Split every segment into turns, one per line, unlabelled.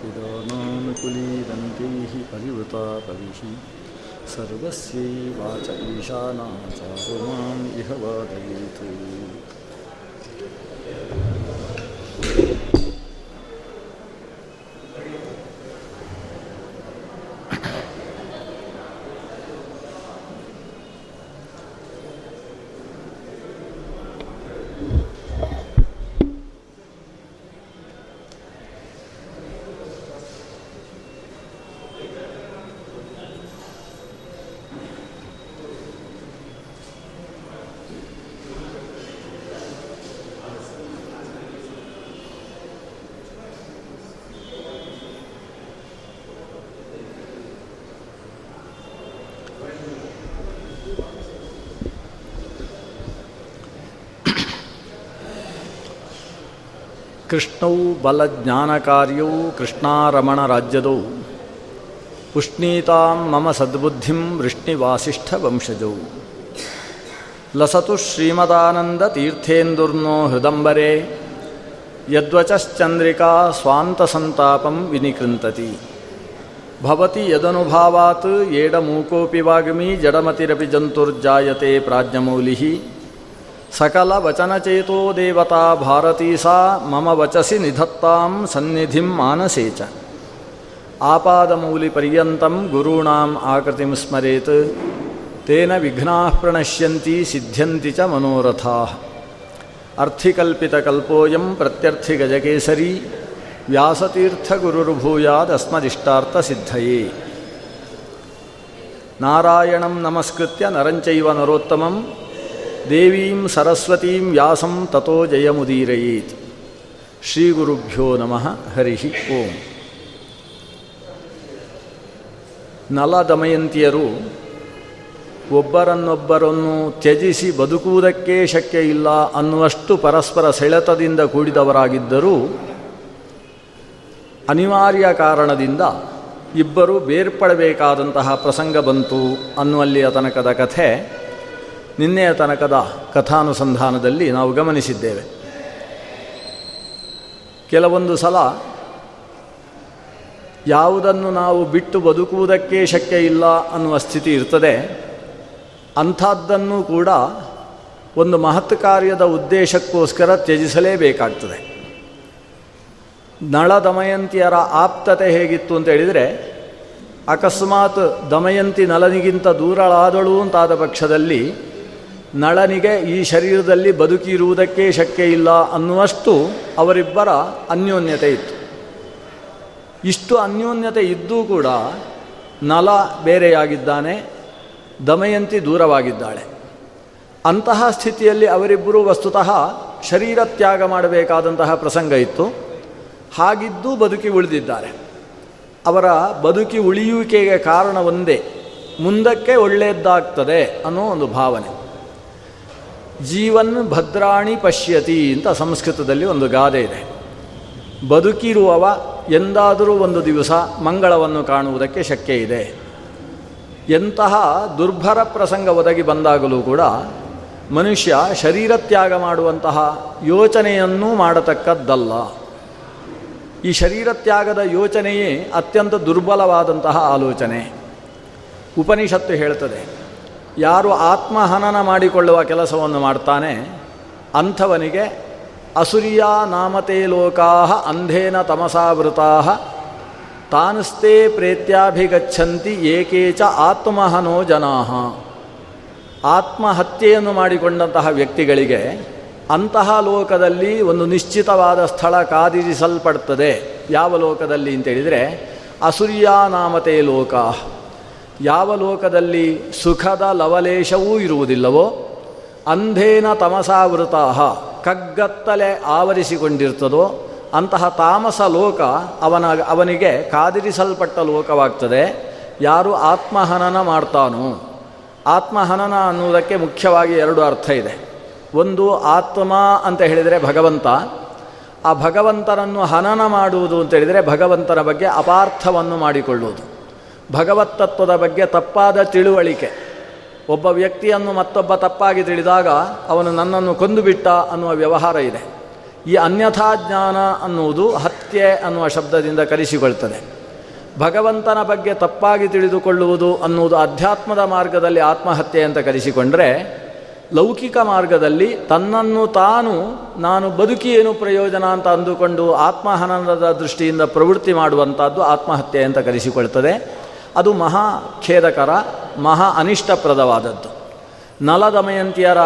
पिदानानुकुलीदन्तैः परिवृता कविषं सर्वस्यैवाच ईशाना च इह वादयेत्। ಕೃಷ್ಣೌ ಬಲಜ್ಞಾನಕಾರ್ಯೌ ಕೃಷ್ಣಾರಮಣರಾಜ್ಯದೌ ಪುಷ್ಣೀತಾಂ ಮಮ ಸದ್ಬುದ್ಧಿಂ ವೃಷ್ಣಿವಾಸಿಷ್ಠವಂಶಜೌ ಲಸತು ಶ್ರೀಮದಾನಂದತೀರ್ಥೇಂದುರ್ನೋ ಹೃದಂಬರೆ ಯದ್ವಚಶ್ಚಂದ್ರಿಕಾ ಸ್ವಾಂತಸಂತಾಪಂ ವಿನಿಕೃಂತತಿ ಭವತಿ ಯದನುಭಾವಾತ್ ಏಡಮೂಕೋಪಿ ವಾಗ್ಮಿ ಜಡಮತಿರಪಿ ಜಂತುರ್ಜಾಯತೆ सकल वचनचेतो देवता भारती सा, मम वचसी निधत्ता सन्निधि मानसे च। आपादमूलिपर्यंतम गुरूणाम आकृति स्मरेत, तेन विघ्ना प्रणश्यन्ति, सिद्ध्यन्ति च मनोरथा। अर्थिकल्पितकल्पोऽयं प्रत्यर्थिगजकेसरी व्यासतीर्थगुरुर्भूयादस्मदिष्टार्थसिद्धये नारायणं नमस्कृत्य नरञ्चैव नरोत्तमं ದೇವೀಂ ಸರಸ್ವತೀಂ ವ್ಯಾಸಂ ತಥೋ ಜಯಮುದೀರಯೀತ್. ಶ್ರೀ ಗುರುಭ್ಯೋ ನಮಃ ಹರಿ ಓಂ. ನಲ ದಮಯಂತಿಯರು ಒಬ್ಬರನ್ನೊಬ್ಬರನ್ನು ತ್ಯಜಿಸಿ ಬದುಕುವುದಕ್ಕೇ ಶಕ್ಯ ಇಲ್ಲ ಅನ್ನುವಷ್ಟು ಪರಸ್ಪರ ಸೆಳೆತದಿಂದ ಕೂಡಿದವರಾಗಿದ್ದರೂ ಅನಿವಾರ್ಯ ಕಾರಣದಿಂದ ಇಬ್ಬರು ಬೇರ್ಪಡಬೇಕಾದಂತಹ ಪ್ರಸಂಗ ಬಂತು ಅನ್ನುವಲ್ಲಿಯ ತನಕದ ಕಥೆ ನಿನ್ನೆಯ ತನಕದ ಕಥಾನುಸಂಧಾನದಲ್ಲಿ ನಾವು ಗಮನಿಸಿದ್ದೇವೆ. ಕೆಲವೊಂದು ಸಲ ಯಾವುದನ್ನು ನಾವು ಬಿಟ್ಟು ಬದುಕುವುದಕ್ಕೆ ಶಕ್ಯ ಇಲ್ಲ ಅನ್ನುವ ಸ್ಥಿತಿ ಇರ್ತದೆ. ಅಂಥದ್ದನ್ನು ಕೂಡ ಒಂದು ಮಹತ್ ಕಾರ್ಯದ ಉದ್ದೇಶಕ್ಕೋಸ್ಕರ ತ್ಯಜಿಸಲೇಬೇಕಾಗ್ತದೆ. ನಳ ದಮಯಂತಿಯರ ಆಪ್ತತೆ ಹೇಗಿತ್ತು ಅಂತ ಹೇಳಿದರೆ, ಅಕಸ್ಮಾತ್ ದಮಯಂತಿ ನಲನಿಗಿಂತ ದೂರಳಾದಳು ಅಂತಾದ ಪಕ್ಷದಲ್ಲಿ ನಳನಿಗೆ ಈ ಶರೀರದಲ್ಲಿ ಬದುಕಿರುವುದಕ್ಕೆ ಶಕ್ಯ ಇಲ್ಲ ಅನ್ನುವಷ್ಟು ಅವರಿಬ್ಬರ ಅನ್ಯೋನ್ಯತೆ ಇತ್ತು. ಇಷ್ಟು ಅನ್ಯೋನ್ಯತೆ ಇದ್ದೂ ಕೂಡ ನಲ ಬೇರೆಯಾಗಿದ್ದಾನೆ, ದಮಯಂತಿ ದೂರವಾಗಿದ್ದಾಳೆ. ಅಂತಹ ಸ್ಥಿತಿಯಲ್ಲಿ ಅವರಿಬ್ಬರೂ ವಸ್ತುತಃ ಶರೀರ ತ್ಯಾಗ ಮಾಡಬೇಕಾದಂತಹ ಪ್ರಸಂಗ ಇತ್ತು. ಹಾಗಿದ್ದೂ ಬದುಕಿ ಉಳಿದಿದ್ದಾರೆ. ಅವರ ಬದುಕಿ ಉಳಿಯುವಿಕೆಗೆ ಕಾರಣ ಒಂದೇ, ಮುಂದಕ್ಕೆ ಒಳ್ಳೆಯದ್ದಾಗ್ತದೆ ಅನ್ನೋ ಒಂದು ಭಾವನೆ. ಜೀವನ್ ಭದ್ರಾಣಿ ಪಶ್ಯತಿ ಅಂತ ಸಂಸ್ಕೃತದಲ್ಲಿ ಒಂದು ಗಾದೆ ಇದೆ. ಬದುಕಿರುವವ ಎಂದಾದರೂ ಒಂದು ದಿವಸ ಮಂಗಳವನ್ನು ಕಾಣುವುದಕ್ಕೆ ಶಕ್ಯ ಇದೆ. ಎಂತಹ ದುರ್ಭರ ಪ್ರಸಂಗ ಒದಗಿ ಬಂದಾಗಲೂ ಕೂಡ ಮನುಷ್ಯ ಶರೀರ ತ್ಯಾಗ ಮಾಡುವಂತಹ ಯೋಚನೆಯನ್ನೂ ಮಾಡತಕ್ಕದ್ದಲ್ಲ. ಈ ಶರೀರ ತ್ಯಾಗದ ಯೋಚನೆಯೇ ಅತ್ಯಂತ ದುರ್ಬಲವಾದಂತಹ ಆಲೋಚನೆ. ಉಪನಿಷತ್ತು ಹೇಳ್ತದೆ ಯಾರು ಆತ್ಮಹನನ ಮಾಡಿಕೊಳ್ಳುವ ಕೆಲಸವನ್ನು ಮಾಡ್ತಾನೆ, ಅಂಥವನಿಗೆ ಅಸುರಿಯ ನಾಮತೆ ಲೋಕಾ ಅಂಧೇನ ತಮಸಾವೃತಾ ತಾನಸ್ತೆ ಪ್ರೇತ್ಯಾಭಿಗಚ್ಚಂತಿ ಏಕೇಚ ಆತ್ಮಹನೋ ಜನಾ ಆತ್ಮಹತ್ಯೆಯನ್ನು ಮಾಡಿಕೊಂಡಂತಹ ವ್ಯಕ್ತಿಗಳಿಗೆ ಅಂತಹ ಲೋಕದಲ್ಲಿ ಒಂದು ನಿಶ್ಚಿತವಾದ ಸ್ಥಳ ಕಾದಿರಿಸಲ್ಪಡ್ತದೆ. ಯಾವ ಲೋಕದಲ್ಲಿ ಅಂತೇಳಿದರೆ, ಅಸುರಿಯಾ ನಾಮತೆ ಯಾವ ಲೋಕದಲ್ಲಿ ಸುಖದ ಲವಲೇಶವೂ ಇರುವುದಿಲ್ಲವೋ, ಅಂಧೇನ ತಮಸಾವೃತ ಕಗ್ಗತ್ತಲೆ ಆವರಿಸಿಕೊಂಡಿರ್ತದೋ, ಅಂತಹ ತಾಮಸ ಲೋಕ ಅವನ, ಅವನಿಗೆ ಕಾದಿರಿಸಲ್ಪಟ್ಟ ಲೋಕವಾಗ್ತದೆ. ಯಾರು ಆತ್ಮಹನನ ಮಾಡ್ತಾನೋ, ಆತ್ಮಹನನ ಅನ್ನುವುದಕ್ಕೆ ಮುಖ್ಯವಾಗಿ ಎರಡು ಅರ್ಥ ಇದೆ. ಒಂದು, ಆತ್ಮ ಅಂತ ಹೇಳಿದರೆ ಭಗವಂತ, ಆ ಭಗವಂತನನ್ನು ಹನನ ಮಾಡುವುದು ಅಂತ ಹೇಳಿದರೆ ಭಗವಂತನ ಬಗ್ಗೆ ಅಪಾರ್ಥವನ್ನು ಮಾಡಿಕೊಳ್ಳುವುದು. ಭಗವತ್ತತ್ವದ ಬಗ್ಗೆ ತಪ್ಪಾದ ತಿಳುವಳಿಕೆ. ಒಬ್ಬ ವ್ಯಕ್ತಿಯನ್ನು ಮತ್ತೊಬ್ಬ ತಪ್ಪಾಗಿ ತಿಳಿದಾಗ ಅವನು ನನ್ನನ್ನು ಕೊಂದುಬಿಟ್ಟ ಅನ್ನುವ ವ್ಯವಹಾರ ಇದೆ. ಈ ಅನ್ಯಥಾ ಜ್ಞಾನ ಅನ್ನುವುದು ಹತ್ಯೆ ಅನ್ನುವ ಶಬ್ದದಿಂದ ಕರೆಸಿಕೊಳ್ತದೆ ಭಗವಂತನ ಬಗ್ಗೆ ತಪ್ಪಾಗಿ ತಿಳಿದುಕೊಳ್ಳುವುದು ಅನ್ನುವುದು ಅಧ್ಯಾತ್ಮದ ಮಾರ್ಗದಲ್ಲಿ ಆತ್ಮಹತ್ಯೆ ಅಂತ ಕಲಿಸಿಕೊಂಡರೆ, ಲೌಕಿಕ ಮಾರ್ಗದಲ್ಲಿ ತನ್ನನ್ನು ತಾನು ನಾನು ಬದುಕಿ ಏನು ಪ್ರಯೋಜನ ಅಂತ ಅಂದುಕೊಂಡು ಆತ್ಮಹನನದ ದೃಷ್ಟಿಯಿಂದ ಪ್ರವೃತ್ತಿ ಮಾಡುವಂಥದ್ದು ಆತ್ಮಹತ್ಯೆ ಅಂತ ಕರೆಸಿಕೊಳ್ತದೆ ಅದು ಮಹಾ ಖೇದಕರ, ಮಹಾ ಅನಿಷ್ಟಪ್ರದವಾದದ್ದು. ನಲದಮಯಂತಿಯರ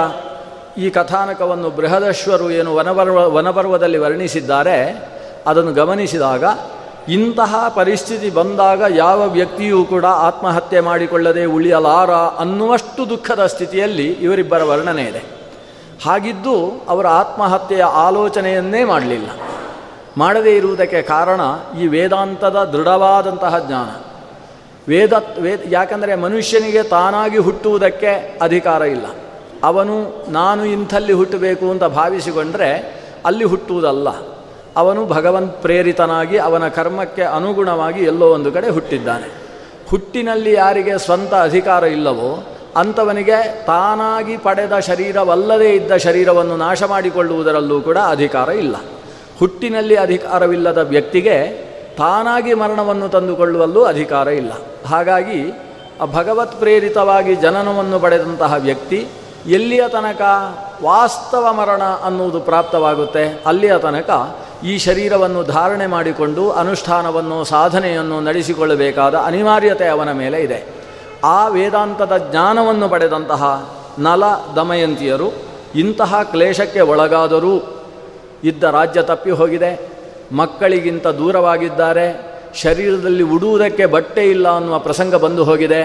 ಈ ಕಥಾನಕವನ್ನು ಬೃಹದಶ್ವರು ಏನು ವನಪರ್ವ, ವನಪರ್ವದಲ್ಲಿ ವರ್ಣಿಸಿದ್ದಾರೆ, ಅದನ್ನು ಗಮನಿಸಿದಾಗ ಇಂತಹ ಪರಿಸ್ಥಿತಿ ಬಂದಾಗ ಯಾವ ವ್ಯಕ್ತಿಯೂ ಕೂಡ ಆತ್ಮಹತ್ಯೆ ಮಾಡಿಕೊಳ್ಳದೆ ಉಳಿಯಲಾರ ಅನ್ನುವಷ್ಟು ದುಃಖದ ಸ್ಥಿತಿಯಲ್ಲಿ ಇವರಿಬ್ಬರ ವರ್ಣನೆ ಇದೆ. ಹಾಗಿದ್ದು ಅವರ ಆತ್ಮಹತ್ಯೆಯ ಆಲೋಚನೆಯನ್ನೇ ಮಾಡಲಿಲ್ಲ. ಮಾಡದೇ ಇರುವುದಕ್ಕೆ ಕಾರಣ ಈ ವೇದಾಂತದ ದೃಢವಾದಂತಹ ಜ್ಞಾನ. ವೇದ ವೇದ, ಯಾಕಂದರೆ ಮನುಷ್ಯನಿಗೆ ತಾನಾಗಿ ಹುಟ್ಟುವುದಕ್ಕೆ ಅಧಿಕಾರ ಇಲ್ಲ. ಅವನು ನಾನು ಇಂಥಲ್ಲಿ ಹುಟ್ಟಬೇಕು ಅಂತ ಭಾವಿಸಿಕೊಂಡರೆ ಅಲ್ಲಿ ಹುಟ್ಟುವುದಲ್ಲ. ಅವನು ಭಗವಂತ ಪ್ರೇರಿತನಾಗಿ ಅವನ ಕರ್ಮಕ್ಕೆ ಅನುಗುಣವಾಗಿ ಎಲ್ಲೋ ಒಂದು ಕಡೆ ಹುಟ್ಟಿದ್ದಾನೆ. ಹುಟ್ಟಿನಲ್ಲಿ ಯಾರಿಗೆ ಸ್ವಂತ ಅಧಿಕಾರ ಇಲ್ಲವೋ, ಅಂಥವನಿಗೆ ತಾನಾಗಿ ಪಡೆದ ಶರೀರವಲ್ಲದೇ ಇದ್ದ ಶರೀರವನ್ನು ನಾಶ ಮಾಡಿಕೊಳ್ಳುವುದರಲ್ಲೂ ಕೂಡ ಅಧಿಕಾರ ಇಲ್ಲ. ಹುಟ್ಟಿನಲ್ಲಿ ಅಧಿಕಾರವಿಲ್ಲದ ವ್ಯಕ್ತಿಗೆ ತಾನಾಗಿ ಮರಣವನ್ನು ತಂದುಕೊಳ್ಳುವಲ್ಲೂ ಅಧಿಕಾರ ಇಲ್ಲ. ಹಾಗಾಗಿ ಆ ಭಗವತ್ ಪ್ರೇರಿತವಾಗಿ ಜನನವನ್ನು ಪಡೆದಂತಹ ವ್ಯಕ್ತಿ ಎಲ್ಲಿಯ ತನಕ ವಾಸ್ತವ ಮರಣ ಅನ್ನುವುದು ಪ್ರಾಪ್ತವಾಗುತ್ತೆ, ಅಲ್ಲಿಯ ತನಕ ಈ ಶರೀರವನ್ನು ಧಾರಣೆ ಮಾಡಿಕೊಂಡು ಅನುಷ್ಠಾನವನ್ನು ಸಾಧನೆಯನ್ನು ನಡೆಸಿಕೊಳ್ಳಬೇಕಾದ ಅನಿವಾರ್ಯತೆ ಅವನ ಮೇಲೆ ಇದೆ. ಆ ವೇದಾಂತದ ಜ್ಞಾನವನ್ನು ಪಡೆದಂತಹ ನಲ ದಮಯಂತಿಯರು ಇಂತಹ ಕ್ಲೇಶಕ್ಕೆ ಒಳಗಾದರೂ ಇದ್ದ ರಾಜ್ಯ ತಪ್ಪಿ ಹೋಗಿದೆ ಮಕ್ಕಳಿಗಿಂತ ದೂರವಾಗಿದ್ದಾರೆ. ಶರೀರದಲ್ಲಿ ಉಡುವುದಕ್ಕೆ ಬಟ್ಟೆ ಇಲ್ಲ ಅನ್ನುವ ಪ್ರಸಂಗ ಬಂದು ಹೋಗಿದೆ.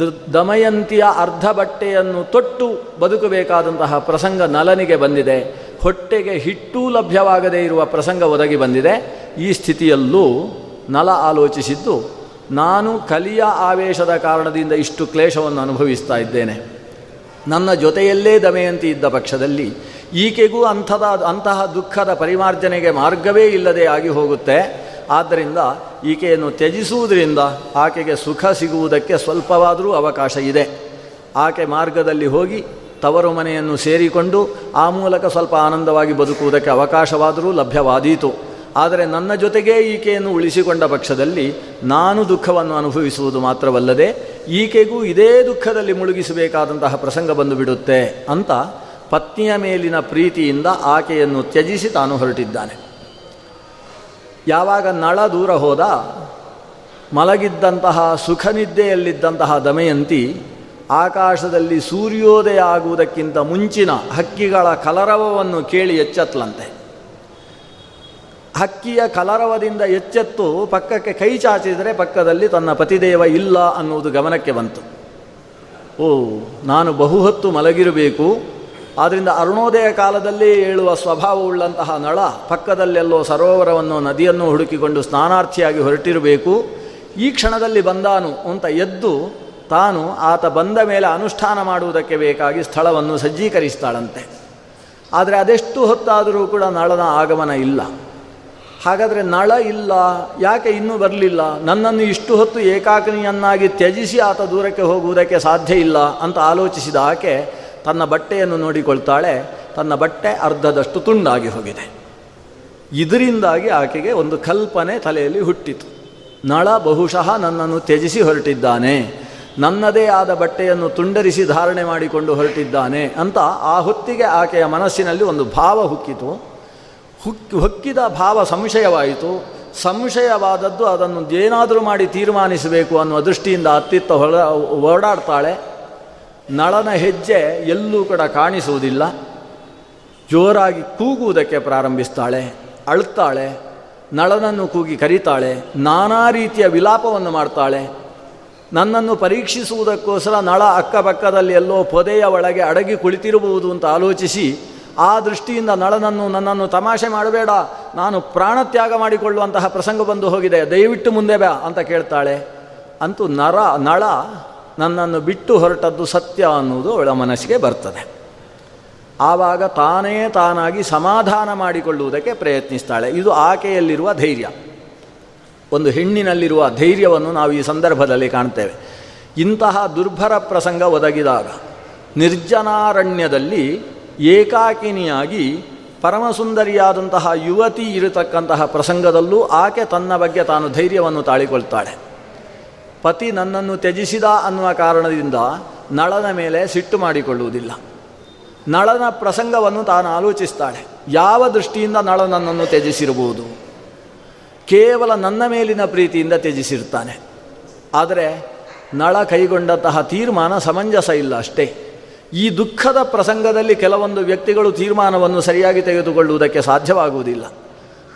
ದ, ದಮಯಂತಿಯ ಅರ್ಧ ಬಟ್ಟೆಯನ್ನು ತೊಟ್ಟು ಬದುಕಬೇಕಾದಂತಹ ಪ್ರಸಂಗ ನಲನಿಗೆ ಬಂದಿದೆ. ಹೊಟ್ಟೆಗೆ ಹಿಟ್ಟೂ ಲಭ್ಯವಾಗದೇ ಇರುವ ಪ್ರಸಂಗ ಒದಗಿ ಬಂದಿದೆ. ಈ ಸ್ಥಿತಿಯಲ್ಲೂ ನಲ ಆಲೋಚಿಸಿದ್ದು, ನಾನು ಕಲಿಯ ಆವೇಶದ ಕಾರಣದಿಂದ ಇಷ್ಟು ಕ್ಲೇಶವನ್ನು ಅನುಭವಿಸ್ತಾ ಇದ್ದೇನೆ. ನನ್ನ ಜೊತೆಯಲ್ಲೇ ದಮಯಂತಿ ಇದ್ದ ಪಕ್ಷದಲ್ಲಿ ಈಕೆಗೂ ಅಂಥದ, ಅಂತಹ ದುಃಖದ ಪರಿಮಾರ್ಜನೆಗೆ ಮಾರ್ಗವೇ ಇಲ್ಲದೆ ಆಗಿ ಹೋಗುತ್ತೆ. ಆದ್ದರಿಂದ ಈಕೆಯನ್ನು ತ್ಯಜಿಸುವುದರಿಂದ ಆಕೆಗೆ ಸುಖ ಸಿಗುವುದಕ್ಕೆ ಸ್ವಲ್ಪವಾದರೂ ಅವಕಾಶ ಇದೆ. ಆಕೆ ಮಾರ್ಗದಲ್ಲಿ ಹೋಗಿ ತವರು ಮನೆಯನ್ನು ಸೇರಿಕೊಂಡು ಆ ಮೂಲಕ ಸ್ವಲ್ಪ ಆನಂದವಾಗಿ ಬದುಕುವುದಕ್ಕೆ ಅವಕಾಶವಾದರೂ ಲಭ್ಯವಾದೀತು. ಆದರೆ ನನ್ನ ಜೊತೆಗೇ ಈಕೆಯನ್ನು ಉಳಿಸಿಕೊಂಡ ಪಕ್ಷದಲ್ಲಿ ನಾನು ದುಃಖವನ್ನು ಅನುಭವಿಸುವುದು ಮಾತ್ರವಲ್ಲದೆ ಈಕೆಗೂ ಇದೇ ದುಃಖದಲ್ಲಿ ಮುಳುಗಿಸಬೇಕಾದಂತಹ ಪ್ರಸಂಗ ಬಂದು ಬಿಡುತ್ತೆ ಅಂತ ಪತ್ನಿಯ ಮೇಲಿನ ಪ್ರೀತಿಯಿಂದ ಆಕೆಯನ್ನು ತ್ಯಜಿಸಿ ತಾನು ಹೊರಟಿದ್ದಾನೆ. ಯಾವಾಗ ನಳ ದೂರ ಹೋದ, ಮಲಗಿದ್ದಂತಹ ಸುಖ ನಿದ್ದೆಯಲ್ಲಿದ್ದಂತಹ ದಮಯಂತಿ ಆಕಾಶದಲ್ಲಿ ಸೂರ್ಯೋದಯ ಆಗುವುದಕ್ಕಿಂತ ಮುಂಚಿನ ಹಕ್ಕಿಗಳ ಕಲರವವನ್ನು ಕೇಳಿ ಎಚ್ಚತ್ಲಂತೆ ಹಕ್ಕಿಯ ಕಲರವದಿಂದ ಎಚ್ಚೆತ್ತು ಪಕ್ಕಕ್ಕೆ ಕೈ ಚಾಚಿದರೆ ಪಕ್ಕದಲ್ಲಿ ತನ್ನ ಪತಿದೇವ ಇಲ್ಲ ಅನ್ನುವುದು ಗಮನಕ್ಕೆ ಬಂತು. ಓ, ನಾನು ಬಹುಹೊತ್ತು ಮಲಗಿರಬೇಕು ಆದ್ದರಿಂದ ಅರುಣೋದಯ ಕಾಲದಲ್ಲಿ ಏಳುವ ಸ್ವಭಾವವುಳ್ಳಂತಹ ನಳ ಪಕ್ಕದಲ್ಲೆಲ್ಲೋ ಸರೋವರವನ್ನು, ನದಿಯನ್ನು ಹುಡುಕಿಕೊಂಡು ಸ್ನಾನಾರ್ಥಿಯಾಗಿ ಹೊರಟಿರಬೇಕು. ಈ ಕ್ಷಣದಲ್ಲಿ ಬಂದಾನು ಅಂತ ಎದ್ದು ತಾನು ಆತ ಬಂದ ಮೇಲೆ ಅನುಷ್ಠಾನ ಮಾಡುವುದಕ್ಕೆ ಬೇಕಾಗಿ ಸ್ಥಳವನ್ನು ಸಜ್ಜೀಕರಿಸ್ತಾಳಂತೆ. ಆದರೆ ಅದೆಷ್ಟು ಹೊತ್ತಾದರೂ ಕೂಡ ನಳನ ಆಗಮನ ಇಲ್ಲ. ಹಾಗಾದರೆ ನಳ ಇಲ್ಲ, ಯಾಕೆ ಇನ್ನೂ ಬರಲಿಲ್ಲ? ನನ್ನನ್ನು ಇಷ್ಟು ಹೊತ್ತು ಏಕಾಕಿನಿಯನ್ನಾಗಿ ತ್ಯಜಿಸಿ ಆತ ದೂರಕ್ಕೆ ಹೋಗುವುದಕ್ಕೆ ಸಾಧ್ಯ ಇಲ್ಲ ಅಂತ ಆಲೋಚಿಸಿದ ಆಕೆ ತನ್ನ ಬಟ್ಟೆಯನ್ನು ನೋಡಿಕೊಳ್ತಾಳೆ, ತನ್ನ ಬಟ್ಟೆ ಅರ್ಧದಷ್ಟು ತುಂಡಾಗಿ ಹೋಗಿದೆ. ಇದರಿಂದಾಗಿ ಆಕೆಗೆ ಒಂದು ಕಲ್ಪನೆ ತಲೆಯಲ್ಲಿ ಹುಟ್ಟಿತು. ನಳ ಬಹುಶಃ ನನ್ನನ್ನು ತ್ಯಜಿಸಿ ಹೊರಟಿದ್ದಾನೆ, ನನ್ನದೇ ಆದ ಬಟ್ಟೆಯನ್ನು ತುಂಡರಿಸಿ ಧಾರಣೆ ಮಾಡಿಕೊಂಡು ಹೊರಟಿದ್ದಾನೆ ಅಂತ ಆ ಹೊತ್ತಿಗೆ ಆಕೆಯ ಮನಸ್ಸಿನಲ್ಲಿ ಒಂದು ಭಾವ ಹುಕ್ಕಿತು. ಹುಕ್ಕಿ ಹೊಕ್ಕಿದ ಭಾವ ಸಂಶಯವಾಯಿತು. ಸಂಶಯವಾದದ್ದು ಅದನ್ನು ಏನಾದರೂ ಮಾಡಿ ತೀರ್ಮಾನಿಸಬೇಕು ಅನ್ನುವ ದೃಷ್ಟಿಯಿಂದ ಅತ್ತಿತ್ತ ಹೊರ ಓಡಾಡ್ತಾಳೆ. ನಳನ ಹೆಜ್ಜೆ ಎಲ್ಲೂ ಕೂಡ ಕಾಣಿಸುವುದಿಲ್ಲ. ಜೋರಾಗಿ ಕೂಗುವುದಕ್ಕೆ ಪ್ರಾರಂಭಿಸ್ತಾಳೆ, ಅಳ್ತಾಳೆ, ನಳನನ್ನು ಕೂಗಿ ಕರೀತಾಳೆ, ನಾನಾ ರೀತಿಯ ವಿಲಾಪವನ್ನು ಮಾಡ್ತಾಳೆ. ನನ್ನನ್ನು ಪರೀಕ್ಷಿಸುವುದಕ್ಕೋಸ್ಕರ ನಳ ಅಕ್ಕಪಕ್ಕದಲ್ಲಿ ಎಲ್ಲೋ ಪೊದೆಯ ಒಳಗೆ ಅಡಗಿ ಕುಳಿತಿರಬಹುದು ಅಂತ ಆಲೋಚಿಸಿ, ಆ ದೃಷ್ಟಿಯಿಂದ ನಳನನ್ನು, ನನ್ನನ್ನು ತಮಾಷೆ ಮಾಡಬೇಡ, ನಾನು ಪ್ರಾಣತ್ಯಾಗ ಮಾಡಿಕೊಳ್ಳುವಂತಹ ಪ್ರಸಂಗ ಬಂದು ಹೋಗಿದೆ, ದಯವಿಟ್ಟು ಮುಂದೆ ಬಾ ಅಂತ ಕೇಳ್ತಾಳೆ. ಅಂತೂ ನರ, ನಳ ನನ್ನನ್ನು ಬಿಟ್ಟು ಹೊರಟದ್ದು ಸತ್ಯ ಅನ್ನುವುದು ಅವಳ ಮನಸ್ಸಿಗೆ ಬರ್ತದೆ. ಆವಾಗ ತಾನೇ ತಾನಾಗಿ ಸಮಾಧಾನ ಮಾಡಿಕೊಳ್ಳುವುದಕ್ಕೆ ಪ್ರಯತ್ನಿಸ್ತಾಳೆ. ಇದು ಆಕೆಯಲ್ಲಿರುವ ಧೈರ್ಯ. ಒಂದು ಹೆಣ್ಣಿನಲ್ಲಿರುವ ಧೈರ್ಯವನ್ನು ನಾವು ಈ ಸಂದರ್ಭದಲ್ಲಿ ಕಾಣ್ತೇವೆ. ಇಂತಹ ದುರ್ಭರ ಪ್ರಸಂಗ ಒದಗಿದಾಗ ನಿರ್ಜನಾರಣ್ಯದಲ್ಲಿ ಏಕಾಕಿನಿಯಾಗಿ ಪರಮಸುಂದರಿಯಾದಂತಹ ಯುವತಿ ಇರತಕ್ಕಂತಹ ಪ್ರಸಂಗದಲ್ಲೂ ಆಕೆ ತನ್ನ ಬಗ್ಗೆ ತಾನು ಧೈರ್ಯವನ್ನು ತಾಳಿಕೊಳ್ತಾಳೆ. ಪತಿ ನನ್ನನ್ನು ತ್ಯಜಿಸಿದ ಅನ್ನುವ ಕಾರಣದಿಂದ ನಳನ ಮೇಲೆ ಸಿಟ್ಟು ಮಾಡಿಕೊಳ್ಳುವುದಿಲ್ಲ. ನಳನ ಪ್ರಸಂಗವನ್ನು ತಾನು ಆಲೋಚಿಸ್ತಾಳೆ. ಯಾವ ದೃಷ್ಟಿಯಿಂದ ನಳ ನನ್ನನ್ನು ತ್ಯಜಿಸಿರಬಹುದು? ಕೇವಲ ನನ್ನ ಮೇಲಿನ ಪ್ರೀತಿಯಿಂದ ತ್ಯಜಿಸಿರ್ತಾನೆ. ಆದರೆ ನಳ ಕೈಗೊಂಡಂತಹ ತೀರ್ಮಾನ ಸಮಂಜಸ ಇಲ್ಲ ಅಷ್ಟೇ. ಈ ದುಃಖದ ಪ್ರಸಂಗದಲ್ಲಿ ಕೆಲವೊಂದು ವ್ಯಕ್ತಿಗಳು ತೀರ್ಮಾನವನ್ನು ಸರಿಯಾಗಿ ತೆಗೆದುಕೊಳ್ಳುವುದಕ್ಕೆ ಸಾಧ್ಯವಾಗುವುದಿಲ್ಲ.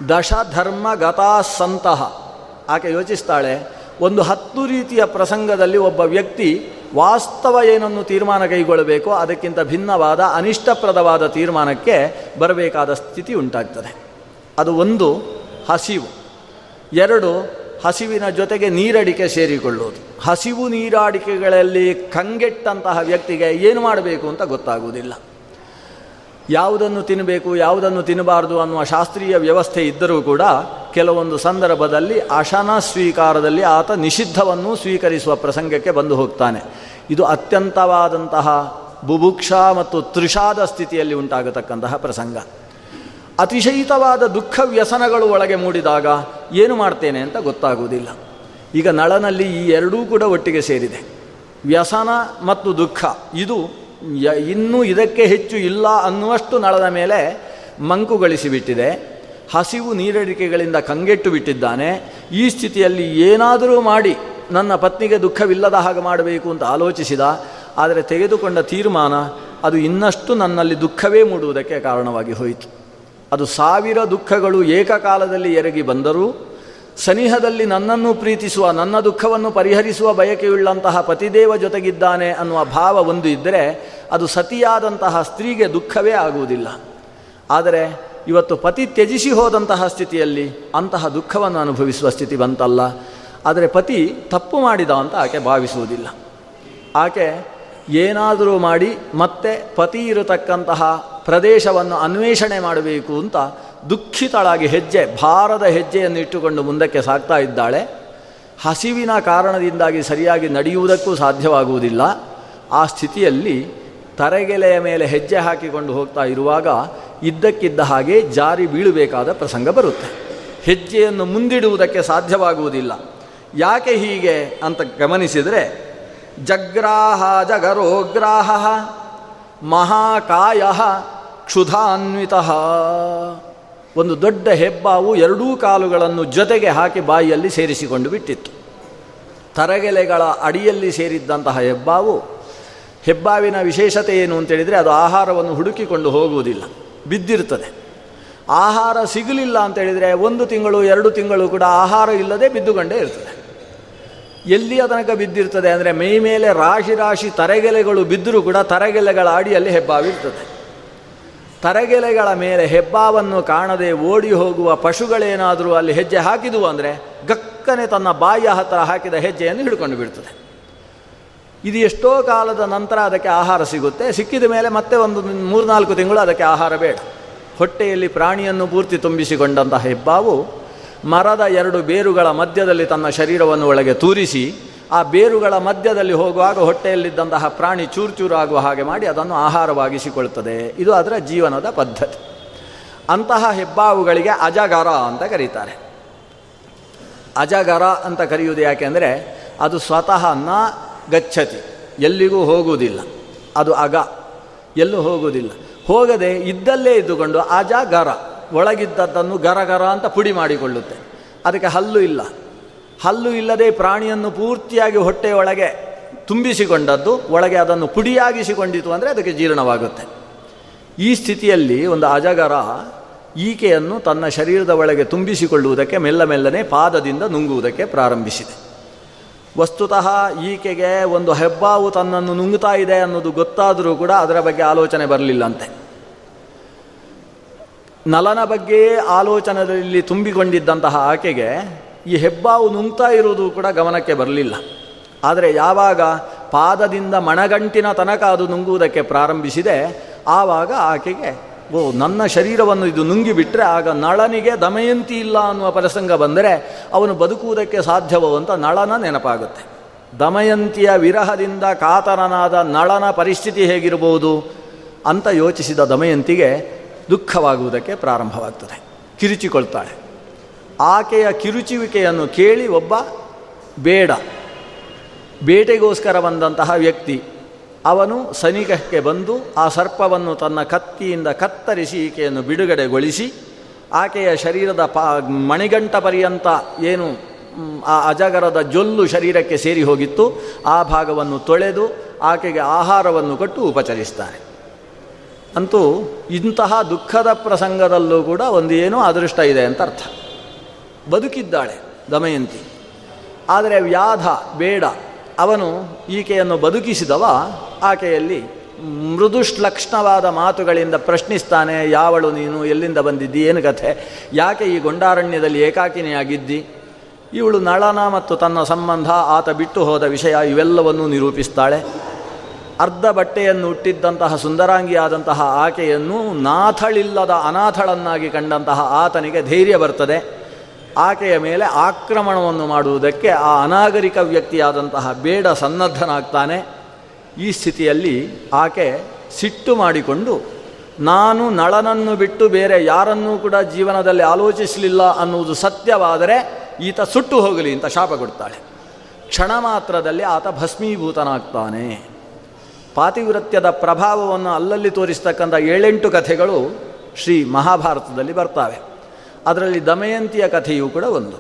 ದಶ ಧರ್ಮ ಗತಾಸಂತಹ ಆಕೆ ಯೋಚಿಸ್ತಾಳೆ ಒಂದು ಹತ್ತು ರೀತಿಯ ಪ್ರಸಂಗದಲ್ಲಿ ಒಬ್ಬ ವ್ಯಕ್ತಿ ವಾಸ್ತವ ಏನನ್ನು ತೀರ್ಮಾನ ಕೈಗೊಳ್ಳಬೇಕೋ ಅದಕ್ಕಿಂತ ಭಿನ್ನವಾದ ಅನಿಷ್ಟಪ್ರದವಾದ ತೀರ್ಮಾನಕ್ಕೆ ಬರಬೇಕಾದ ಸ್ಥಿತಿ ಉಂಟಾಗ್ತದೆ. ಅದು ಒಂದು, ಹಸಿವು. ಎರಡು, ಹಸಿವಿನ ಜೊತೆಗೆ ನೀರಡಿಕೆ ಸೇರಿಕೊಳ್ಳುವುದು. ಹಸಿವು ನೀರಾಡಿಕೆಗಳಲ್ಲಿ ಕಂಗೆಟ್ಟಂತಹ ವ್ಯಕ್ತಿಗೆ ಏನು ಮಾಡಬೇಕು ಅಂತ ಗೊತ್ತಾಗುವುದಿಲ್ಲ. ಯಾವುದನ್ನು ತಿನ್ನಬೇಕು ಯಾವುದನ್ನು ತಿನ್ನಬಾರದು ಅನ್ನುವ ಶಾಸ್ತ್ರೀಯ ವ್ಯವಸ್ಥೆ ಇದ್ದರೂ ಕೂಡ ಕೆಲವೊಂದು ಸಂದರ್ಭದಲ್ಲಿ ಅಶನ ಸ್ವೀಕಾರದಲ್ಲಿ ಆತ ನಿಷಿದ್ಧವನ್ನು ಸ್ವೀಕರಿಸುವ ಪ್ರಸಂಗಕ್ಕೆ ಬಂದು ಹೋಗ್ತಾನೆ. ಇದು ಅತ್ಯಂತವಾದಂತಹ ಬುಭುಕ್ಷ ಮತ್ತು ತೃಷಾದ ಸ್ಥಿತಿಯಲ್ಲಿ ಉಂಟಾಗತಕ್ಕಂತಹ ಪ್ರಸಂಗ. ಅತಿಶಯಿತವಾದ ದುಃಖ ವ್ಯಸನಗಳು ಒಳಗೆ ಮೂಡಿದಾಗ ಏನು ಮಾಡ್ತೇನೆ ಅಂತ ಗೊತ್ತಾಗುವುದಿಲ್ಲ. ಈಗ ನಳನಲ್ಲಿ ಈ ಎರಡೂ ಕೂಡ ಒಟ್ಟಿಗೆ ಸೇರಿದೆ. ವ್ಯಸನ ಮತ್ತು ದುಃಖ, ಇದು ಇನ್ನೂ ಇದಕ್ಕೆ ಹೆಚ್ಚು ಇಲ್ಲ ಅನ್ನುವಷ್ಟು ನಳದ ಮೇಲೆ ಮಂಕುಗಳಿಸಿಬಿಟ್ಟಿದೆ ಹಸಿವು ನೀರಡಿಕೆಗಳಿಂದ ಕಂಗೆಟ್ಟು ಬಿಟ್ಟಿದ್ದಾನೆ. ಈ ಸ್ಥಿತಿಯಲ್ಲಿ ಏನಾದರೂ ಮಾಡಿ ನನ್ನ ಪತ್ನಿಗೆ ದುಃಖವಿಲ್ಲದ ಹಾಗೆ ಮಾಡಬೇಕು ಅಂತ ಆಲೋಚಿಸಿದ. ಆದರೆ ತೆಗೆದುಕೊಂಡ ತೀರ್ಮಾನ, ಅದು ಇನ್ನಷ್ಟು ನನ್ನಲ್ಲಿ ದುಃಖವೇ ಮೂಡುವುದಕ್ಕೆ ಕಾರಣವಾಗಿ ಹೋಯಿತು. ಅದು ಸಾವಿರ ದುಃಖಗಳು ಏಕಕಾಲದಲ್ಲಿ ಎರಗಿ ಬಂದರೂ ಸನಿಹದಲ್ಲಿ ನನ್ನನ್ನು ಪ್ರೀತಿಸುವ, ನನ್ನ ದುಃಖವನ್ನು ಪರಿಹರಿಸುವ ಬಯಕೆಯುಳ್ಳಂತಹ ಪತಿದೇವ ಜೊತೆಗಿದ್ದಾನೆ ಅನ್ನುವ ಭಾವ ಒಂದು ಇದ್ದರೆ ಅದು ಸತಿಯಾದಂತಹ ಸ್ತ್ರೀಗೆ ದುಃಖವೇ ಆಗುವುದಿಲ್ಲ. ಆದರೆ ಇವತ್ತು ಪತಿ ತ್ಯಜಿಸಿ ಹೋದಂತಹ ಸ್ಥಿತಿಯಲ್ಲಿ ಅಂತಹ ದುಃಖವನ್ನು ಅನುಭವಿಸುವ ಸ್ಥಿತಿ ಬಂತಲ್ಲ. ಆದರೆ ಪತಿ ತಪ್ಪು ಮಾಡಿದ ಅಂತ ಆಕೆ ಭಾವಿಸುವುದಿಲ್ಲ. ಆಕೆ ಏನಾದರೂ ಮಾಡಿ ಮತ್ತೆ ಪತಿ ಇರತಕ್ಕಂತಹ ಪ್ರದೇಶವನ್ನು ಅನ್ವೇಷಣೆ ಮಾಡಬೇಕು ಅಂತ ದುಃಖಿತಳಾಗಿ ಹೆಜ್ಜೆ, ಭಾರದ ಹೆಜ್ಜೆಯನ್ನು ಇಟ್ಟುಕೊಂಡು ಮುಂದಕ್ಕೆ ಸಾಗ್ತಾ ಇದ್ದಾಳೆ. ಹಸಿವಿನ ಕಾರಣದಿಂದಾಗಿ ಸರಿಯಾಗಿ ನಡೆಯುವುದಕ್ಕೂ ಸಾಧ್ಯವಾಗುವುದಿಲ್ಲ. ಆ ಸ್ಥಿತಿಯಲ್ಲಿ ತರೆಗೆಲೆಯ ಮೇಲೆ ಹೆಜ್ಜೆ ಹಾಕಿಕೊಂಡು ಹೋಗ್ತಾ ಇರುವಾಗ ಇದ್ದಕ್ಕಿದ್ದ ಹಾಗೆ ಜಾರಿ ಬೀಳಬೇಕಾದ ಪ್ರಸಂಗ ಬರುತ್ತೆ. ಹೆಜ್ಜೆಯನ್ನು ಮುಂದಿಡುವುದಕ್ಕೆ ಸಾಧ್ಯವಾಗುವುದಿಲ್ಲ. ಯಾಕೆ ಹೀಗೆ ಅಂತ ಗಮನಿಸಿದರೆ, ಜಗ್ರಾಹ ಜಗರೋಗ್ರಾಹ ಮಹಾಕಾಯ ಕ್ಷುಧಾನ್ವಿತ. ಒಂದು ದೊಡ್ಡ ಹೆಬ್ಬಾವು ಎರಡೂ ಕಾಲುಗಳನ್ನು ಜೊತೆಗೆ ಹಾಕಿ ಬಾಯಿಯಲ್ಲಿ ಸೇರಿಸಿಕೊಂಡು ಬಿಟ್ಟಿತ್ತು. ತರಗೆಲೆಗಳ ಅಡಿಯಲ್ಲಿ ಸೇರಿದ್ದಂತಹ ಹೆಬ್ಬಾವು, ಹೆಬ್ಬಾವಿನ ವಿಶೇಷತೆ ಏನು ಅಂತೇಳಿದರೆ ಅದು ಆಹಾರವನ್ನು ಹುಡುಕಿಕೊಂಡು ಹೋಗುವುದಿಲ್ಲ ಬಿದ್ದಿರ್ತದೆ ಆಹಾರ ಸಿಗಲಿಲ್ಲ ಅಂತೇಳಿದರೆ ಒಂದು ತಿಂಗಳು, ಎರಡು ತಿಂಗಳು ಕೂಡ ಆಹಾರ ಇಲ್ಲದೆ ಬಿದ್ದುಕೊಂಡೇ ಇರ್ತದೆ. ಎಲ್ಲಿ ತನಕ ಬಿದ್ದಿರ್ತದೆ ಅಂದರೆ ಮೈ ಮೇಲೆ ರಾಶಿ ರಾಶಿ ತರಗೆಲೆಗಳು ಬಿದ್ದರೂ ಕೂಡ ತರೆಗೆಲೆಗಳ ಅಡಿಯಲ್ಲಿ ಹೆಬ್ಬಾವಿರ್ತದೆ ತರೆಗೆಲೆಗಳ ಮೇಲೆ ಹೆಬ್ಬಾವನ್ನು ಕಾಣದೆ ಓಡಿ ಹೋಗುವ ಪಶುಗಳೇನಾದರೂ ಅಲ್ಲಿ ಹೆಜ್ಜೆ ಹಾಕಿದವು ಅಂದರೆ ಗಕ್ಕನೆ ತನ್ನ ಬಾಯಿಯ ಹತ್ತಿರ ಹಾಕಿದ ಹೆಜ್ಜೆಯನ್ನು ಹಿಡ್ಕೊಂಡು ಬಿಡ್ತದೆ. ಇದು ಎಷ್ಟೋ ಕಾಲದ ನಂತರ ಅದಕ್ಕೆ ಆಹಾರ ಸಿಗುತ್ತೆ. ಸಿಕ್ಕಿದ ಮೇಲೆ ಮತ್ತೆ ಒಂದು ಮೂರ್ನಾಲ್ಕು ತಿಂಗಳು ಅದಕ್ಕೆ ಆಹಾರ ಬೇಡ. ಹೊಟ್ಟೆಯಲ್ಲಿ ಪ್ರಾಣಿಯನ್ನು ಪೂರ್ತಿ ತುಂಬಿಸಿಕೊಂಡಂತಹ ಹೆಬ್ಬಾವು ಮರದ ಎರಡು ಬೇರುಗಳ ಮಧ್ಯದಲ್ಲಿ ತನ್ನ ಶರೀರವನ್ನು ಒಳಗೆ ತೂರಿಸಿ ಆ ಬೇರುಗಳ ಮಧ್ಯದಲ್ಲಿ ಹೋಗುವಾಗ ಹೊಟ್ಟೆಯಲ್ಲಿದ್ದಂತಹ ಪ್ರಾಣಿ ಚೂರು ಚೂರು ಆಗುವ ಹಾಗೆ ಮಾಡಿ ಅದನ್ನು ಆಹಾರವಾಗಿಸಿಕೊಳ್ತದೆ ಇದು ಅದರ ಜೀವನದ ಪದ್ಧತಿ. ಅಂತಹ ಹೆಬ್ಬಾವುಗಳಿಗೆ ಅಜಗರ ಅಂತ ಕರೀತಾರೆ. ಅಜಗರ ಅಂತ ಕರೆಯುವುದು ಯಾಕೆಂದರೆ ಅದು ಸ್ವತಃ ನ ಗಚ್ಚತಿ. ಎಲ್ಲಿಗೂ ಹೋಗುವುದಿಲ್ಲ. ಅದು ಅಗ. ಎಲ್ಲೂ ಹೋಗುವುದಿಲ್ಲ. ಹೋಗದೆ ಇದ್ದಲ್ಲೇ ಇದ್ದುಕೊಂಡು ಅಜಗರ, ಒಳಗಿದ್ದದ್ದನ್ನು ಗರಗರ ಅಂತ ಪುಡಿ ಮಾಡಿಕೊಳ್ಳುತ್ತೆ. ಅದಕ್ಕೆ ಹಲ್ಲು ಇಲ್ಲ. ಹಲ್ಲು ಇಲ್ಲದೆ ಪ್ರಾಣಿಯನ್ನು ಪೂರ್ತಿಯಾಗಿ ಹೊಟ್ಟೆಯೊಳಗೆ ತುಂಬಿಸಿಕೊಂಡದ್ದು, ಒಳಗೆ ಅದನ್ನು ಪುಡಿಯಾಗಿಸಿಕೊಂಡಿತು ಅಂದರೆ ಅದಕ್ಕೆ ಜೀರ್ಣವಾಗುತ್ತೆ. ಈ ಸ್ಥಿತಿಯಲ್ಲಿ ಒಂದು ಅಜಗರ ಈಕೆಯನ್ನು ತನ್ನ ಶರೀರದ ಒಳಗೆ ತುಂಬಿಸಿಕೊಳ್ಳುವುದಕ್ಕೆ ಮೆಲ್ಲ ಮೆಲ್ಲನೆ ಪಾದದಿಂದ ನುಂಗುವುದಕ್ಕೆ ಪ್ರಾರಂಭಿಸಿದೆ. ವಸ್ತುತಃ ಈಕೆಗೆ ಒಂದು ಹೆಬ್ಬಾವು ತನ್ನನ್ನು ನುಂಗುತ್ತಾ ಇದೆ ಅನ್ನೋದು ಗೊತ್ತಾದರೂ ಕೂಡ ಅದರ ಬಗ್ಗೆ ಆಲೋಚನೆ ಬರಲಿಲ್ಲಂತೆ. ನಲನ ಬಗ್ಗೆ ಆಲೋಚನೆಯಲ್ಲಿ ತುಂಬಿಕೊಂಡಿದ್ದಂತಹ ಆಕೆಗೆ ಈ ಹೆಬ್ಬಾವು ನುಂಗ್ತಾ ಇರೋದು ಕೂಡ ಗಮನಕ್ಕೆ ಬರಲಿಲ್ಲ. ಆದರೆ ಯಾವಾಗ ಪಾದದಿಂದ ಮಣಗಂಟಿನ ತನಕ ಅದು ನುಂಗುವುದಕ್ಕೆ ಪ್ರಾರಂಭಿಸಿದೆ, ಆವಾಗ ಆಕೆಗೆ, ಓ, ನನ್ನ ಶರೀರವನ್ನು ಇದು ನುಂಗಿಬಿಟ್ರೆ ಆಗ ನಳನಿಗೆ ದಮಯಂತಿ ಇಲ್ಲ ಅನ್ನುವ ಪ್ರಸಂಗ ಬಂದರೆ ಅವನು ಬದುಕುವುದಕ್ಕೆ ಸಾಧ್ಯವೋ ಅಂತ ನಳನ ನೆನಪಾಗುತ್ತೆ. ದಮಯಂತಿಯ ವಿರಹದಿಂದ ಕಾತರನಾದ ನಳನ ಪರಿಸ್ಥಿತಿ ಹೇಗಿರಬಹುದು ಅಂತ ಯೋಚಿಸಿದ ದಮಯಂತಿಗೆ ದುಃಖವಾಗುವುದಕ್ಕೆ ಪ್ರಾರಂಭವಾಗ್ತದೆ. ಕಿರುಚಿಕೊಳ್ತಾಳೆ. ಆಕೆಯ ಕಿರುಚುವಿಕೆಯನ್ನು ಕೇಳಿ ಒಬ್ಬ ಬೇಡ. ಬೇಟೆಗೋಸ್ಕರ ಬಂದಂತಹ ವ್ಯಕ್ತಿ. ಅವನು ಸನಿಕಕ್ಕೆ ಬಂದು ಆ ಸರ್ಪವನ್ನು ತನ್ನ ಕತ್ತಿಯಿಂದ ಕತ್ತರಿಸಿ ಈಕೆಯನ್ನು ಬಿಡುಗಡೆಗೊಳಿಸಿ, ಆಕೆಯ ಶರೀರದ ಪಾ, ಮಣಿಗಂಟ ಪರ್ಯಂತ ಏನು ಆ ಅಜಗರದ ಜೊಲ್ಲು ಶರೀರಕ್ಕೆ ಸೇರಿ ಹೋಗಿತ್ತು. ಆ ಭಾಗವನ್ನು ತೊಳೆದು ಆಕೆಗೆ ಆಹಾರವನ್ನು ಕೊಟ್ಟು ಉಪಚರಿಸ್ತಾರೆ. ಅಂತೂ ಇಂತಹ ದುಃಖದ ಪ್ರಸಂಗದಲ್ಲೂ ಕೂಡ ಒಂದು ಏನೋ ಅದೃಷ್ಟ ಇದೆ ಅಂತ ಅರ್ಥ. ಬದುಕಿದ್ದಾಳೆ ದಮಯಂತಿ. ಆದರೆ ವ್ಯಾಧ, ಬೇಡ. ಅವನು ಈಕೆಯನ್ನು ಬದುಕಿಸಿದವ, ಆಕೆಯಲ್ಲಿ ಮೃದುಶ್ಲಕ್ಷ್ಣವಾದ ಮಾತುಗಳಿಂದ ಪ್ರಶ್ನಿಸ್ತಾನೆ, ಯಾವಳು ನೀನು? ಎಲ್ಲಿಂದ ಬಂದಿದ್ದಿ? ಏನು ಕಥೆ? ಯಾಕೆ ಈ ಗೊಂಡಾರಣ್ಯದಲ್ಲಿ ಏಕಾಕಿನಿಯಾಗಿದ್ದಿ? ಇವಳು ನಳನ ಮತ್ತು ತನ್ನ ಸಂಬಂಧ ಆತ ಬಿಟ್ಟು ಹೋದ ವಿಷಯ ಇವೆಲ್ಲವನ್ನೂ ನಿರೂಪಿಸ್ತಾಳೆ. ಅರ್ಧ ಬಟ್ಟೆಯನ್ನು ಹುಟ್ಟಿದ್ದಂತಹ ಸುಂದರಾಂಗಿಯಾದಂತಹ ಆಕೆಯನ್ನು ನಾಥಳಿಲ್ಲದ ಅನಾಥಳನ್ನಾಗಿ ಕಂಡಂತಹ ಆತನಿಗೆ ಧೈರ್ಯ ಬರ್ತದೆ. ಆಕೆಯ ಮೇಲೆ ಆಕ್ರಮಣವನ್ನು ಮಾಡುವುದಕ್ಕೆ ಆ ಅನಾಗರಿಕ ವ್ಯಕ್ತಿಯಾದಂತಹ ಬೇಡ ಸನ್ನದ್ಧನಾಗ್ತಾನೆ. ಈ ಸ್ಥಿತಿಯಲ್ಲಿ ಆಕೆ ಸಿಟ್ಟು ಮಾಡಿಕೊಂಡು, ನಾನು ನಳನನ್ನು ಬಿಟ್ಟು ಬೇರೆ ಯಾರನ್ನೂ ಕೂಡ ಜೀವನದಲ್ಲಿ ಆಲೋಚಿಸಲಿಲ್ಲ ಅನ್ನುವುದು ಸತ್ಯವಾದರೆ ಈತ ಸುಟ್ಟು ಹೋಗಲಿ ಅಂತ ಶಾಪ ಕೊಡ್ತಾಳೆ. ಕ್ಷಣ ಮಾತ್ರದಲ್ಲಿ ಆತ ಭಸ್ಮೀಭೂತನಾಗ್ತಾನೆ. ಪಾತಿವೃತ್ಯದ ಪ್ರಭಾವವನ್ನು ಅಲ್ಲಲ್ಲಿ ತೋರಿಸ್ತಕ್ಕಂಥ ಏಳೆಂಟು ಕಥೆಗಳು ಶ್ರೀ ಮಹಾಭಾರತದಲ್ಲಿ ಬರ್ತಾವೆ. ಅದರಲ್ಲಿ ದಮಯಂತಿಯ ಕಥೆಯೂ ಕೂಡ ಒಂದು.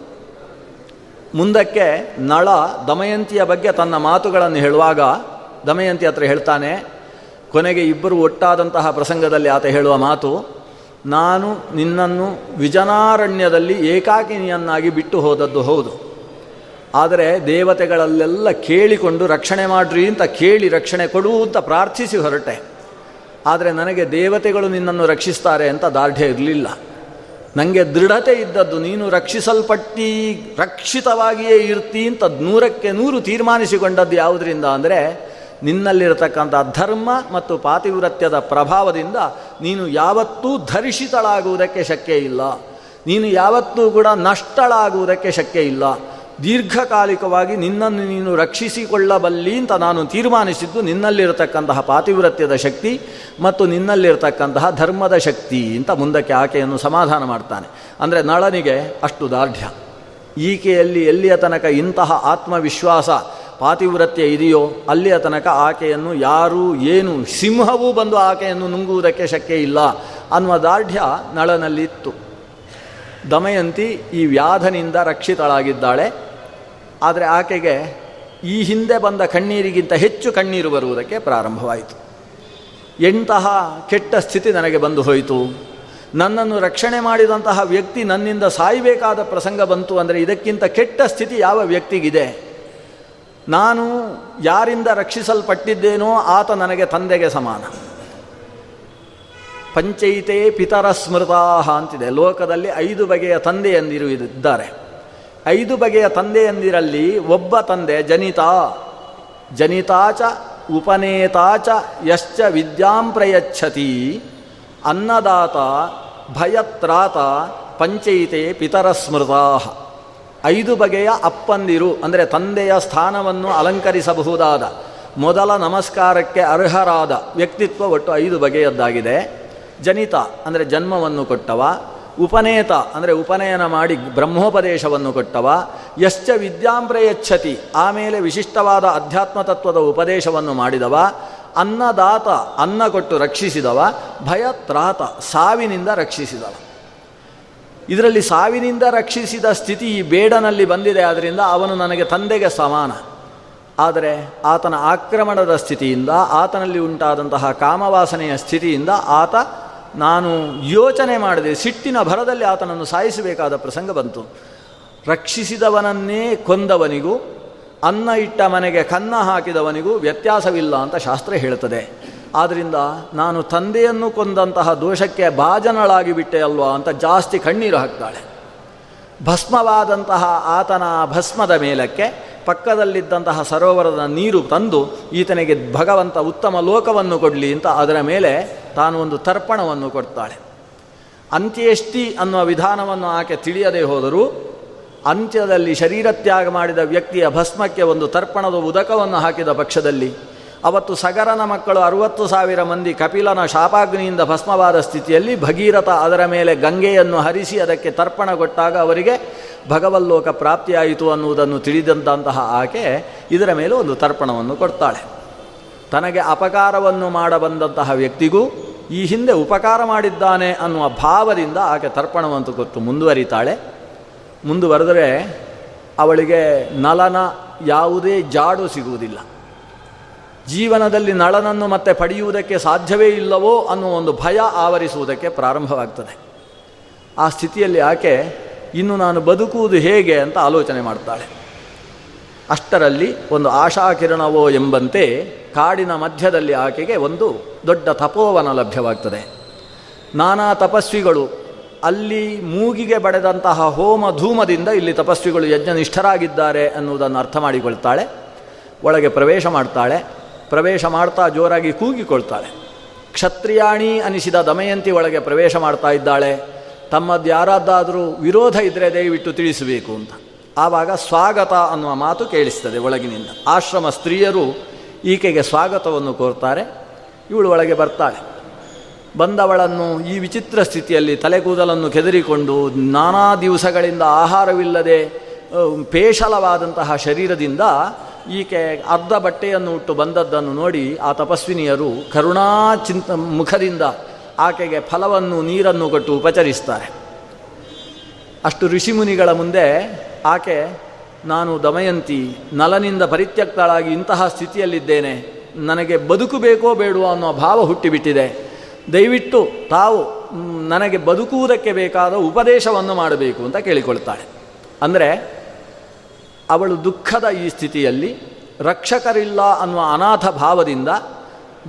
ಮುಂದಕ್ಕೆ ನಳ ದಮಯಂತಿಯ ಬಗ್ಗೆ ತನ್ನ ಮಾತುಗಳನ್ನು ಹೇಳುವಾಗ ದಮಯಂತಿ ಹತ್ರ ಹೇಳ್ತಾನೆ, ಕೊನೆಗೆ ಇಬ್ಬರು ಒಟ್ಟಾದಂತಹ ಪ್ರಸಂಗದಲ್ಲಿ ಆತ ಹೇಳುವ ಮಾತು, ನಾನು ನಿನ್ನನ್ನು ವಿಜನಾರಣ್ಯದಲ್ಲಿ ಏಕಾಕಿನಿಯನ್ನಾಗಿ ಬಿಟ್ಟು ಹೋದದ್ದು ಹೌದು. ಆದರೆ ದೇವತೆಗಳಲ್ಲೆಲ್ಲ ಕೇಳಿಕೊಂಡು ರಕ್ಷಣೆ ಮಾಡ್ರಿ ಅಂತ ಕೇಳಿ ರಕ್ಷಣೆ ಕೊಡು ಅಂತ ಪ್ರಾರ್ಥಿಸಿ ಹೊರಟೆ. ಆದರೆ ನನಗೆ ದೇವತೆಗಳು ನಿನ್ನನ್ನು ರಕ್ಷಿಸ್ತಾರೆ ಅಂತ ದಾರ್ಢ್ಯ ಇರಲಿಲ್ಲ. ನನಗೆ ದೃಢತೆ ಇದ್ದದ್ದು, ನೀನು ರಕ್ಷಿಸಲ್ಪಟ್ಟಿ, ರಕ್ಷಿತವಾಗಿಯೇ ಇರ್ತಿ ಅಂತ ನೂರಕ್ಕೆ ನೂರು ತೀರ್ಮಾನಿಸಿಕೊಂಡದ್ದು ಯಾವುದರಿಂದ ಅಂದರೆ, ನಿನ್ನಲ್ಲಿರತಕ್ಕಂಥ ಧರ್ಮ ಮತ್ತು ಪಾತಿವ್ರತ್ಯದ ಪ್ರಭಾವದಿಂದ ನೀನು ಯಾವತ್ತೂ ಧರಿಸಿತಳಾಗುವುದಕ್ಕೆ ಶಕ್ಯ ಇಲ್ಲ. ನೀನು ಯಾವತ್ತೂ ಕೂಡ ನಷ್ಟಳಾಗುವುದಕ್ಕೆ ಶಕ್ಯ ಇಲ್ಲ. ದೀರ್ಘಕಾಲಿಕವಾಗಿ ನಿನ್ನನ್ನು ನೀನು ರಕ್ಷಿಸಿಕೊಳ್ಳಬಲ್ಲಿ ಅಂತ ನಾನು ತೀರ್ಮಾನಿಸಿದ್ದು ನಿನ್ನಲ್ಲಿರತಕ್ಕಂತಹ ಪಾತಿವ್ರತ್ಯದ ಶಕ್ತಿ ಮತ್ತು ನಿನ್ನಲ್ಲಿರತಕ್ಕಂತಹ ಧರ್ಮದ ಶಕ್ತಿ ಅಂತ ಮುಂದಕ್ಕೆ ಆಕೆಯನ್ನು ಸಮಾಧಾನ ಮಾಡ್ತಾನೆ. ಅಂದರೆ ನಳನಿಗೆ ಅಷ್ಟು ದಾರ್ಢ್ಯ. ಈಕೆಯಲ್ಲಿ ಎಲ್ಲಿಯ ತನಕ ಇಂತಹ ಆತ್ಮವಿಶ್ವಾಸ, ಪಾತಿವ್ರತ್ಯ ಇದೆಯೋ ಅಲ್ಲಿಯ ತನಕ ಆಕೆಯನ್ನು ಯಾರೂ ಏನು ಸಿಂಹವೂ ಬಂದು ಆಕೆಯನ್ನು ನುಂಗುವುದಕ್ಕೆ ಶಕ್ಯ ಇಲ್ಲ ಅನ್ನುವ ದಾರ್ಢ್ಯ ನಳನಲ್ಲಿತ್ತು. ದಮಯಂತಿ ಈ ವ್ಯಾಧನಿಂದ ರಕ್ಷಿತಳಾಗಿದ್ದಾಳೆ. ಆದರೆ ಆಕೆಗೆ ಈ ಹಿಂದೆ ಬಂದ ಕಣ್ಣೀರಿಗಿಂತ ಹೆಚ್ಚು ಕಣ್ಣೀರು ಬರುವುದಕ್ಕೆ ಪ್ರಾರಂಭವಾಯಿತು. ಎಂತಹ ಕೆಟ್ಟ ಸ್ಥಿತಿ ನನಗೆ ಬಂದು ಹೋಯಿತು. ನನ್ನನ್ನು ರಕ್ಷಣೆ ಮಾಡಿದಂತಹ ವ್ಯಕ್ತಿ ನನ್ನಿಂದ ಸಾಯಬೇಕಾದ ಪ್ರಸಂಗ ಬಂತು ಅಂದರೆ ಇದಕ್ಕಿಂತ ಕೆಟ್ಟ ಸ್ಥಿತಿ ಯಾವ ವ್ಯಕ್ತಿಗಿದೆ? ನಾನು ಯಾರಿಂದ ರಕ್ಷಿಸಲ್ಪಟ್ಟಿದ್ದೇನೋ ಆತ ನನಗೆ ತಂದೆಗೆ ಸಮಾನ. ಪಂಚೈತೆ ಪಿತರ ಸ್ಮೃತಾಹ ಅಂತಿದೆ. ಲೋಕದಲ್ಲಿ ಐದು ಬಗೆಯ ತಂದೆಯಂದಿರು ಇದ್ದಾರೆ. ಐದು ಬಗೆಯ ತಂದೆಯಂದಿರಲ್ಲಿ ಒಬ್ಬ ತಂದೆ ಜನಿತಾ. ಜನಿತಾಚ, ಉಪನೇತಾಚ, ಯಶ್ಚ ವಿದ್ಯಾಂ ಪ್ರಯಚ್ಛತಿ. ಅನ್ನದಾತ, ಭಯತ್ರಾತ, ಪಂಚೈತೆ ಪಿತರ ಸ್ಮೃತಾ ಐದು ಬಗೆಯ ಅಪ್ಪಂದಿರು, ಅಂದರೆ ತಂದೆಯ ಸ್ಥಾನವನ್ನು ಅಲಂಕರಿಸಬಹುದಾದ, ಮೊದಲ ನಮಸ್ಕಾರಕ್ಕೆ ಅರ್ಹರಾದ ವ್ಯಕ್ತಿತ್ವ ಒಟ್ಟು ಐದು ಬಗೆಯದ್ದಾಗಿದೆ. ಜನಿತ, ಅಂದರೆ ಜನ್ಮವನ್ನು ಕೊಟ್ಟವ. ಉಪನೇತ, ಅಂದರೆ ಉಪನಯನ ಮಾಡಿ ಬ್ರಹ್ಮೋಪದೇಶವನ್ನು ಕೊಟ್ಟವ, ಯಶ್ಚ ವಿದ್ಯಾಂಪ್ರಯಚ್ಛತಿ ಆಮೇಲೆ ವಿಶಿಷ್ಟವಾದ ಅಧ್ಯಾತ್ಮ ತತ್ವದ ಉಪದೇಶವನ್ನು ಮಾಡಿದವ, ಅನ್ನದಾತ, ಅನ್ನ ಕೊಟ್ಟು ರಕ್ಷಿಸಿದವ, ಭಯತ್ರಾತ, ಸಾವಿನಿಂದ ರಕ್ಷಿಸಿದವ. ಇದರಲ್ಲಿ ಸಾವಿನಿಂದ ರಕ್ಷಿಸಿದ ಸ್ಥಿತಿ ಈ ಬೇಡನಲ್ಲಿ ಬಂದಿದೆ ಆದ್ದರಿಂದ ಅವನು ನನಗೆ ತಂದೆಗೆ ಸಮಾನ. ಆದರೆ ಆತನ ಆಕ್ರಮಣದ ಸ್ಥಿತಿಯಿಂದ, ಆತನಲ್ಲಿ ಉಂಟಾದಂತಹ ಕಾಮವಾಸನೆಯ ಸ್ಥಿತಿಯಿಂದ ಆತ ನಾನು ಯೋಚನೆ ಮಾಡಿದೆ, ಸಿಟ್ಟಿನ ಭರದಲ್ಲಿ ಆತನನ್ನು ಸಾಯಿಸಬೇಕಾದ ಪ್ರಸಂಗ ಬಂತು. ರಕ್ಷಿಸಿದವನನ್ನೇ ಕೊಂದವನಿಗೂ, ಅನ್ನ ಇಟ್ಟ ಮನೆಗೆ ಕನ್ನ ಹಾಕಿದವನಿಗೂ ವ್ಯತ್ಯಾಸವಿಲ್ಲ ಅಂತ ಶಾಸ್ತ್ರ ಹೇಳುತ್ತದೆ. ಆದ್ದರಿಂದ ನಾನು ತಂದೆಯನ್ನು ಕೊಂದಂತಹ ದೋಷಕ್ಕೆ ಭಾಜನಳಾಗಿ ಬಿಟ್ಟೆ ಅಲ್ವಾ ಅಂತ ಜಾಸ್ತಿ ಕಣ್ಣೀರು ಹಾಕ್ತಾಳೆ. ಭಸ್ಮವಾದಂತಹ ಆತನ ಭಸ್ಮದ ಮೇಲಕ್ಕೆ ಪಕ್ಕದಲ್ಲಿದ್ದಂತಹ ಸರೋವರದ ನೀರು ತಂದು ಈತನಿಗೆ ಭಗವಂತ ಉತ್ತಮ ಲೋಕವನ್ನು ಕೊಡಲಿ ಅಂತ ಅದರ ಮೇಲೆ ತಾನು ಒಂದು ತರ್ಪಣವನ್ನು ಕೊಡ್ತಾಳೆ. ಅಂತ್ಯೇಷ್ಟಿ ಅನ್ನುವ ವಿಧಾನವನ್ನು ಆಕೆ ತಿಳಿಯದೆ ಹೋದರೂ ಅಂತ್ಯದಲ್ಲಿ ಶರೀರ ತ್ಯಾಗ ಮಾಡಿದ ವ್ಯಕ್ತಿಯ ಭಸ್ಮಕ್ಕೆ ಒಂದು ತರ್ಪಣದ ಉದಕವನ್ನು ಹಾಕಿದ ಪಕ್ಷದಲ್ಲಿ ಅವತ್ತು ಸಗರನ ಮಕ್ಕಳು ಅರುವತ್ತು ಸಾವಿರ ಮಂದಿ ಕಪಿಲನ ಶಾಪಾಗ್ನಿಯಿಂದ ಭಸ್ಮವಾದ ಸ್ಥಿತಿಯಲ್ಲಿ ಭಗೀರಥ ಅದರ ಮೇಲೆ ಗಂಗೆಯನ್ನು ಹರಿಸಿ ಅದಕ್ಕೆ ತರ್ಪಣ ಕೊಟ್ಟಾಗ ಅವರಿಗೆ ಭಗವಲ್ಲೋಕ ಪ್ರಾಪ್ತಿಯಾಯಿತು ಅನ್ನುವುದನ್ನು ತಿಳಿದಂತಹ ಆಕೆ ಇದರ ಮೇಲೆ ಒಂದು ತರ್ಪಣವನ್ನು ಕೊಡ್ತಾಳೆ. ತನಗೆ ಅಪಕಾರವನ್ನು ಮಾಡಬಂದಂತಹ ವ್ಯಕ್ತಿಗೂ ಈ ಹಿಂದೆ ಉಪಕಾರ ಮಾಡಿದ್ದಾನೆ ಅನ್ನುವ ಭಾವದಿಂದ ಆಕೆ ತರ್ಪಣವಂತು ಕೊಟ್ಟು ಮುಂದುವರಿತಾಳೆ. ಮುಂದುವರೆದರೆ ಅವಳಿಗೆ ನಲನ ಯಾವುದೇ ಜಾಡು ಸಿಗುವುದಿಲ್ಲ. ಜೀವನದಲ್ಲಿ ನಳನನ್ನು ಮತ್ತೆ ಪಡೆಯುವುದಕ್ಕೆ ಸಾಧ್ಯವೇ ಇಲ್ಲವೋ ಅನ್ನುವ ಒಂದು ಭಯ ಆವರಿಸುವುದಕ್ಕೆ ಪ್ರಾರಂಭವಾಗ್ತದೆ. ಆ ಸ್ಥಿತಿಯಲ್ಲಿ ಆಕೆ ಇನ್ನು ನಾನು ಬದುಕುವುದು ಹೇಗೆ ಅಂತ ಆಲೋಚನೆ ಮಾಡ್ತಾಳೆ. ಅಷ್ಟರಲ್ಲಿ ಒಂದು ಆಶಾಕಿರಣವೋ ಎಂಬಂತೆ ಕಾಡಿನ ಮಧ್ಯದಲ್ಲಿ ಆಕೆಗೆ ಒಂದು ದೊಡ್ಡ ತಪೋವನ ಲಭ್ಯವಾಗ್ತದೆ. ನಾನಾ ತಪಸ್ವಿಗಳು ಅಲ್ಲಿ ಮೂಗಿಗೆ ಬಡೆದಂತಹ ಹೋಮ ಧೂಮದಿಂದ ಇಲ್ಲಿ ತಪಸ್ವಿಗಳು ಯಜ್ಞನಿಷ್ಠರಾಗಿದ್ದಾರೆ ಅನ್ನುವುದನ್ನು ಅರ್ಥ ಮಾಡಿಕೊಳ್ತಾಳೆ. ಒಳಗೆ ಪ್ರವೇಶ ಮಾಡ್ತಾಳೆ. ಪ್ರವೇಶ ಮಾಡ್ತಾ ಜೋರಾಗಿ ಕೂಗಿಕೊಳ್ತಾಳೆ. ಕ್ಷತ್ರಿಯಾಣಿ ಅನಿಸಿದ ದಮಯಂತಿ ಒಳಗೆ ಪ್ರವೇಶ ಮಾಡ್ತಾ ಇದ್ದಾಳೆ. ತಮ್ಮದು ಯಾರಾದಾದರೂ ವಿರೋಧ ಇದ್ದರೆ ದಯವಿಟ್ಟು ತಿಳಿಸಬೇಕು ಅಂತ. ಆವಾಗ ಸ್ವಾಗತ ಅನ್ನುವ ಮಾತು ಕೇಳಿಸ್ತದೆ ಒಳಗಿನಿಂದ. ಆಶ್ರಮ ಸ್ತ್ರೀಯರು ಈಕೆಗೆ ಸ್ವಾಗತವನ್ನು ಕೋರ್ತಾರೆ. ಇವಳು ಒಳಗೆ ಬರ್ತಾಳೆ. ಬಂದವಳನ್ನು ಈ ವಿಚಿತ್ರ ಸ್ಥಿತಿಯಲ್ಲಿ ತಲೆಕೂದಲನ್ನು ಕೆದರಿಕೊಂಡು ನಾನಾ ದಿವಸಗಳಿಂದ ಆಹಾರವಿಲ್ಲದೆ ಪೇಶಲವಾದಂತಹ ಶರೀರದಿಂದ ಈಕೆ ಅರ್ಧ ಬಟ್ಟೆಯನ್ನು ಉಟ್ಟು ಬಂದದ್ದನ್ನು ನೋಡಿ ಆ ತಪಸ್ವಿನಿಯರು ಕರುಣಾ ಚಿಂತ ಮುಖದಿಂದ ಆಕೆಗೆ ಫಲವನ್ನು, ನೀರನ್ನು ಕೊಟ್ಟು ಉಪಚರಿಸ್ತಾರೆ. ಅಷ್ಟು ಋಷಿಮುನಿಗಳ ಮುಂದೆ ಆಕೆ, ನಾನು ದಮಯಂತಿ, ನಲನಿಂದ ಪರಿತ್ಯಕ್ತಳಾಗಿ ಇಂತಹ ಸ್ಥಿತಿಯಲ್ಲಿದ್ದೇನೆ, ನನಗೆ ಬದುಕು ಬೇಕೋ ಬೇಡುವ ಅನ್ನೋ ಭಾವ ಹುಟ್ಟಿಬಿಟ್ಟಿದೆ. ದಯವಿಟ್ಟು ತಾವು ನನಗೆ ಬದುಕುವುದಕ್ಕೆ ಬೇಕಾದ ಉಪದೇಶವನ್ನು ಮಾಡಬೇಕು, ಅಂತ ಕೇಳಿಕೊಳ್ತಾಳೆ. ಅಂದರೆ ಅವಳು ದುಃಖದ ಈ ಸ್ಥಿತಿಯಲ್ಲಿ ರಕ್ಷಕರಿಲ್ಲ ಅನ್ನುವ ಅನಾಥ ಭಾವದಿಂದ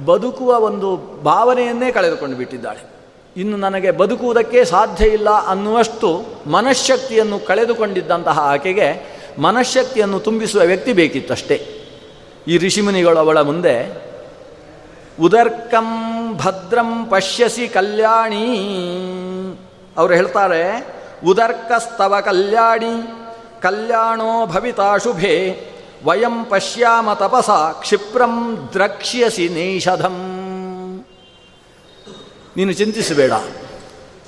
ಬದುಕುವ ಒಂದು ಭಾವನೆಯನ್ನೇ ಕಳೆದುಕೊಂಡು ಬಿಟ್ಟಿದ್ದಾಳೆ. ಇನ್ನು ನನಗೆ ಬದುಕುವುದಕ್ಕೆ ಸಾಧ್ಯ ಇಲ್ಲ ಅನ್ನುವಷ್ಟು ಮನಃಶಕ್ತಿಯನ್ನು ಕಳೆದುಕೊಂಡಿದ್ದಂತಹ ಆಕೆಗೆ ಮನಃಶಕ್ತಿಯನ್ನು ತುಂಬಿಸುವ ವ್ಯಕ್ತಿ ಬೇಕಿತ್ತಷ್ಟೇ. ಈ ಋಷಿಮುನಿಗಳು ಅವಳ ಮುಂದೆ, ಉದರ್ಕಂ ಭದ್ರಂ ಪಶ್ಯಸಿ ಕಲ್ಯಾಣಿ. ಅವರು ಹೇಳ್ತಾರೆ, ಉದರ್ಕಸ್ತವ ಕಲ್ಯಾಣಿ. ಕಲ್ಯಾಣೋ ಭವಿತಾ ಶುಭೆ. ವಯಂ ಪಶ್ಯಾಮ ತಪಸ, ಕ್ಷಿಪ್ರಂ ದ್ರಕ್ಷ್ಯಸಿ ನೀಷಧಂ. ನೀನು ಚಿಂತಿಸಬೇಡ.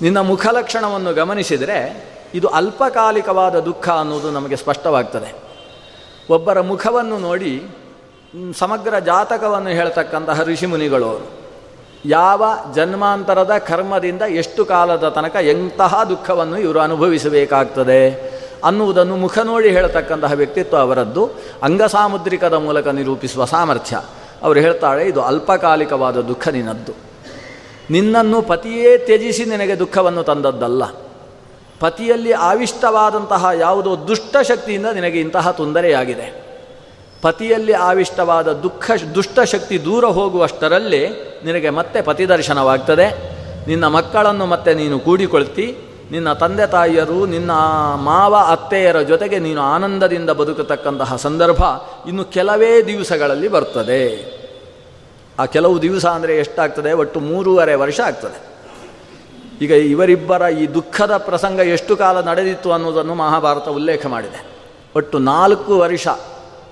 ನಿನ್ನ ಮುಖಲಕ್ಷಣವನ್ನು ಗಮನಿಸಿದರೆ ಇದು ಅಲ್ಪಕಾಲಿಕವಾದ ದುಃಖ ಅನ್ನೋದು ನಮಗೆ ಸ್ಪಷ್ಟವಾಗ್ತದೆ. ಒಬ್ಬರ ಮುಖವನ್ನು ನೋಡಿ ಸಮಗ್ರ ಜಾತಕವನ್ನು ಹೇಳ್ತಕ್ಕಂತಹ ಋಷಿಮುನಿಗಳು ಯಾವ ಜನ್ಮಾಂತರದ ಕರ್ಮದಿಂದ ಎಷ್ಟು ಕಾಲದ ತನಕ ಎಂತಹ ದುಃಖವನ್ನು ಇವರು ಅನುಭವಿಸಬೇಕಾಗ್ತದೆ? ಅನ್ನುವುದನ್ನು ಮುಖ ನೋಡಿ ಹೇಳತಕ್ಕಂತಹ ವ್ಯಕ್ತಿತ್ವ ಅವರದ್ದು. ಅಂಗಸಾಮುದ್ರಿಕದ ಮೂಲಕ ನಿರೂಪಿಸುವ ಸಾಮರ್ಥ್ಯ. ಅವರು ಹೇಳ್ತಾಳೆ, ಇದು ಅಲ್ಪಕಾಲಿಕವಾದ ದುಃಖ ನಿನ್ನದ್ದು. ನಿನ್ನನ್ನು ಪತಿಯೇ ತ್ಯಜಿಸಿ ನಿನಗೆ ದುಃಖವನ್ನು ತಂದದ್ದಲ್ಲ. ಪತಿಯಲ್ಲಿ ಆವಿಷ್ಟವಾದಂತಹ ಯಾವುದೋ ದುಷ್ಟಶಕ್ತಿಯಿಂದ ನಿನಗೆ ಇಂತಹ ತೊಂದರೆಯಾಗಿದೆ. ಪತಿಯಲ್ಲಿ ಆವಿಷ್ಟವಾದ ದುಃಖ ದುಷ್ಟಶಕ್ತಿ ದೂರ ಹೋಗುವಷ್ಟರಲ್ಲಿ ನಿನಗೆ ಮತ್ತೆ ಪತಿದರ್ಶನವಾಗ್ತದೆ. ನಿನ್ನ ಮಕ್ಕಳನ್ನು ಮತ್ತೆ ನೀನು ಕೂಡಿಕೊಳ್ತಿ. ನಿನ್ನ ತಂದೆ ತಾಯಿಯರು, ನಿನ್ನ ಮಾವ, ಅತ್ತೆಯರ ಜೊತೆಗೆ ನೀನು ಆನಂದದಿಂದ ಬದುಕತಕ್ಕಂತಹ ಸಂದರ್ಭ ಇನ್ನು ಕೆಲವೇ ದಿವಸಗಳಲ್ಲಿ ಬರ್ತದೆ. ಆ ಕೆಲವು ದಿವಸ ಅಂದರೆ ಎಷ್ಟಾಗ್ತದೆ? ಒಟ್ಟು ಮೂರುವರೆ ವರ್ಷ ಆಗ್ತದೆ. ಈಗ ಇವರಿಬ್ಬರ ಈ ದುಃಖದ ಪ್ರಸಂಗ ಎಷ್ಟು ಕಾಲ ನಡೆದಿತ್ತು ಅನ್ನೋದನ್ನು ಮಹಾಭಾರತ ಉಲ್ಲೇಖ ಮಾಡಿದೆ. ಒಟ್ಟು ನಾಲ್ಕು ವರ್ಷ,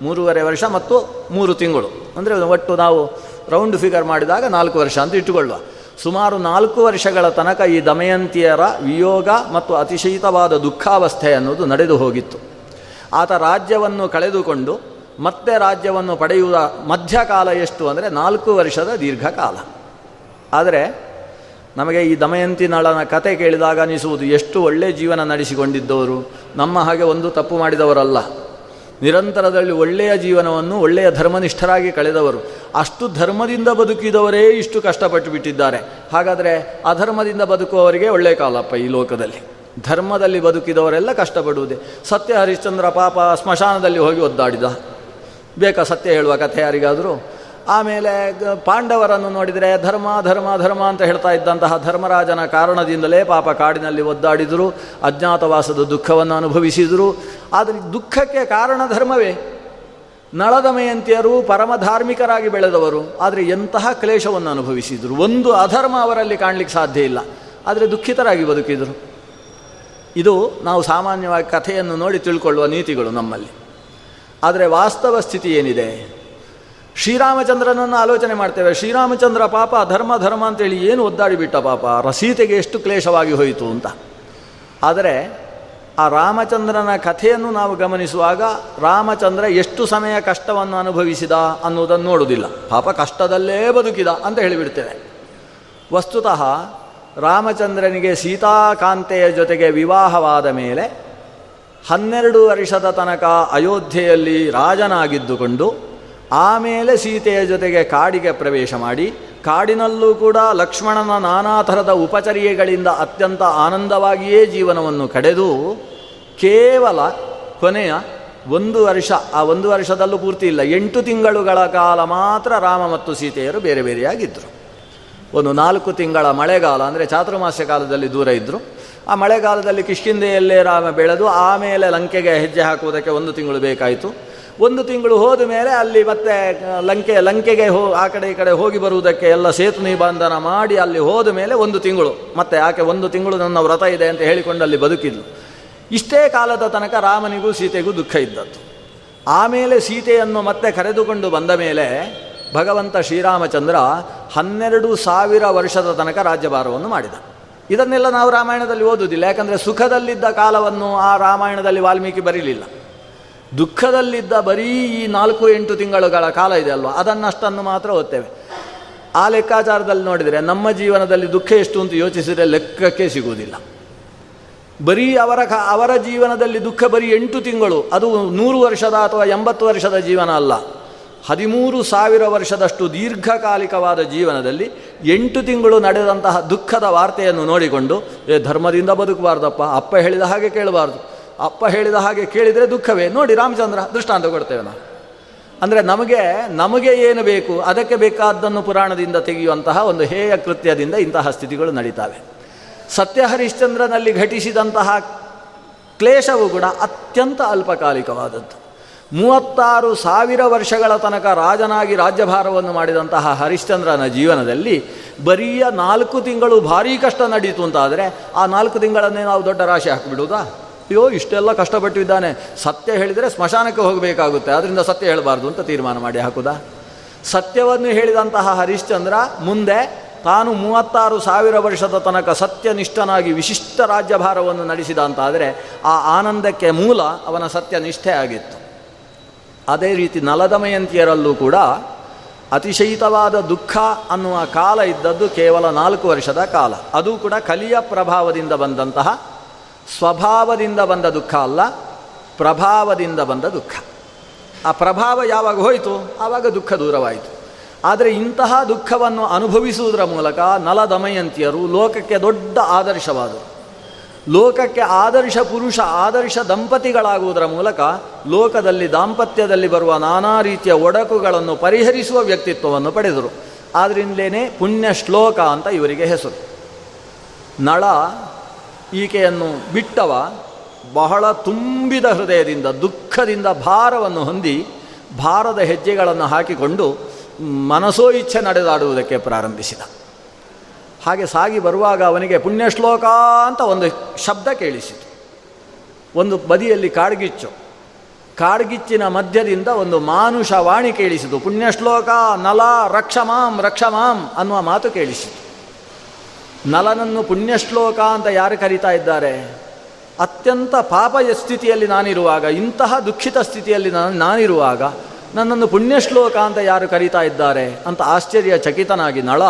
ಮೂರುವರೆ ವರ್ಷ ಮತ್ತು ಮೂರು ತಿಂಗಳು. ಅಂದರೆ ಒಟ್ಟು ನಾವು ರೌಂಡ್ ಫಿಗರ್ ಮಾಡಿದಾಗ ನಾಲ್ಕು ವರ್ಷ ಅಂತ ಇಟ್ಟುಕೊಳ್ಳುವ. ಸುಮಾರು ನಾಲ್ಕು ವರ್ಷಗಳ ತನಕ ಈ ದಮಯಂತಿಯರ ವಿಯೋಗ ಮತ್ತು ಅತಿಶಯಿತವಾದ ದುಃಖಾವಸ್ಥೆ ಅನ್ನೋದು ನಡೆದು ಹೋಗಿತ್ತು. ಆತ ರಾಜ್ಯವನ್ನು ಕಳೆದುಕೊಂಡು ಮತ್ತೆ ರಾಜ್ಯವನ್ನು ಪಡೆಯುವ ಮಧ್ಯಕಾಲ ಎಷ್ಟು ಅಂದರೆ ನಾಲ್ಕು ವರ್ಷದ ದೀರ್ಘಕಾಲ. ಆದರೆ ನಮಗೆ ಈ ದಮಯಂತಿ ನಳನ ಕತೆ ಕೇಳಿದಾಗ ಅನಿಸುವುದು ಎಷ್ಟು ಒಳ್ಳೆಯ ಜೀವನ ನಡೆಸಿಕೊಂಡಿದ್ದವರು. ನಮ್ಮ ಹಾಗೆ ಒಂದು ತಪ್ಪು ಮಾಡಿದವರಲ್ಲ. ನಿರಂತರದಲ್ಲಿ ಒಳ್ಳೆಯ ಜೀವನವನ್ನು ಒಳ್ಳೆಯ ಧರ್ಮನಿಷ್ಠರಾಗಿ ಕಳೆದವರು. ಅಷ್ಟು ಧರ್ಮದಿಂದ ಬದುಕಿದವರೇ ಇಷ್ಟು ಕಷ್ಟಪಟ್ಟು ಬಿಟ್ಟಿದ್ದಾರೆ. ಹಾಗಾದರೆ ಅಧರ್ಮದಿಂದ ಬದುಕುವವರಿಗೆ ಒಳ್ಳೆಯ ಕಾಲಪ್ಪ ಈ ಲೋಕದಲ್ಲಿ. ಧರ್ಮದಲ್ಲಿ ಬದುಕಿದವರೆಲ್ಲ ಕಷ್ಟಪಡುವುದೇ. ಸತ್ಯ ಹರಿಶ್ಚಂದ್ರ ಪಾಪ ಸ್ಮಶಾನದಲ್ಲಿ ಹೋಗಿ ಒದ್ದಾಡಿದ. ಬೇಕಾ ಸತ್ಯ ಹೇಳುವ ಕಥೆ ಯಾರಿಗಾದರೂ? ಆಮೇಲೆ ಪಾಂಡವರನ್ನು ನೋಡಿದರೆ ಧರ್ಮ ಧರ್ಮ ಧರ್ಮ ಅಂತ ಹೇಳ್ತಾ ಇದ್ದಂತಹ ಧರ್ಮರಾಜನ ಕಾರಣದಿಂದಲೇ ಪಾಪ ಕಾಡಿನಲ್ಲಿ ಒದ್ದಾಡಿದರು, ಅಜ್ಞಾತವಾಸದ ದುಃಖವನ್ನು ಅನುಭವಿಸಿದರು. ಆದರೆ ದುಃಖಕ್ಕೆ ಕಾರಣ ಧರ್ಮವೇ? ನಳದಮಯಂತಿಯರು ಪರಮ ಧಾರ್ಮಿಕರಾಗಿ ಬೆಳೆದವರು, ಆದರೆ ಎಂತಹ ಕ್ಲೇಶವನ್ನು ಅನುಭವಿಸಿದರು? ಒಂದು ಅಧರ್ಮ ಅವರಲ್ಲಿ ಕಾಣಲಿಕ್ಕೆ ಸಾಧ್ಯ ಇಲ್ಲ. ಆದರೆ ದುಃಖಿತರಾಗಿ ಬದುಕಿದರು. ಇದು ನಾವು ಸಾಮಾನ್ಯವಾಗಿ ಕಥೆಯನ್ನು ನೋಡಿ ತಿಳ್ಕೊಳ್ಳುವ ನೀತಿಗಳು ನಮ್ಮಲ್ಲಿ. ಆದರೆ ವಾಸ್ತವ ಸ್ಥಿತಿ ಏನಿದೆ? ಶ್ರೀರಾಮಚಂದ್ರನನ್ನು ಆಲೋಚನೆ ಮಾಡ್ತೇವೆ. ಶ್ರೀರಾಮಚಂದ್ರ ಪಾಪ ಧರ್ಮ ಧರ್ಮ ಅಂತೇಳಿ ಏನು ಒದ್ದಾಡಿಬಿಟ್ಟ ಪಾಪ? ರಸೀತೆಗೆ ಎಷ್ಟು ಕ್ಲೇಶವಾಗಿ ಹೋಯಿತು ಅಂತ. ಆದರೆ ಆ ರಾಮಚಂದ್ರನ ಕಥೆಯನ್ನು ನಾವು ಗಮನಿಸುವಾಗ ರಾಮಚಂದ್ರ ಎಷ್ಟು ಸಮಯ ಕಷ್ಟವನ್ನು ಅನುಭವಿಸಿದ ಅನ್ನೋದನ್ನು ನೋಡುವುದಿಲ್ಲ. ಪಾಪ ಕಷ್ಟದಲ್ಲೇ ಬದುಕಿದ ಅಂತ ಹೇಳಿಬಿಡ್ತೇವೆ ವಸ್ತುತಃ ರಾಮಚಂದ್ರನಿಗೆ ಸೀತಾಕಾಂತೆಯ ಜೊತೆಗೆ ವಿವಾಹವಾದ ಮೇಲೆ ಹನ್ನೆರಡು ವರ್ಷದ ತನಕ ಅಯೋಧ್ಯೆಯಲ್ಲಿ ರಾಜನಾಗಿದ್ದುಕೊಂಡು ಆಮೇಲೆ ಸೀತೆಯ ಜೊತೆಗೆ ಕಾಡಿಗೆ ಪ್ರವೇಶ ಮಾಡಿ, ಕಾಡಿನಲ್ಲೂ ಕೂಡ ಲಕ್ಷ್ಮಣನ ನಾನಾ ಥರದ ಉಪಚರ್ಯೆಗಳಿಂದ ಅತ್ಯಂತ ಆನಂದವಾಗಿಯೇ ಜೀವನವನ್ನು ಕಡೆದು ಕೇವಲ ಕೊನೆಯ ಒಂದು ವರ್ಷ, ಆ ಒಂದು ವರ್ಷದಲ್ಲೂ ಪೂರ್ತಿ ಇಲ್ಲ, ಎಂಟು ತಿಂಗಳುಗಳ ಕಾಲ ಮಾತ್ರ ರಾಮ ಮತ್ತು ಸೀತೆಯರು ಬೇರೆ ಬೇರೆಯಾಗಿದ್ದರು ಒಂದು ನಾಲ್ಕು ತಿಂಗಳ ಮಳೆಗಾಲ ಅಂದರೆ ಚಾತುರ್ಮಾಸ್ಯ ಕಾಲದಲ್ಲಿ ದೂರ ಇದ್ದರು ಆ ಮಳೆಗಾಲದಲ್ಲಿ ಕಿಷ್ಕಿಂದೆಯಲ್ಲೇ ರಾಮ ಬೆಳೆದು, ಆಮೇಲೆ ಲಂಕೆಗೆ ಹೆಜ್ಜೆ ಹಾಕುವುದಕ್ಕೆ ಒಂದು ತಿಂಗಳು ಬೇಕಾಯಿತು. ಒಂದು ತಿಂಗಳು ಹೋದ ಮೇಲೆ ಅಲ್ಲಿ ಮತ್ತೆ ಲಂಕೆ, ಲಂಕೆಗೆ ಹೋ, ಆ ಕಡೆ ಈ ಕಡೆ ಹೋಗಿ ಬರುವುದಕ್ಕೆ ಎಲ್ಲ ಸೇತು ನಿಬಂಧನ ಮಾಡಿ ಅಲ್ಲಿ ಹೋದ ಮೇಲೆ ಒಂದು ತಿಂಗಳು. ಮತ್ತೆ ಆಕೆ ಒಂದು ತಿಂಗಳು ನನ್ನ ವ್ರತ ಇದೆ ಅಂತ ಹೇಳಿಕೊಂಡು ಅಲ್ಲಿ ಬದುಕಿದ್ಲು. ಇಷ್ಟೇ ಕಾಲದ ತನಕ ರಾಮನಿಗೂ ಸೀತೆಗೂ ದುಃಖ ಇದ್ದದ್ದು. ಆಮೇಲೆ ಸೀತೆಯನ್ನು ಮತ್ತೆ ಕರೆದುಕೊಂಡು ಬಂದ ಮೇಲೆ ಭಗವಂತ ಶ್ರೀರಾಮಚಂದ್ರ ಹನ್ನೆರಡು ಸಾವಿರ ವರ್ಷದ ತನಕ ರಾಜ್ಯಭಾರವನ್ನು ಮಾಡಿದ. ಇದನ್ನೆಲ್ಲ ನಾವು ರಾಮಾಯಣದಲ್ಲಿ ಓದುವುದಿಲ್ಲ. ಯಾಕಂದರೆ ಸುಖದಲ್ಲಿದ್ದ ಕಾಲವನ್ನು ಆ ರಾಮಾಯಣದಲ್ಲಿ ವಾಲ್ಮೀಕಿ ಬರೀಲಿಲ್ಲ. ದುಃಖದಲ್ಲಿದ್ದ ಬರೀ ಈ ನಾಲ್ಕು ಎಂಟು ತಿಂಗಳುಗಳ ಕಾಲ ಇದೆ ಅಲ್ವಾ? ಅದನ್ನಷ್ಟನ್ನು ಮಾತ್ರ ಓದ್ತೇವೆ. ಆ ಲೆಕ್ಕಾಚಾರದಲ್ಲಿ ನೋಡಿದರೆ ನಮ್ಮ ಜೀವನದಲ್ಲಿ ದುಃಖ ಎಷ್ಟು ಅಂತ ಯೋಚಿಸಿದರೆ ಲೆಕ್ಕಕ್ಕೆ ಸಿಗುವುದಿಲ್ಲ. ಬರೀ ಅವರ ಕ, ಅವರ ಜೀವನದಲ್ಲಿ ದುಃಖ ಬರೀ ಎಂಟು ತಿಂಗಳು, ಅದು ನೂರು ವರ್ಷದ ಅಥವಾ ಎಂಬತ್ತು ವರ್ಷದ ಜೀವನ ಅಲ್ಲ. ಹದಿಮೂರು ಸಾವಿರ ವರ್ಷದಷ್ಟು ದೀರ್ಘಕಾಲಿಕವಾದ ಜೀವನದಲ್ಲಿ ಎಂಟು ತಿಂಗಳು ನಡೆದಂತಹ ದುಃಖದ ವಾರ್ತೆಯನ್ನು ನೋಡಿಕೊಂಡು, ಏ, ಧರ್ಮದಿಂದ ಬದುಕಬಾರ್ದಪ್ಪ, ಅಪ್ಪ ಹೇಳಿದ ಹಾಗೆ ಕೇಳಬಾರ್ದು. ಅಪ್ಪ ಹೇಳಿದ ಹಾಗೆ ಕೇಳಿದರೆ ದುಃಖವೇ. ನೋಡಿ ರಾಮಚಂದ್ರ ದೃಷ್ಟಾಂತ ಕೊಡ್ತೇವೆ ನಾವು ಅಂದರೆ ನಮಗೆ ನಮಗೆ ಏನು ಬೇಕು, ಅದಕ್ಕೆ ಬೇಕಾದ್ದನ್ನು ಪುರಾಣದಿಂದ ತೆಗೆಯುವಂತಹ ಒಂದು ಹೇಯ ಕೃತ್ಯದಿಂದ ಇಂತಹ ಸ್ಥಿತಿಗಳು ನಡೀತಾವೆ. ಸತ್ಯ ಹರಿಶ್ಚಂದ್ರನಲ್ಲಿ ಘಟಿಸಿದಂತಹ ಕ್ಲೇಶವು ಕೂಡ ಅತ್ಯಂತ ಅಲ್ಪಕಾಲಿಕವಾದದ್ದು. ಮೂವತ್ತಾರು ಸಾವಿರ ವರ್ಷಗಳ ತನಕ ರಾಜನಾಗಿ ರಾಜ್ಯಭಾರವನ್ನು ಮಾಡಿದಂತಹ ಹರಿಶ್ಚಂದ್ರನ ಜೀವನದಲ್ಲಿ ಬರೀಯ ನಾಲ್ಕು ತಿಂಗಳು ಭಾರೀ ಕಷ್ಟ ನಡೀತು ಅಂತಾದರೆ ಆ ನಾಲ್ಕು ತಿಂಗಳನ್ನೇ ನಾವು ದೊಡ್ಡ ರಾಶಿ ಹಾಕಿಬಿಡುವುದಾ? ಅಯ್ಯೋ, ಇಷ್ಟೆಲ್ಲ ಕಷ್ಟಪಟ್ಟಿದ್ದಾನೆ. ಸತ್ಯ ಹೇಳಿದರೆ ಸ್ಮಶಾನಕ್ಕೆ ಹೋಗಬೇಕಾಗುತ್ತೆ. ಅದರಿಂದ ಸತ್ಯ ಹೇಳಬಾರ್ದು ಅಂತ ತೀರ್ಮಾನ ಮಾಡಿ ಹಾಕುದಾ? ಸತ್ಯವನ್ನು ಹೇಳಿದಂತಹ ಹರಿಶ್ಚಂದ್ರ ಮುಂದೆ ತಾನು ಮೂವತ್ತಾರು ಸಾವಿರ ವರ್ಷದ ತನಕ ಸತ್ಯನಿಷ್ಠನಾಗಿ ವಿಶಿಷ್ಟ ರಾಜ್ಯಭಾರವನ್ನು ನಡೆಸಿದ ಅಂತಾದರೆ ಆ ಆನಂದಕ್ಕೆ ಮೂಲ ಅವನ ಸತ್ಯನಿಷ್ಠೆ ಆಗಿತ್ತು. ಅದೇ ರೀತಿ ನಲದಮಯಂತಿಯರಲ್ಲೂ ಕೂಡ ಅತಿಶಯಿತವಾದ ದುಃಖ ಅನ್ನುವ ಕಾಲ ಇದ್ದದ್ದು ಕೇವಲ ನಾಲ್ಕು ವರ್ಷದ ಕಾಲ. ಅದು ಕೂಡ ಕಲಿಯ ಪ್ರಭಾವದಿಂದ ಬಂದಂತಹ ಸ್ವಭಾವದಿಂದ ಬಂದ ದುಃಖ ಅಲ್ಲ, ಪ್ರಭಾವದಿಂದ ಬಂದ ದುಃಖ. ಆ ಪ್ರಭಾವ ಯಾವಾಗ ಹೋಯಿತು? ಆವಾಗ ದುಃಖ ದೂರವಾಯಿತು. ಆದರೆ ಇಂತಹ ದುಃಖವನ್ನು ಅನುಭವಿಸುವುದರ ಮೂಲಕ ನಲದಮಯಂತಿಯರು ಲೋಕಕ್ಕೆ ದೊಡ್ಡ ಆದರ್ಶವಾದರು. ಲೋಕಕ್ಕೆ ಆದರ್ಶ ಪುರುಷ, ಆದರ್ಶ ದಂಪತಿಗಳಾಗುವುದರ ಮೂಲಕ ಲೋಕದಲ್ಲಿ, ದಾಂಪತ್ಯದಲ್ಲಿ ಬರುವ ನಾನಾ ರೀತಿಯ ಒಡಕುಗಳನ್ನು ಪರಿಹರಿಸುವ ವ್ಯಕ್ತಿತ್ವವನ್ನು ಪಡೆದರು. ಆದ್ದರಿಂದಲೇ ಪುಣ್ಯ ಶ್ಲೋಕ ಅಂತ ಇವರಿಗೆ ಹೆಸರು. ನಳ ಈಕೆಯನ್ನು ಬಿಟ್ಟವ ಬಹಳ ತುಂಬಿದ ಹೃದಯದಿಂದ, ದುಃಖದಿಂದ ಭಾರವನ್ನು ಹೊಂದಿ ಭಾರದ ಹೆಜ್ಜೆಗಳನ್ನು ಹಾಕಿಕೊಂಡು ಮನಸೋ ಇಚ್ಛೆ ನಡೆದಾಡುವುದಕ್ಕೆ ಪ್ರಾರಂಭಿಸಿದ. ಹಾಗೆ ಸಾಗಿ ಬರುವಾಗ ಅವನಿಗೆ ಪುಣ್ಯಶ್ಲೋಕ ಅಂತ ಒಂದು ಶಬ್ದ ಕೇಳಿಸಿತು. ಒಂದು ಬದಿಯಲ್ಲಿ ಕಾಡ್ಗಿಚ್ಚು. ಕಾಡ್ಗಿಚ್ಚಿನ ಮಧ್ಯದಿಂದ ಒಂದು ಮಾನುಷವಾಣಿ ಕೇಳಿಸಿತು. ಪುಣ್ಯಶ್ಲೋಕ ನಲ ರಕ್ಷಮಾಂ ರಕ್ಷಮಾಂ ಅನ್ನುವ ಮಾತು ಕೇಳಿಸಿತು. ನಲನನ್ನು ಪುಣ್ಯಶ್ಲೋಕ ಅಂತ ಯಾರು ಕರೀತಾ ಇದ್ದಾರೆ? ಅತ್ಯಂತ ಪಾಪಯ ಸ್ಥಿತಿಯಲ್ಲಿ ನಾನಿರುವಾಗ, ಇಂತಹ ದುಃಖಿತ ಸ್ಥಿತಿಯಲ್ಲಿ ನಾನು ನಾನಿರುವಾಗ ನನ್ನನ್ನು ಪುಣ್ಯಶ್ಲೋಕ ಅಂತ ಯಾರು ಕರೀತಾ ಇದ್ದಾರೆ ಅಂತ ಆಶ್ಚರ್ಯ ಚಕಿತನಾಗಿ ನಳ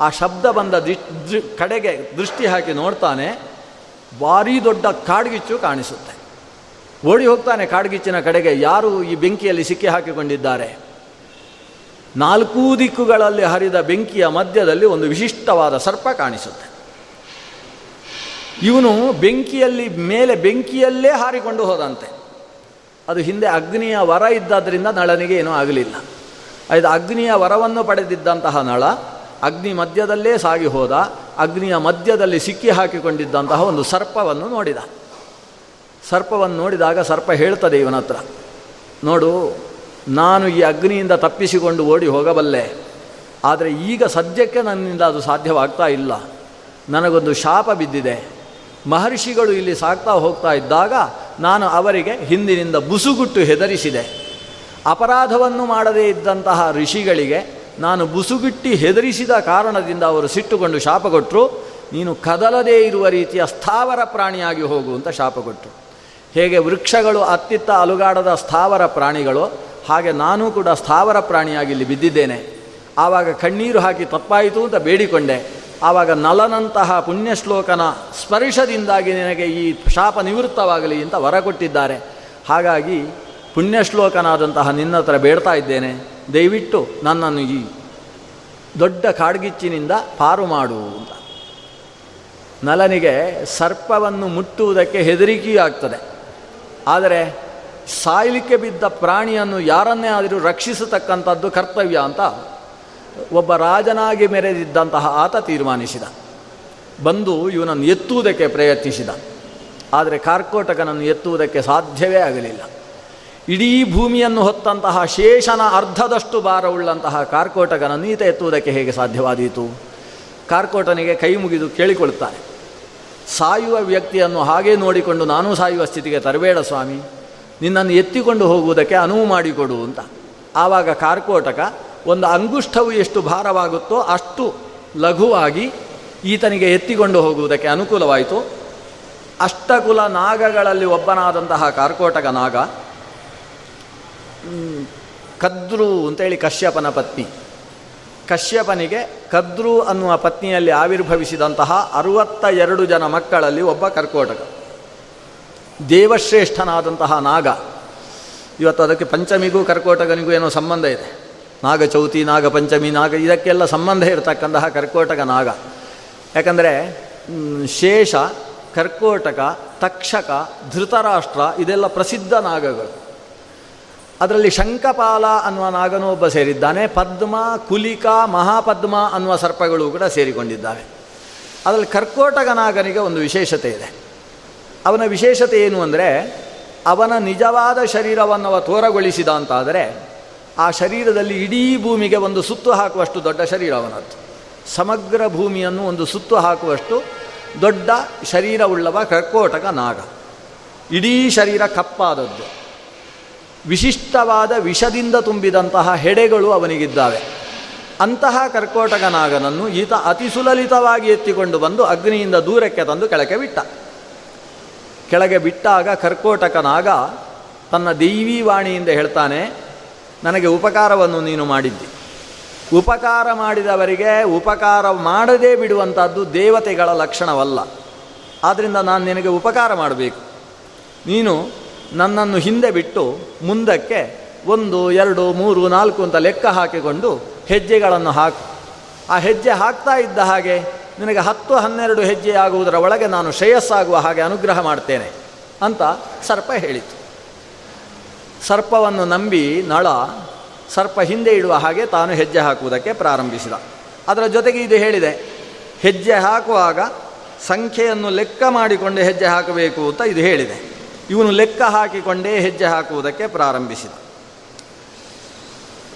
ಆ ಶಬ್ದ ಬಂದ ದಿ, ಕಡೆಗೆ ದೃಷ್ಟಿ ಹಾಕಿ ನೋಡ್ತಾನೆ, ಭಾರೀ ದೊಡ್ಡ ಕಾಡ್ಗಿಚ್ಚು ಕಾಣಿಸುತ್ತೆ. ಓಡಿ ಹೋಗ್ತಾನೆ ಕಾಡ್ಗಿಚ್ಚಿನ ಕಡೆಗೆ ಯಾರು ಈ ಬೆಂಕಿಯಲ್ಲಿ ಸಿಕ್ಕಿ ಹಾಕಿಕೊಂಡಿದ್ದಾರೆ? ನಾಲ್ಕೂ ದಿಕ್ಕುಗಳಲ್ಲಿ ಹರಿದ ಬೆಂಕಿಯ ಮಧ್ಯದಲ್ಲಿ ಒಂದು ವಿಶಿಷ್ಟವಾದ ಸರ್ಪ ಕಾಣಿಸುತ್ತೆ. ಇವನು ಬೆಂಕಿಯಲ್ಲಿ, ಮೇಲೆ ಬೆಂಕಿಯಲ್ಲೇ ಹಾರಿಕೊಂಡು ಹೋದಂತೆ. ಅದು ಹಿಂದೆ ಅಗ್ನಿಯ ವರ ಇದ್ದಾದ್ದರಿಂದ ನಳನಿಗೆ ಏನೂ ಆಗಲಿಲ್ಲ. ಇದು ಅಗ್ನಿಯ ವರವನ್ನು ಪಡೆದಿದ್ದಂತಹ ನಳ, ಅಗ್ನಿ ಮಧ್ಯದಲ್ಲೇ ಸಾಗಿ ಹೋದ, ಅಗ್ನಿಯ ಮಧ್ಯದಲ್ಲಿ ಸಿಕ್ಕಿ ಹಾಕಿಕೊಂಡಿದ್ದಂತಹ ಒಂದು ಸರ್ಪವನ್ನು ನೋಡಿದ. ಸರ್ಪವನ್ನು ನೋಡಿದಾಗ ಸರ್ಪ ಹೇಳ್ತದೆ ಇವನ ಹತ್ರ ನೋಡು ನಾನು ಈ ಅಗ್ನಿಯಿಂದ ತಪ್ಪಿಸಿಕೊಂಡು ಓಡಿ ಹೋಗಬಲ್ಲೆ. ಆದರೆ ಈಗ ಸದ್ಯಕ್ಕೆ ನನ್ನಿಂದ ಅದು ಸಾಧ್ಯವಾಗ್ತಾ ಇಲ್ಲ. ನನಗೊಂದು ಶಾಪ ಬಿದ್ದಿದೆ. ಮಹರ್ಷಿಗಳು ಇಲ್ಲಿ ಸಾಕ್ತಾ ಹೋಗ್ತಾ ಇದ್ದಾಗ ನಾನು ಅವರಿಗೆ ಹಿಂದಿನಿಂದ ಬುಸುಗುಟ್ಟು ಹೆದರಿಸಿದೆ. ಅಪರಾಧವನ್ನು ಮಾಡದೇ ಇದ್ದಂತಹ ಋಷಿಗಳಿಗೆ ನಾನು ಬುಸುಗುಟ್ಟಿ ಹೆದರಿಸಿದ ಕಾರಣದಿಂದ ಅವರು ಸಿಟ್ಟುಕೊಂಡು ಶಾಪ ಕೊಟ್ಟರು ನೀನು ಕದಲದೇ ಇರುವ ರೀತಿಯ ಸ್ಥಾವರ ಪ್ರಾಣಿಯಾಗಿ ಹೋಗು ಅಂತ ಶಾಪ ಕೊಟ್ಟರು ಹೇಗೆ ವೃಕ್ಷಗಳು ಅತ್ತಿತ್ತ ಅಲುಗಾಡದ ಸ್ಥಾವರ ಪ್ರಾಣಿಗಳು ಹಾಗೆ ನಾನು ಕೂಡ ಸ್ಥಾವರ ಪ್ರಾಣಿಯಾಗಿ ಇಲ್ಲಿ ಬಿದ್ದಿದ್ದೇನೆ. ಆವಾಗ ಕಣ್ಣೀರು ಹಾಕಿ ತಪ್ಪಾಯಿತು ಅಂತ ಬೇಡಿಕೊಂಡೆ. ಆವಾಗ ನಲನಂತಹ ಪುಣ್ಯಶ್ಲೋಕನ ಸ್ಪರ್ಶದಿಂದಾಗಿ ನಿನಗೆ ಈ ಶಾಪ ನಿವೃತ್ತವಾಗಲಿ ಅಂತ ವರ ಕೊಟ್ಟಿದ್ದಾರೆ. ಹಾಗಾಗಿ ಪುಣ್ಯಶ್ಲೋಕನಾದಂತಹ ನಿನ್ನ ಹತ್ರ ಬೇಡ್ತಾ ಇದ್ದೇನೆ. ದಯವಿಟ್ಟು ನನ್ನನ್ನು ಈ ದೊಡ್ಡ ಕಾಡ್ಗಿಚ್ಚಿನಿಂದ ಪಾರು ಮಾಡು ಅಂತ. ನಲನಿಗೆ ಸರ್ಪವನ್ನು ಮುಟ್ಟುವುದಕ್ಕೆ ಹೆದರಿಕೆಯಾಗ್ತದೆ ಆದರೆ ಸಾಯಲಿಕ್ಕೆ ಬಿದ್ದ ಪ್ರಾಣಿಯನ್ನು ಯಾರನ್ನೇ ಆದರೂ ರಕ್ಷಿಸತಕ್ಕಂಥದ್ದು ಕರ್ತವ್ಯ ಅಂತ ಒಬ್ಬ ರಾಜನಾಗಿ ಮೆರೆದಿದ್ದಂತಹ ಆತ ತೀರ್ಮಾನಿಸಿದ. ಬಂದು ಇವನನ್ನು ಎತ್ತುವುದಕ್ಕೆ ಪ್ರಯತ್ನಿಸಿದ. ಆದರೆ ಕಾರ್ಕೋಟಕನನ್ನು ಎತ್ತುವುದಕ್ಕೆ ಸಾಧ್ಯವೇ ಆಗಲಿಲ್ಲ. ಇಡೀ ಭೂಮಿಯನ್ನು ಹೊತ್ತಂತಹ ಶೇಷನ ಅರ್ಧದಷ್ಟು ಭಾರವುಳ್ಳಂತಹ ಕಾರ್ಕೋಟಕನನ್ನು ಈತ ಎತ್ತುವುದಕ್ಕೆ ಹೇಗೆ ಸಾಧ್ಯವಾದೀತು? ಕಾರ್ಕೋಟನಿಗೆ ಕೈ ಮುಗಿದು ಕೇಳಿಕೊಳ್ಳುತ್ತಾನೆ ಸಾಯುವ ವ್ಯಕ್ತಿಯನ್ನು ಹಾಗೇ ನೋಡಿಕೊಂಡು ನಾನೂ ಸಾಯುವ ಸ್ಥಿತಿಗೆ ತರಬೇಡ ಸ್ವಾಮಿ. ನಿನ್ನನ್ನು ಎತ್ತಿಕೊಂಡು ಹೋಗುವುದಕ್ಕೆ ಅನುವು ಮಾಡಿಕೊಡು ಅಂತ. ಆವಾಗ ಕಾರ್ಕೋಟಕ ಒಂದು ಅಂಗುಷ್ಠವು ಎಷ್ಟು ಭಾರವಾಗುತ್ತೋ ಅಷ್ಟು ಲಘುವಾಗಿ ಈತನಿಗೆ ಎತ್ತಿಕೊಂಡು ಹೋಗುವುದಕ್ಕೆ ಅನುಕೂಲವಾಯಿತು. ಅಷ್ಟಕುಲ ನಾಗಗಳಲ್ಲಿ ಒಬ್ಬನಾದಂತಹ ಕಾರ್ಕೋಟಕ ನಾಗ ಕದ್ರು ಅಂತೇಳಿ ಕಶ್ಯಪನ ಪತ್ನಿ. ಕಶ್ಯಪನಿಗೆ ಕದ್ರು ಅನ್ನುವ ಪತ್ನಿಯಲ್ಲಿ ಆವಿರ್ಭವಿಸಿದಂತಹ ಅರುವತ್ತ ಎರಡು ಜನ ಮಕ್ಕಳಲ್ಲಿ ಒಬ್ಬ ಕರ್ಕೋಟಕ. ದೇವಶ್ರೇಷ್ಠನಾದಂತಹ ನಾಗ. ಇವತ್ತು ಅದಕ್ಕೆ ಪಂಚಮಿಗೂ ಕರ್ಕೋಟಕನಿಗೂ ಏನೋ ಸಂಬಂಧ ಇದೆ. ನಾಗ ಚೌತಿ ನಾಗ ಪಂಚಮಿ ನಾಗ ಇದಕ್ಕೆಲ್ಲ ಸಂಬಂಧ ಇರತಕ್ಕಂತಹ ಕರ್ಕೋಟಕ ನಾಗ. ಯಾಕಂದರೆ ಶೇಷ, ಕರ್ಕೋಟಕ, ತಕ್ಷಕ, ಧೃತರಾಷ್ಟ್ರ ಇದೆಲ್ಲ ಪ್ರಸಿದ್ಧ ನಾಗಗಳು. ಅದರಲ್ಲಿ ಶಂಕಪಾಲ ಅನ್ನುವ ನಾಗನೂ ಒಬ್ಬ ಸೇರಿದ್ದಾನೆ. ಪದ್ಮ, ಕುಲಿಕ, ಮಹಾಪದ್ಮ ಅನ್ನುವ ಸರ್ಪಗಳು ಕೂಡ ಸೇರಿಕೊಂಡಿದ್ದಾವೆ. ಅದರಲ್ಲಿ ಕರ್ಕೋಟಕ ನಾಗನಿಗೆ ಒಂದು ವಿಶೇಷತೆ ಇದೆ. ಅವನ ವಿಶೇಷತೆ ಏನು ಅಂದರೆ, ಅವನ ನಿಜವಾದ ಶರೀರವನ್ನು ಅವ ತೋರಗೊಳಿಸಿದ ಅಂತಾದರೆ ಆ ಶರೀರದಲ್ಲಿ ಇಡೀ ಭೂಮಿಗೆ ಒಂದು ಸುತ್ತು ಹಾಕುವಷ್ಟು ದೊಡ್ಡ ಶರೀರ ಅವನದ್ದು. ಸಮಗ್ರ ಭೂಮಿಯನ್ನು ಒಂದು ಸುತ್ತು ಹಾಕುವಷ್ಟು ದೊಡ್ಡ ಶರೀರವುಳ್ಳವ ಕರ್ಕೋಟಕ ನಾಗ. ಇಡೀ ಶರೀರ ಕಪ್ಪಾದದ್ದು. ವಿಶಿಷ್ಟವಾದ ವಿಷದಿಂದ ತುಂಬಿದಂತಹ ಹೆಡೆಗಳು ಅವನಿಗಿದ್ದಾವೆ. ಅಂತಹ ಕರ್ಕೋಟಕ ನಾಗನನ್ನು ಈತ ಅತಿ ಸುಲಲಿತವಾಗಿ ಎತ್ತಿಕೊಂಡು ಬಂದು ಅಗ್ನಿಯಿಂದ ದೂರಕ್ಕೆ ತಂದು ಕೆಳಕ್ಕೆ ಬಿಟ್ಟ. ಕೆಳಗೆ ಬಿಟ್ಟಾಗ ಕರ್ಕೋಟಕನಾಗ ತನ್ನ ದೈವೀ ವಾಣಿಯಿಂದ ಹೇಳ್ತಾನೆ, ನನಗೆ ಉಪಕಾರವನ್ನು ನೀನು ಮಾಡಿದ್ದಿ. ಉಪಕಾರ ಮಾಡಿದವರಿಗೆ ಉಪಕಾರ ಮಾಡದೇ ಬಿಡುವಂಥದ್ದು ದೇವತೆಗಳ ಲಕ್ಷಣವಲ್ಲ. ಆದ್ದರಿಂದ ನಾನು ನಿನಗೆ ಉಪಕಾರ ಮಾಡಬೇಕು. ನೀನು ನನ್ನನ್ನು ಹಿಂದೆ ಬಿಟ್ಟು ಮುಂದಕ್ಕೆ ಒಂದು, ಎರಡು, ಮೂರು, ನಾಲ್ಕು ಅಂತ ಲೆಕ್ಕ ಹಾಕಿಕೊಂಡು ಹೆಜ್ಜೆಗಳನ್ನು ಹಾಕು. ಆ ಹೆಜ್ಜೆ ಹಾಕ್ತಾ ಇದ್ದ ಹಾಗೆ ನಿನಗೆ ಹತ್ತು ಹನ್ನೆರಡು ಹೆಜ್ಜೆ ಆಗುವುದರ ಒಳಗೆ ನಾನು ಶ್ರೇಯಸ್ಸಾಗುವ ಹಾಗೆ ಅನುಗ್ರಹ ಮಾಡ್ತೇನೆ ಅಂತ ಸರ್ಪ ಹೇಳಿತು. ಸರ್ಪವನ್ನು ನಂಬಿ ನಳ ಸರ್ಪ ಹಿಂದೆ ಇಡುವ ಹಾಗೆ ತಾನು ಹೆಜ್ಜೆ ಹಾಕುವುದಕ್ಕೆ ಪ್ರಾರಂಭಿಸಿದ. ಅದರ ಜೊತೆಗೆ ಇದು ಹೇಳಿದೆ, ಹೆಜ್ಜೆ ಹಾಕುವಾಗ ಸಂಖ್ಯೆಯನ್ನು ಲೆಕ್ಕ ಮಾಡಿಕೊಂಡು ಹೆಜ್ಜೆ ಹಾಕಬೇಕು ಅಂತ ಇದು ಹೇಳಿದೆ. ಇವನು ಲೆಕ್ಕ ಹಾಕಿಕೊಂಡೇ ಹೆಜ್ಜೆ ಹಾಕುವುದಕ್ಕೆ ಪ್ರಾರಂಭಿಸಿದ.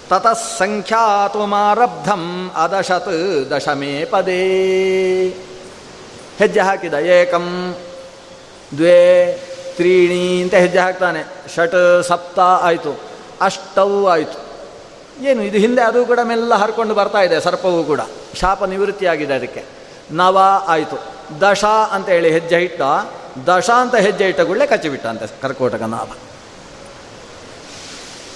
ತತಃಸಂಖ್ಯಾತುಮಾರಬ್ಧಂ ಅದಶತ್ ದಶಮೇ ಪದೇ ಹೆಜ್ಜೆ ಹಾಕಿದ ಏಕಂ ದ್ವೇ ತ್ರೀಣಿ ಅಂತ ಹೆಜ್ಜೆ ಹಾಕ್ತಾನೆ ಷಟ್ ಸಪ್ತ ಆಯಿತು ಅಷ್ಟವು ಆಯಿತು ಏನು, ಇದು ಹಿಂದೆ ಅದು ಕೂಡ ಮೆಲ್ಲ ಹರ್ಕೊಂಡು ಬರ್ತಾ ಇದೆ, ಸರ್ಪವೂ ಕೂಡ. ಶಾಪ ನಿವೃತ್ತಿಯಾಗಿದೆ ಅದಕ್ಕೆ. ನವ ಆಯಿತು. ದಶ ಅಂತ ಹೇಳಿ ಹೆಜ್ಜೆ ಇಟ್ಟ, ದಶ ಅಂತ ಹೆಜ್ಜೆ ಇಟ್ಟ ಕೂಡಲೇ ಕಚ್ಚಿಬಿಟ್ಟಂತೆ ಕರ್ಕೋಟಕ ನಾಭ.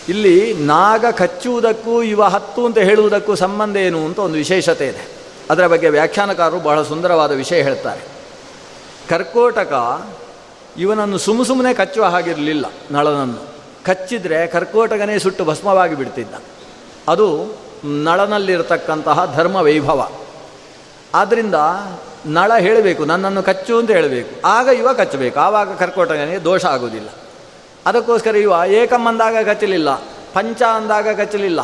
ಇಲ್ಲಿ ನಾಗ ಕಚ್ಚುವುದಕ್ಕೂ ಇವ ಹತ್ತು ಅಂತ ಹೇಳುವುದಕ್ಕೂ ಸಂಬಂಧ ಏನು ಅಂತ ಒಂದು ವಿಶೇಷತೆ ಇದೆ. ಅದರ ಬಗ್ಗೆ ವ್ಯಾಖ್ಯಾನಕಾರರು ಬಹಳ ಸುಂದರವಾದ ವಿಷಯ ಹೇಳ್ತಾರೆ. ಕರ್ಕೋಟಕ ಇವನನ್ನು ಸುಮ್ ಸುಮ್ಮನೆ ಕಚ್ಚುವ ಹಾಗಿರಲಿಲ್ಲ ನಳನನ್ನು. ಕಚ್ಚಿದರೆ ಕರ್ಕೋಟಕನೇ ಸುಟ್ಟು ಭಸ್ಮವಾಗಿ ಬಿಡ್ತಿದ್ದ. ಅದು ನಳನಲ್ಲಿರತಕ್ಕಂತಹ ಧರ್ಮ ವೈಭವ. ಆದ್ದರಿಂದ ನಳ ಹೇಳಬೇಕು, ನನ್ನನ್ನು ಕಚ್ಚು ಅಂತ ಹೇಳಬೇಕು. ಆಗ ಇವ ಕಚ್ಚಬೇಕು, ಆವಾಗ ಕರ್ಕೋಟಕನಿಗೆ ದೋಷ ಆಗೋದಿಲ್ಲ ಅದಕ್ಕೋಸ್ಕರ ಇವ, ಏಕಂ ಅಂದಾಗ ಕಚ್ಚಲಿಲ್ಲ ಪಂಚ ಅಂದಾಗ ಕಚ್ಚಲಿಲ್ಲ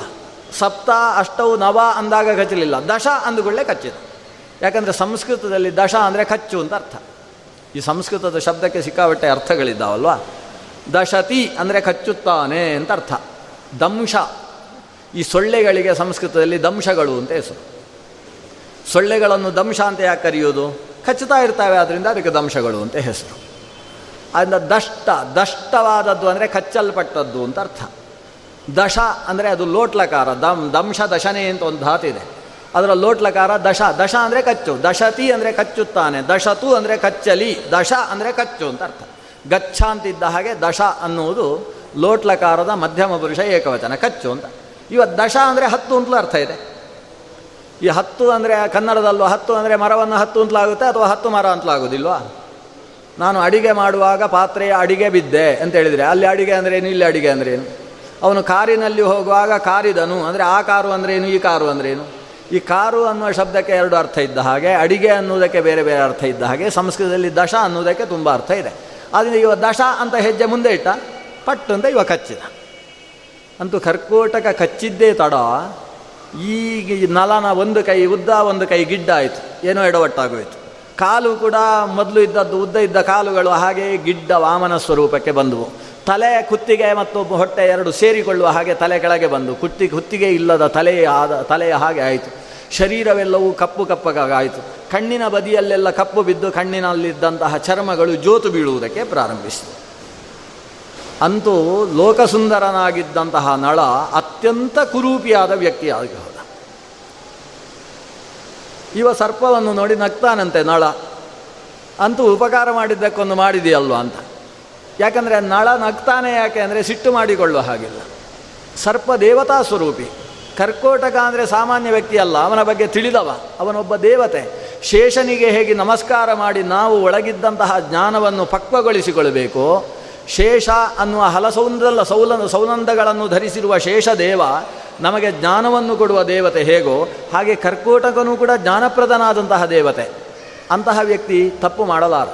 ಸಪ್ತ ಅಷ್ಟವು ನವ ಅಂದಾಗ ಕಚ್ಚಲಿಲ್ಲ ದಶ ಅಂದುಕೊಳ್ಳೆ ಕಚ್ಚಿದ. ಯಾಕಂದರೆ ಸಂಸ್ಕೃತದಲ್ಲಿ ದಶ ಅಂದರೆ ಕಚ್ಚು ಅಂತ ಅರ್ಥ. ಈ ಸಂಸ್ಕೃತದ ಶಬ್ದಕ್ಕೆ ಸಿಕ್ಕಾಬಟ್ಟೆ ಅರ್ಥಗಳಿದ್ದಾವಲ್ವ? ದಶತಿ ಅಂದರೆ ಕಚ್ಚುತ್ತಾನೆ ಅಂತ ಅರ್ಥ. ದಂಶ. ಈ ಸೊಳ್ಳೆಗಳಿಗೆ ಸಂಸ್ಕೃತದಲ್ಲಿ ದಂಶಗಳು ಅಂತ ಹೆಸರು. ಸೊಳ್ಳೆಗಳನ್ನು ದಂಶ ಅಂತ ಯಾಕೆ ಕರೆಯೋದು? ಕಚ್ಚುತ್ತಾ ಇರ್ತವೆ ಆದ್ದರಿಂದ ಅದಕ್ಕೆ ದಂಶಗಳು ಅಂತ ಹೆಸರು. ಅದರಿಂದ ದಷ್ಟ, ದಷ್ಟವಾದದ್ದು ಅಂದರೆ ಕಚ್ಚಲ್ಪಟ್ಟದ್ದು ಅಂತ ಅರ್ಥ. ದಶ ಅಂದರೆ ಅದು ಲೋಟ್ಲಕಾರ, ದಮ್, ದಂಶ, ದಶನೆ ಅಂತ ಒಂದು ಧಾತಿದೆ ಅದರ ಲೋಟ್ಲಕಾರ ದಶ ದಶ ಅಂದರೆ ಕಚ್ಚು, ದಶತಿ ಅಂದರೆ ಕಚ್ಚುತ್ತಾನೆ, ದಶತು ಅಂದರೆ ಕಚ್ಚಲಿ, ದಶ ಅಂದರೆ ಕಚ್ಚು ಅಂತ ಅರ್ಥ. ಗಚ್ಚ ಅಂತಿದ್ದ ಹಾಗೆ ದಶ ಅನ್ನುವುದು ಲೋಟ್ಲಕಾರದ ಮಧ್ಯಮ ಪುರುಷ ಏಕವಚನ, ಕಚ್ಚು ಅಂತ. ಇವತ್ತು ದಶ ಅಂದರೆ ಹತ್ತು ಅಂತಲೂ ಅರ್ಥ ಇದೆ. ಈ ಹತ್ತು ಅಂದರೆ ಕನ್ನಡದಲ್ಲೂ ಹತ್ತು ಅಂದರೆ ಮರವನ್ನು ಹತ್ತು ಅಂತಲಾಗುತ್ತೆ ಅಥವಾ ಹತ್ತು ಮರ ಅಂತಲಾಗೋದಿಲ್ವಾ? ನಾನು ಅಡಿಗೆ ಮಾಡುವಾಗ ಪಾತ್ರೆಯ ಅಡಿಗೆ ಬಿದ್ದೆ ಅಂತ ಹೇಳಿದರೆ, ಅಲ್ಲಿ ಅಡಿಗೆ ಅಂದ್ರೇನು ಇಲ್ಲಿ ಅಡಿಗೆ ಅಂದ್ರೇನು ಅವನು ಕಾರಿನಲ್ಲಿ ಹೋಗುವಾಗ ಕಾರಿದನು, ಅಂದರೆ ಆ ಕಾರು ಅಂದ್ರೇನು ಈ ಕಾರು ಅಂದ್ರೇನು ಈ ಕಾರು ಅನ್ನುವ ಶಬ್ದಕ್ಕೆ ಎರಡು ಅರ್ಥ ಇದ್ದ ಹಾಗೆ, ಅಡಿಗೆ ಅನ್ನುವುದಕ್ಕೆ ಬೇರೆ ಬೇರೆ ಅರ್ಥ ಇದ್ದ ಹಾಗೆ, ಸಂಸ್ಕೃತದಲ್ಲಿ ದಶ ಅನ್ನುವುದಕ್ಕೆ ತುಂಬ ಅರ್ಥ ಇದೆ. ಆದ್ದರಿಂದ ಇವ ದಶ ಅಂತ ಹೆಜ್ಜೆ ಮುಂದೆ ಇಟ್ಟ, ಪಟ್ಟು ಅಂತ ಇವ ಕಚ್ಚಿದ. ಅಂತೂ ಕರ್ಕೋಟಕ ಕಚ್ಚಿದ್ದೇ ತಡ ಈಗ ನಲನ ಒಂದು ಕೈ, ಉದ್ದ ಒಂದು ಕೈ ಗಿಡ್ಡ ಆಯಿತು, ಏನೋ ಎಡವಟ್ಟಾಗೋಯ್ತು. ಕಾಲು ಕೂಡ ಮೊದಲು ಇದ್ದದ್ದು, ಉದ್ದ ಇದ್ದ ಕಾಲುಗಳು ಹಾಗೆ ಗಿಡ್ಡ ವಾಮನ ಸ್ವರೂಪಕ್ಕೆ ಬಂದವು. ತಲೆ ಕುತ್ತಿಗೆ ಮತ್ತು ಹೊಟ್ಟೆ ಎರಡು ಸೇರಿಕೊಳ್ಳುವ ಹಾಗೆ ತಲೆ ಕೆಳಗೆ ಬಂದು, ಕುತ್ತಿ, ಕುತ್ತಿಗೆ ಇಲ್ಲದ ತಲೆಯ ಆದ, ತಲೆಯ ಹಾಗೆ ಆಯಿತು. ಶರೀರವೆಲ್ಲವೂ ಕಪ್ಪು ಕಪ್ಪಗಾಯಿತು ಕಣ್ಣಿನ ಬದಿಯಲ್ಲೆಲ್ಲ ಕಪ್ಪು ಬಿದ್ದು ಕಣ್ಣಿನಲ್ಲಿದ್ದಂತಹ ಚರ್ಮಗಳು ಜೋತು ಬೀಳುವುದಕ್ಕೆ ಪ್ರಾರಂಭಿಸಿತು. ಅಂತೂ ಲೋಕಸುಂದರನಾಗಿದ್ದಂತಹ ನಳ ಅತ್ಯಂತ ಕುರೂಪಿಯಾದ ವ್ಯಕ್ತಿಯಾಗಿ ಹೋದ. ಇವ ಸರ್ಪವನ್ನು ನೋಡಿ ನಗ್ತಾನಂತೆ ನಳ. ಅಂತೂ ಉಪಕಾರ ಮಾಡಿದ್ದಕ್ಕೊಂದು ಮಾಡಿದೆಯಲ್ವ ಅಂತ. ಯಾಕಂದರೆ ನಳ ನಗ್ತಾನೆ ಯಾಕೆ ಅಂದರೆ ಸಿಟ್ಟು ಮಾಡಿಕೊಳ್ಳುವ ಹಾಗಿಲ್ಲ. ಸರ್ಪ ದೇವತಾ ಸ್ವರೂಪಿ. ಕರ್ಕೋಟಕ ಅಂದರೆ ಸಾಮಾನ್ಯ ವ್ಯಕ್ತಿ ಅಲ್ಲ ಅವನ ಬಗ್ಗೆ ತಿಳಿದವ, ಅವನೊಬ್ಬ ದೇವತೆ. ಶೇಷನಿಗೆ ಹೇಗೆ ನಮಸ್ಕಾರ ಮಾಡಿ ನಾವು ಒಳಗಿದ್ದಂತಹ ಜ್ಞಾನವನ್ನು ಪಕ್ವಗೊಳಿಸಿಕೊಳ್ಳಬೇಕು ಶೇಷ ಅನ್ನುವ ಹಲಸೌಂದಲ್ಲ ಸೌಲ ಸೌನಂದಗಳನ್ನು ಧರಿಸಿರುವ ಶೇಷದೇವ ನಮಗೆ ಜ್ಞಾನವನ್ನು ಕೊಡುವ ದೇವತೆ ಹೇಗೋ ಹಾಗೆ ಕರ್ಕೋಟಕನೂ ಕೂಡ ಜ್ಞಾನಪ್ರದನಾದಂತಹ ದೇವತೆ. ಅಂತಹ ವ್ಯಕ್ತಿ ತಪ್ಪು ಮಾಡಲಾರ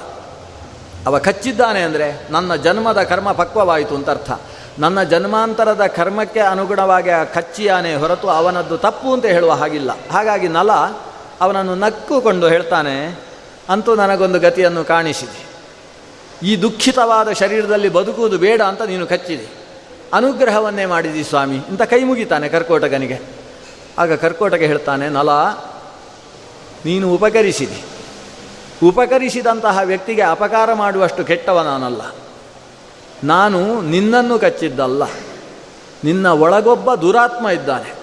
ಅವ ಕಚ್ಚಿದ್ದಾನೆ ಅಂದರೆ ನನ್ನ ಜನ್ಮದ ಕರ್ಮ ಪಕ್ವವಾಯಿತು ಅಂತ ಅರ್ಥ ನನ್ನ ಜನ್ಮಾಂತರದ ಕರ್ಮಕ್ಕೆ ಅನುಗುಣವಾಗಿ ಆ ಕಚ್ಚಿಯಾನೆ ಹೊರತು ಅವನದ್ದು ತಪ್ಪು ಅಂತ ಹೇಳುವ ಹಾಗಿಲ್ಲ. ಹಾಗಾಗಿ ನಲ ಅವನನ್ನು ನಕ್ಕುಕೊಂಡು ಹೇಳ್ತಾನೆ, ಅಂತೂ ನನಗೊಂದು ಗತಿಯನ್ನು ಕಾಣಿಸಿದೆ. ಈ ದುಃಖಿತವಾದ ಶರೀರದಲ್ಲಿ ಬದುಕುವುದು ಬೇಡ ಅಂತ ನೀನು ಕಚ್ಚಿದೆ. ಅನುಗ್ರಹವನ್ನೇ ಮಾಡಿದಿ ಸ್ವಾಮಿ. ಇಂಥ ಕೈ ಮುಗಿತಾನೆ ಕರ್ಕೋಟಕನಿಗೆ. ಆಗ ಕರ್ಕೋಟಕ ಹೇಳ್ತಾನೆ, ನಲ, ನೀನು ಉಪಕರಿಸಿದಿ. ಉಪಕರಿಸಿದಂತಹ ವ್ಯಕ್ತಿಗೆ ಅಪಕಾರ ಮಾಡುವಷ್ಟು ಕೆಟ್ಟವ ನಾನಲ್ಲ. ನಾನು ನಿನ್ನನ್ನು ಕಚ್ಚಿದ್ದಲ್ಲ. ನಿನ್ನ ಒಳಗೊಬ್ಬ ದುರಾತ್ಮ ಇದ್ದಾನೆ.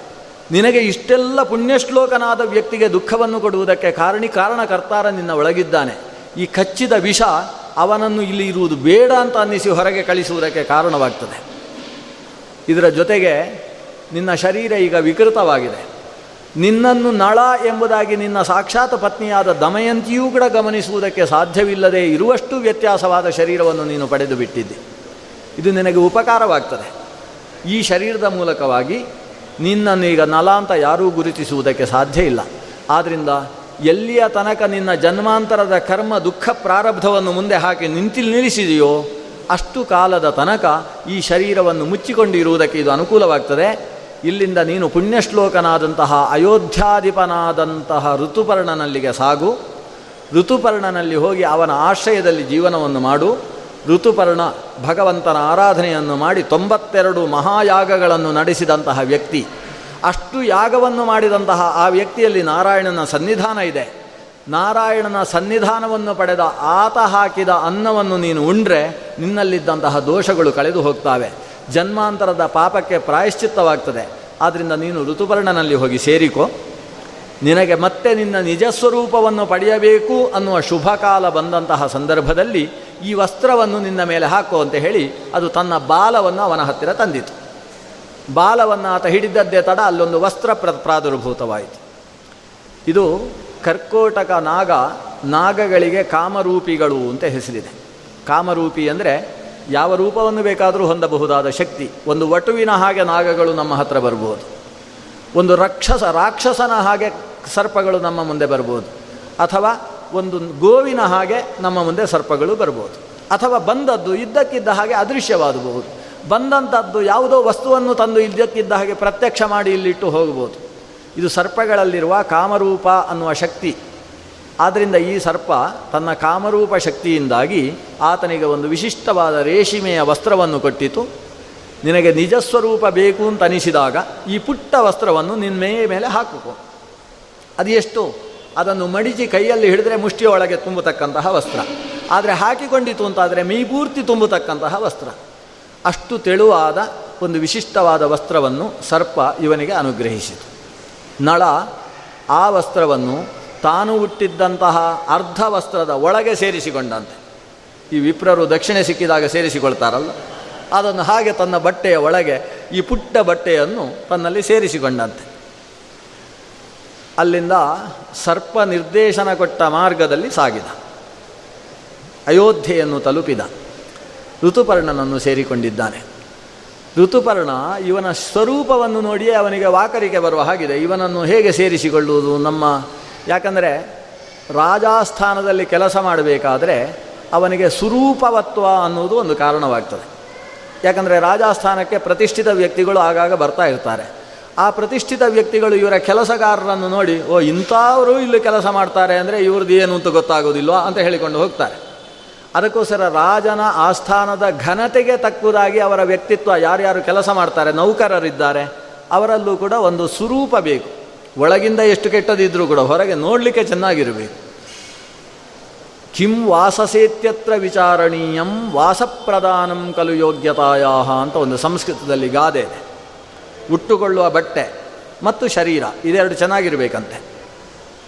ನಿನಗೆ ಇಷ್ಟೆಲ್ಲ ಪುಣ್ಯಶ್ಲೋಕನಾದ ವ್ಯಕ್ತಿಗೆ ದುಃಖವನ್ನು ಕೊಡುವುದಕ್ಕೆ ಕಾರಣಿ ಕಾರಣಕರ್ತಾರ ನಿನ್ನ ಒಳಗಿದ್ದಾನೆ. ಈ ಕಚ್ಚಿದ ವಿಷ ಅವನನ್ನು ಇಲ್ಲಿ ಇರುವುದು ಬೇಡ ಅಂತ ಅನ್ನಿಸಿ ಹೊರಗೆ ಕಳಿಸುವುದಕ್ಕೆ ಕಾರಣವಾಗ್ತದೆ. ಇದರ ಜೊತೆಗೆ ನಿನ್ನ ಶರೀರ ಈಗ ವಿಕೃತವಾಗಿದೆ. ನಿನ್ನನ್ನು ನಳ ಎಂಬುದಾಗಿ ನಿನ್ನ ಸಾಕ್ಷಾತ್ ಪತ್ನಿಯಾದ ದಮಯಂತಿಯೂ ಕೂಡ ಗಮನಿಸುವುದಕ್ಕೆ ಸಾಧ್ಯವಿಲ್ಲದೆ ಇರುವಷ್ಟು ವ್ಯತ್ಯಾಸವಾದ ಶರೀರವನ್ನು ನೀನು ಪಡೆದು ಬಿಟ್ಟಿದ್ದಿ. ಇದು ನಿನಗೆ ಉಪಕಾರವಾಗ್ತದೆ. ಈ ಶರೀರದ ಮೂಲಕವಾಗಿ ನಿನ್ನನ್ನು ಈಗ ನಲ ಅಂತ ಯಾರೂ ಗುರುತಿಸುವುದಕ್ಕೆ ಸಾಧ್ಯ ಇಲ್ಲ. ಆದ್ದರಿಂದ ಎಲ್ಲಿಯ ತನಕ ನಿನ್ನ ಜನ್ಮಾಂತರದ ಕರ್ಮ ದುಃಖ ಪ್ರಾರಬ್ಧವನ್ನು ಮುಂದೆ ಹಾಕಿ ನಿಂತಿ ನಿಲ್ಲಿಸಿದೆಯೋ ಅಷ್ಟು ಕಾಲದ ತನಕ ಈ ಶರೀರವನ್ನು ಮುಚ್ಚಿಕೊಂಡಿರುವುದಕ್ಕೆ ಇದು ಅನುಕೂಲವಾಗ್ತದೆ. ಇಲ್ಲಿಂದ ನೀನು ಪುಣ್ಯಶ್ಲೋಕನಾದಂತಹ ಅಯೋಧ್ಯಾಧಿಪನಾದಂತಹ ಋತುಪರ್ಣನಲ್ಲಿಗೆ ಸಾಗು. ಋತುಪರ್ಣನಲ್ಲಿ ಹೋಗಿ ಅವನ ಆಶ್ರಯದಲ್ಲಿ ಜೀವನವನ್ನು ಮಾಡು. ಋತುಪರ್ಣ ಭಗವಂತನ ಆರಾಧನೆಯನ್ನು ಮಾಡಿ ತೊಂಬತ್ತೆರಡು ಮಹಾಯಾಗಗಳನ್ನು ನಡೆಸಿದಂತಹ ವ್ಯಕ್ತಿ ಅಷ್ಟು ಯಾಗವನ್ನು ಮಾಡಿದಂತಹ ಆ ವ್ಯಕ್ತಿಯಲ್ಲಿ ನಾರಾಯಣನ ಸನ್ನಿಧಾನ ಇದೆ. ನಾರಾಯಣನ ಸನ್ನಿಧಾನವನ್ನು ಪಡೆದ ಆತ ಹಾಕಿದ ಅನ್ನವನ್ನು ನೀನು ಉಂಡ್ರೆ ನಿನ್ನಲ್ಲಿದ್ದಂತಹ ದೋಷಗಳು ಕಳೆದು ಹೋಗ್ತಾವೆ. ಜನ್ಮಾಂತರದ ಪಾಪಕ್ಕೆ ಪ್ರಾಯಶ್ಚಿತ್ತವಾಗ್ತದೆ. ಆದ್ದರಿಂದ ನೀನು ಋತುಪರ್ಣನಲ್ಲಿ ಹೋಗಿ ಸೇರಿಕೋ. ನಿನಗೆ ಮತ್ತೆ ನಿನ್ನ ನಿಜ ಸ್ವರೂಪವನ್ನು ಪಡೆಯಬೇಕು ಅನ್ನುವ ಶುಭ ಕಾಲ ಬಂದಂತಹ ಸಂದರ್ಭದಲ್ಲಿ ಈ ವಸ್ತ್ರವನ್ನು ನಿನ್ನ ಮೇಲೆ ಹಾಕು ಅಂತ ಹೇಳಿ ಅದು ತನ್ನ ಬಾಲವನ್ನು ಅವನ ಹತ್ತಿರ ತಂದಿತು. ಬಾಲವನ್ನು ಆತ ಹಿಡಿದದ್ದೇ ತಡ, ಅಲ್ಲೊಂದು ವಸ್ತ್ರ ಪ್ರ, ಪ್ರಾದುರ್ಭೂತವಾಯಿತು. ಇದು ಕರ್ಕೋಟಕ ನಾಗ, ನಾಗಗಳಿಗೆ ಕಾಮರೂಪಿಗಳು ಅಂತ ಹೆಸರಿದೆ. ಕಾಮರೂಪಿ ಅಂದರೆ ಯಾವ ರೂಪವನ್ನು ಬೇಕಾದರೂ ಹೊಂದಬಹುದಾದ ಶಕ್ತಿ. ಒಂದು ವಟುವಿನ ಹಾಗೆ ನಾಗಗಳು ನಮ್ಮ ಹತ್ರ ಬರ್ಬೋದು. ಒಂದು ರಾಕ್ಷಸ, ರಾಕ್ಷಸನ ಹಾಗೆ ಸರ್ಪಗಳು ನಮ್ಮ ಮುಂದೆ ಬರ್ಬೋದು. ಅಥವಾ ಒಂದು ಗೋವಿನ ಹಾಗೆ ನಮ್ಮ ಮುಂದೆ ಸರ್ಪಗಳು ಬರ್ಬೋದು. ಅಥವಾ ಬಂದದ್ದು, ಇದ್ದಕ್ಕಿದ್ದ ಹಾಗೆ ಅದೃಶ್ಯವಾಗಬಹುದು ಬಂದಂಥದ್ದು ಯಾವುದೋ ವಸ್ತುವನ್ನು ತಂದು ಇದ್ದಕ್ಕಿದ್ದ ಹಾಗೆ ಪ್ರತ್ಯಕ್ಷ ಮಾಡಿ ಇಲ್ಲಿಟ್ಟು ಹೋಗ್ಬೋದು ಇದು ಸರ್ಪಗಳಲ್ಲಿರುವ ಕಾಮರೂಪ ಅನ್ನುವ ಶಕ್ತಿ. ಆದ್ದರಿಂದ ಈ ಸರ್ಪ ತನ್ನ ಕಾಮರೂಪ ಶಕ್ತಿಯಿಂದಾಗಿ ಆತನಿಗೆ ಒಂದು ವಿಶಿಷ್ಟವಾದ ರೇಷ್ಮೆಯ ವಸ್ತ್ರವನ್ನು ಕೊಟ್ಟಿತು. ನಿನಗೆ ನಿಜ ಸ್ವರೂಪ ಬೇಕು ಅಂತ ಅನಿಸಿದಾಗ ಈ ಪುಟ್ಟ ವಸ್ತ್ರವನ್ನು ನಿನ್ನ ಮೇ ಮೇಲೆ ಹಾಕಬೇಕು ಅದು ಎಷ್ಟು? ಅದನ್ನು ಮಡಿಚಿ ಕೈಯಲ್ಲಿ ಹಿಡಿದ್ರೆ ಮುಷ್ಟಿಯೊಳಗೆ ತುಂಬತಕ್ಕಂತಹ ವಸ್ತ್ರ. ಆದರೆ ಹಾಕಿಕೊಂಡಿತು ಅಂತಾದರೆ ಮೈ ಪೂರ್ತಿ ತುಂಬತಕ್ಕಂತಹ ವಸ್ತ್ರ. ಅಷ್ಟು ತೆಳುವಾದ ಒಂದು ವಿಶಿಷ್ಟವಾದ ವಸ್ತ್ರವನ್ನು ಸರ್ಪ ಇವನಿಗೆ ಅನುಗ್ರಹಿಸಿತು. ನಳ ಆ ವಸ್ತ್ರವನ್ನು ತಾನು ಹುಟ್ಟಿದ್ದಂತಹ ಅರ್ಧ ವಸ್ತ್ರದ ಒಳಗೆ ಸೇರಿಸಿಕೊಂಡಂತೆ. ಈ ವಿಪ್ರರು ದಕ್ಷಿಣೆ ಸಿಕ್ಕಿದಾಗ ಸೇರಿಸಿಕೊಳ್ತಾರಲ್ಲ, ಅದನ್ನು ಹಾಗೆ ತನ್ನ ಬಟ್ಟೆಯ ಒಳಗೆ ಈ ಪುಟ್ಟ ಬಟ್ಟೆಯನ್ನು ತನ್ನಲ್ಲಿ ಸೇರಿಸಿಕೊಂಡಂತೆ. ಅಲ್ಲಿಂದ ಸರ್ಪ ನಿರ್ದೇಶನ ಕೊಟ್ಟ ಮಾರ್ಗದಲ್ಲಿ ಸಾಗಿದ. ಅಯೋಧ್ಯೆಯನ್ನು ತಲುಪಿದ. ಋತುಪರ್ಣನನ್ನು ಸೇರಿಕೊಂಡಿದ್ದಾನೆ. ಋತುಪರ್ಣ ಇವನ ಸ್ವರೂಪವನ್ನು ನೋಡಿಯೇ ಅವನಿಗೆ ವಾಕರಿಕೆ ಬರುವ ಹಾಗಿದೆ. ಇವನನ್ನು ಹೇಗೆ ಸೇರಿಸಿಕೊಳ್ಳುವುದು ನಮ್ಮ, ಯಾಕಂದರೆ ರಾಜಾಸ್ಥಾನದಲ್ಲಿ ಕೆಲಸ ಮಾಡಬೇಕಾದರೆ ಅವನಿಗೆ ಸುರೂಪವತ್ವ ಅನ್ನುವುದು ಒಂದು ಕಾರಣವಾಗ್ತದೆ. ಯಾಕಂದರೆ ರಾಜಾಸ್ಥಾನಕ್ಕೆ ಪ್ರತಿಷ್ಠಿತ ವ್ಯಕ್ತಿಗಳು ಆಗಾಗ ಬರ್ತಾ ಇರ್ತಾರೆ. ಆ ಪ್ರತಿಷ್ಠಿತ ವ್ಯಕ್ತಿಗಳು ಇವರ ಕೆಲಸಗಾರರನ್ನು ನೋಡಿ, ಓ, ಇಂಥವರು ಇಲ್ಲಿ ಕೆಲಸ ಮಾಡ್ತಾರೆ ಅಂದರೆ ಇವ್ರದ್ದು ಏನು ಅಂತ ಗೊತ್ತಾಗೋದಿಲ್ವಾ ಅಂತ ಹೇಳಿಕೊಂಡು ಹೋಗ್ತಾರೆ. ಅದಕ್ಕೋಸ್ಕರ ರಾಜನ ಆಸ್ಥಾನದ ಘನತೆಗೆ ತಕ್ಕುದಾಗಿ ಅವರ ವ್ಯಕ್ತಿತ್ವ ಯಾರ್ಯಾರು ಕೆಲಸ ಮಾಡ್ತಾರೆ, ನೌಕರರಿದ್ದಾರೆ, ಅವರಲ್ಲೂ ಕೂಡ ಒಂದು ಸ್ವರೂಪ ಬೇಕು. ಒಳಗಿಂದ ಎಷ್ಟು ಕೆಟ್ಟದಿದ್ದರೂ ಕೂಡ ಹೊರಗೆ ನೋಡಲಿಕ್ಕೆ ಚೆನ್ನಾಗಿರಬೇಕು. ಕಿಂ ವಾಸಸೇತ್ಯತ್ರ ವಿಚಾರಣೀಯಂ ವಾಸಪ್ರಧಾನಂ ಕಲು ಯೋಗ್ಯತಾಯ ಅಂತ ಒಂದು ಸಂಸ್ಕೃತದಲ್ಲಿ ಗಾದೆ ಇದೆ. ಉಟ್ಟುಕೊಳ್ಳುವ ಬಟ್ಟೆ ಮತ್ತು ಶರೀರ, ಇದೆರಡು ಚೆನ್ನಾಗಿರಬೇಕಂತೆ.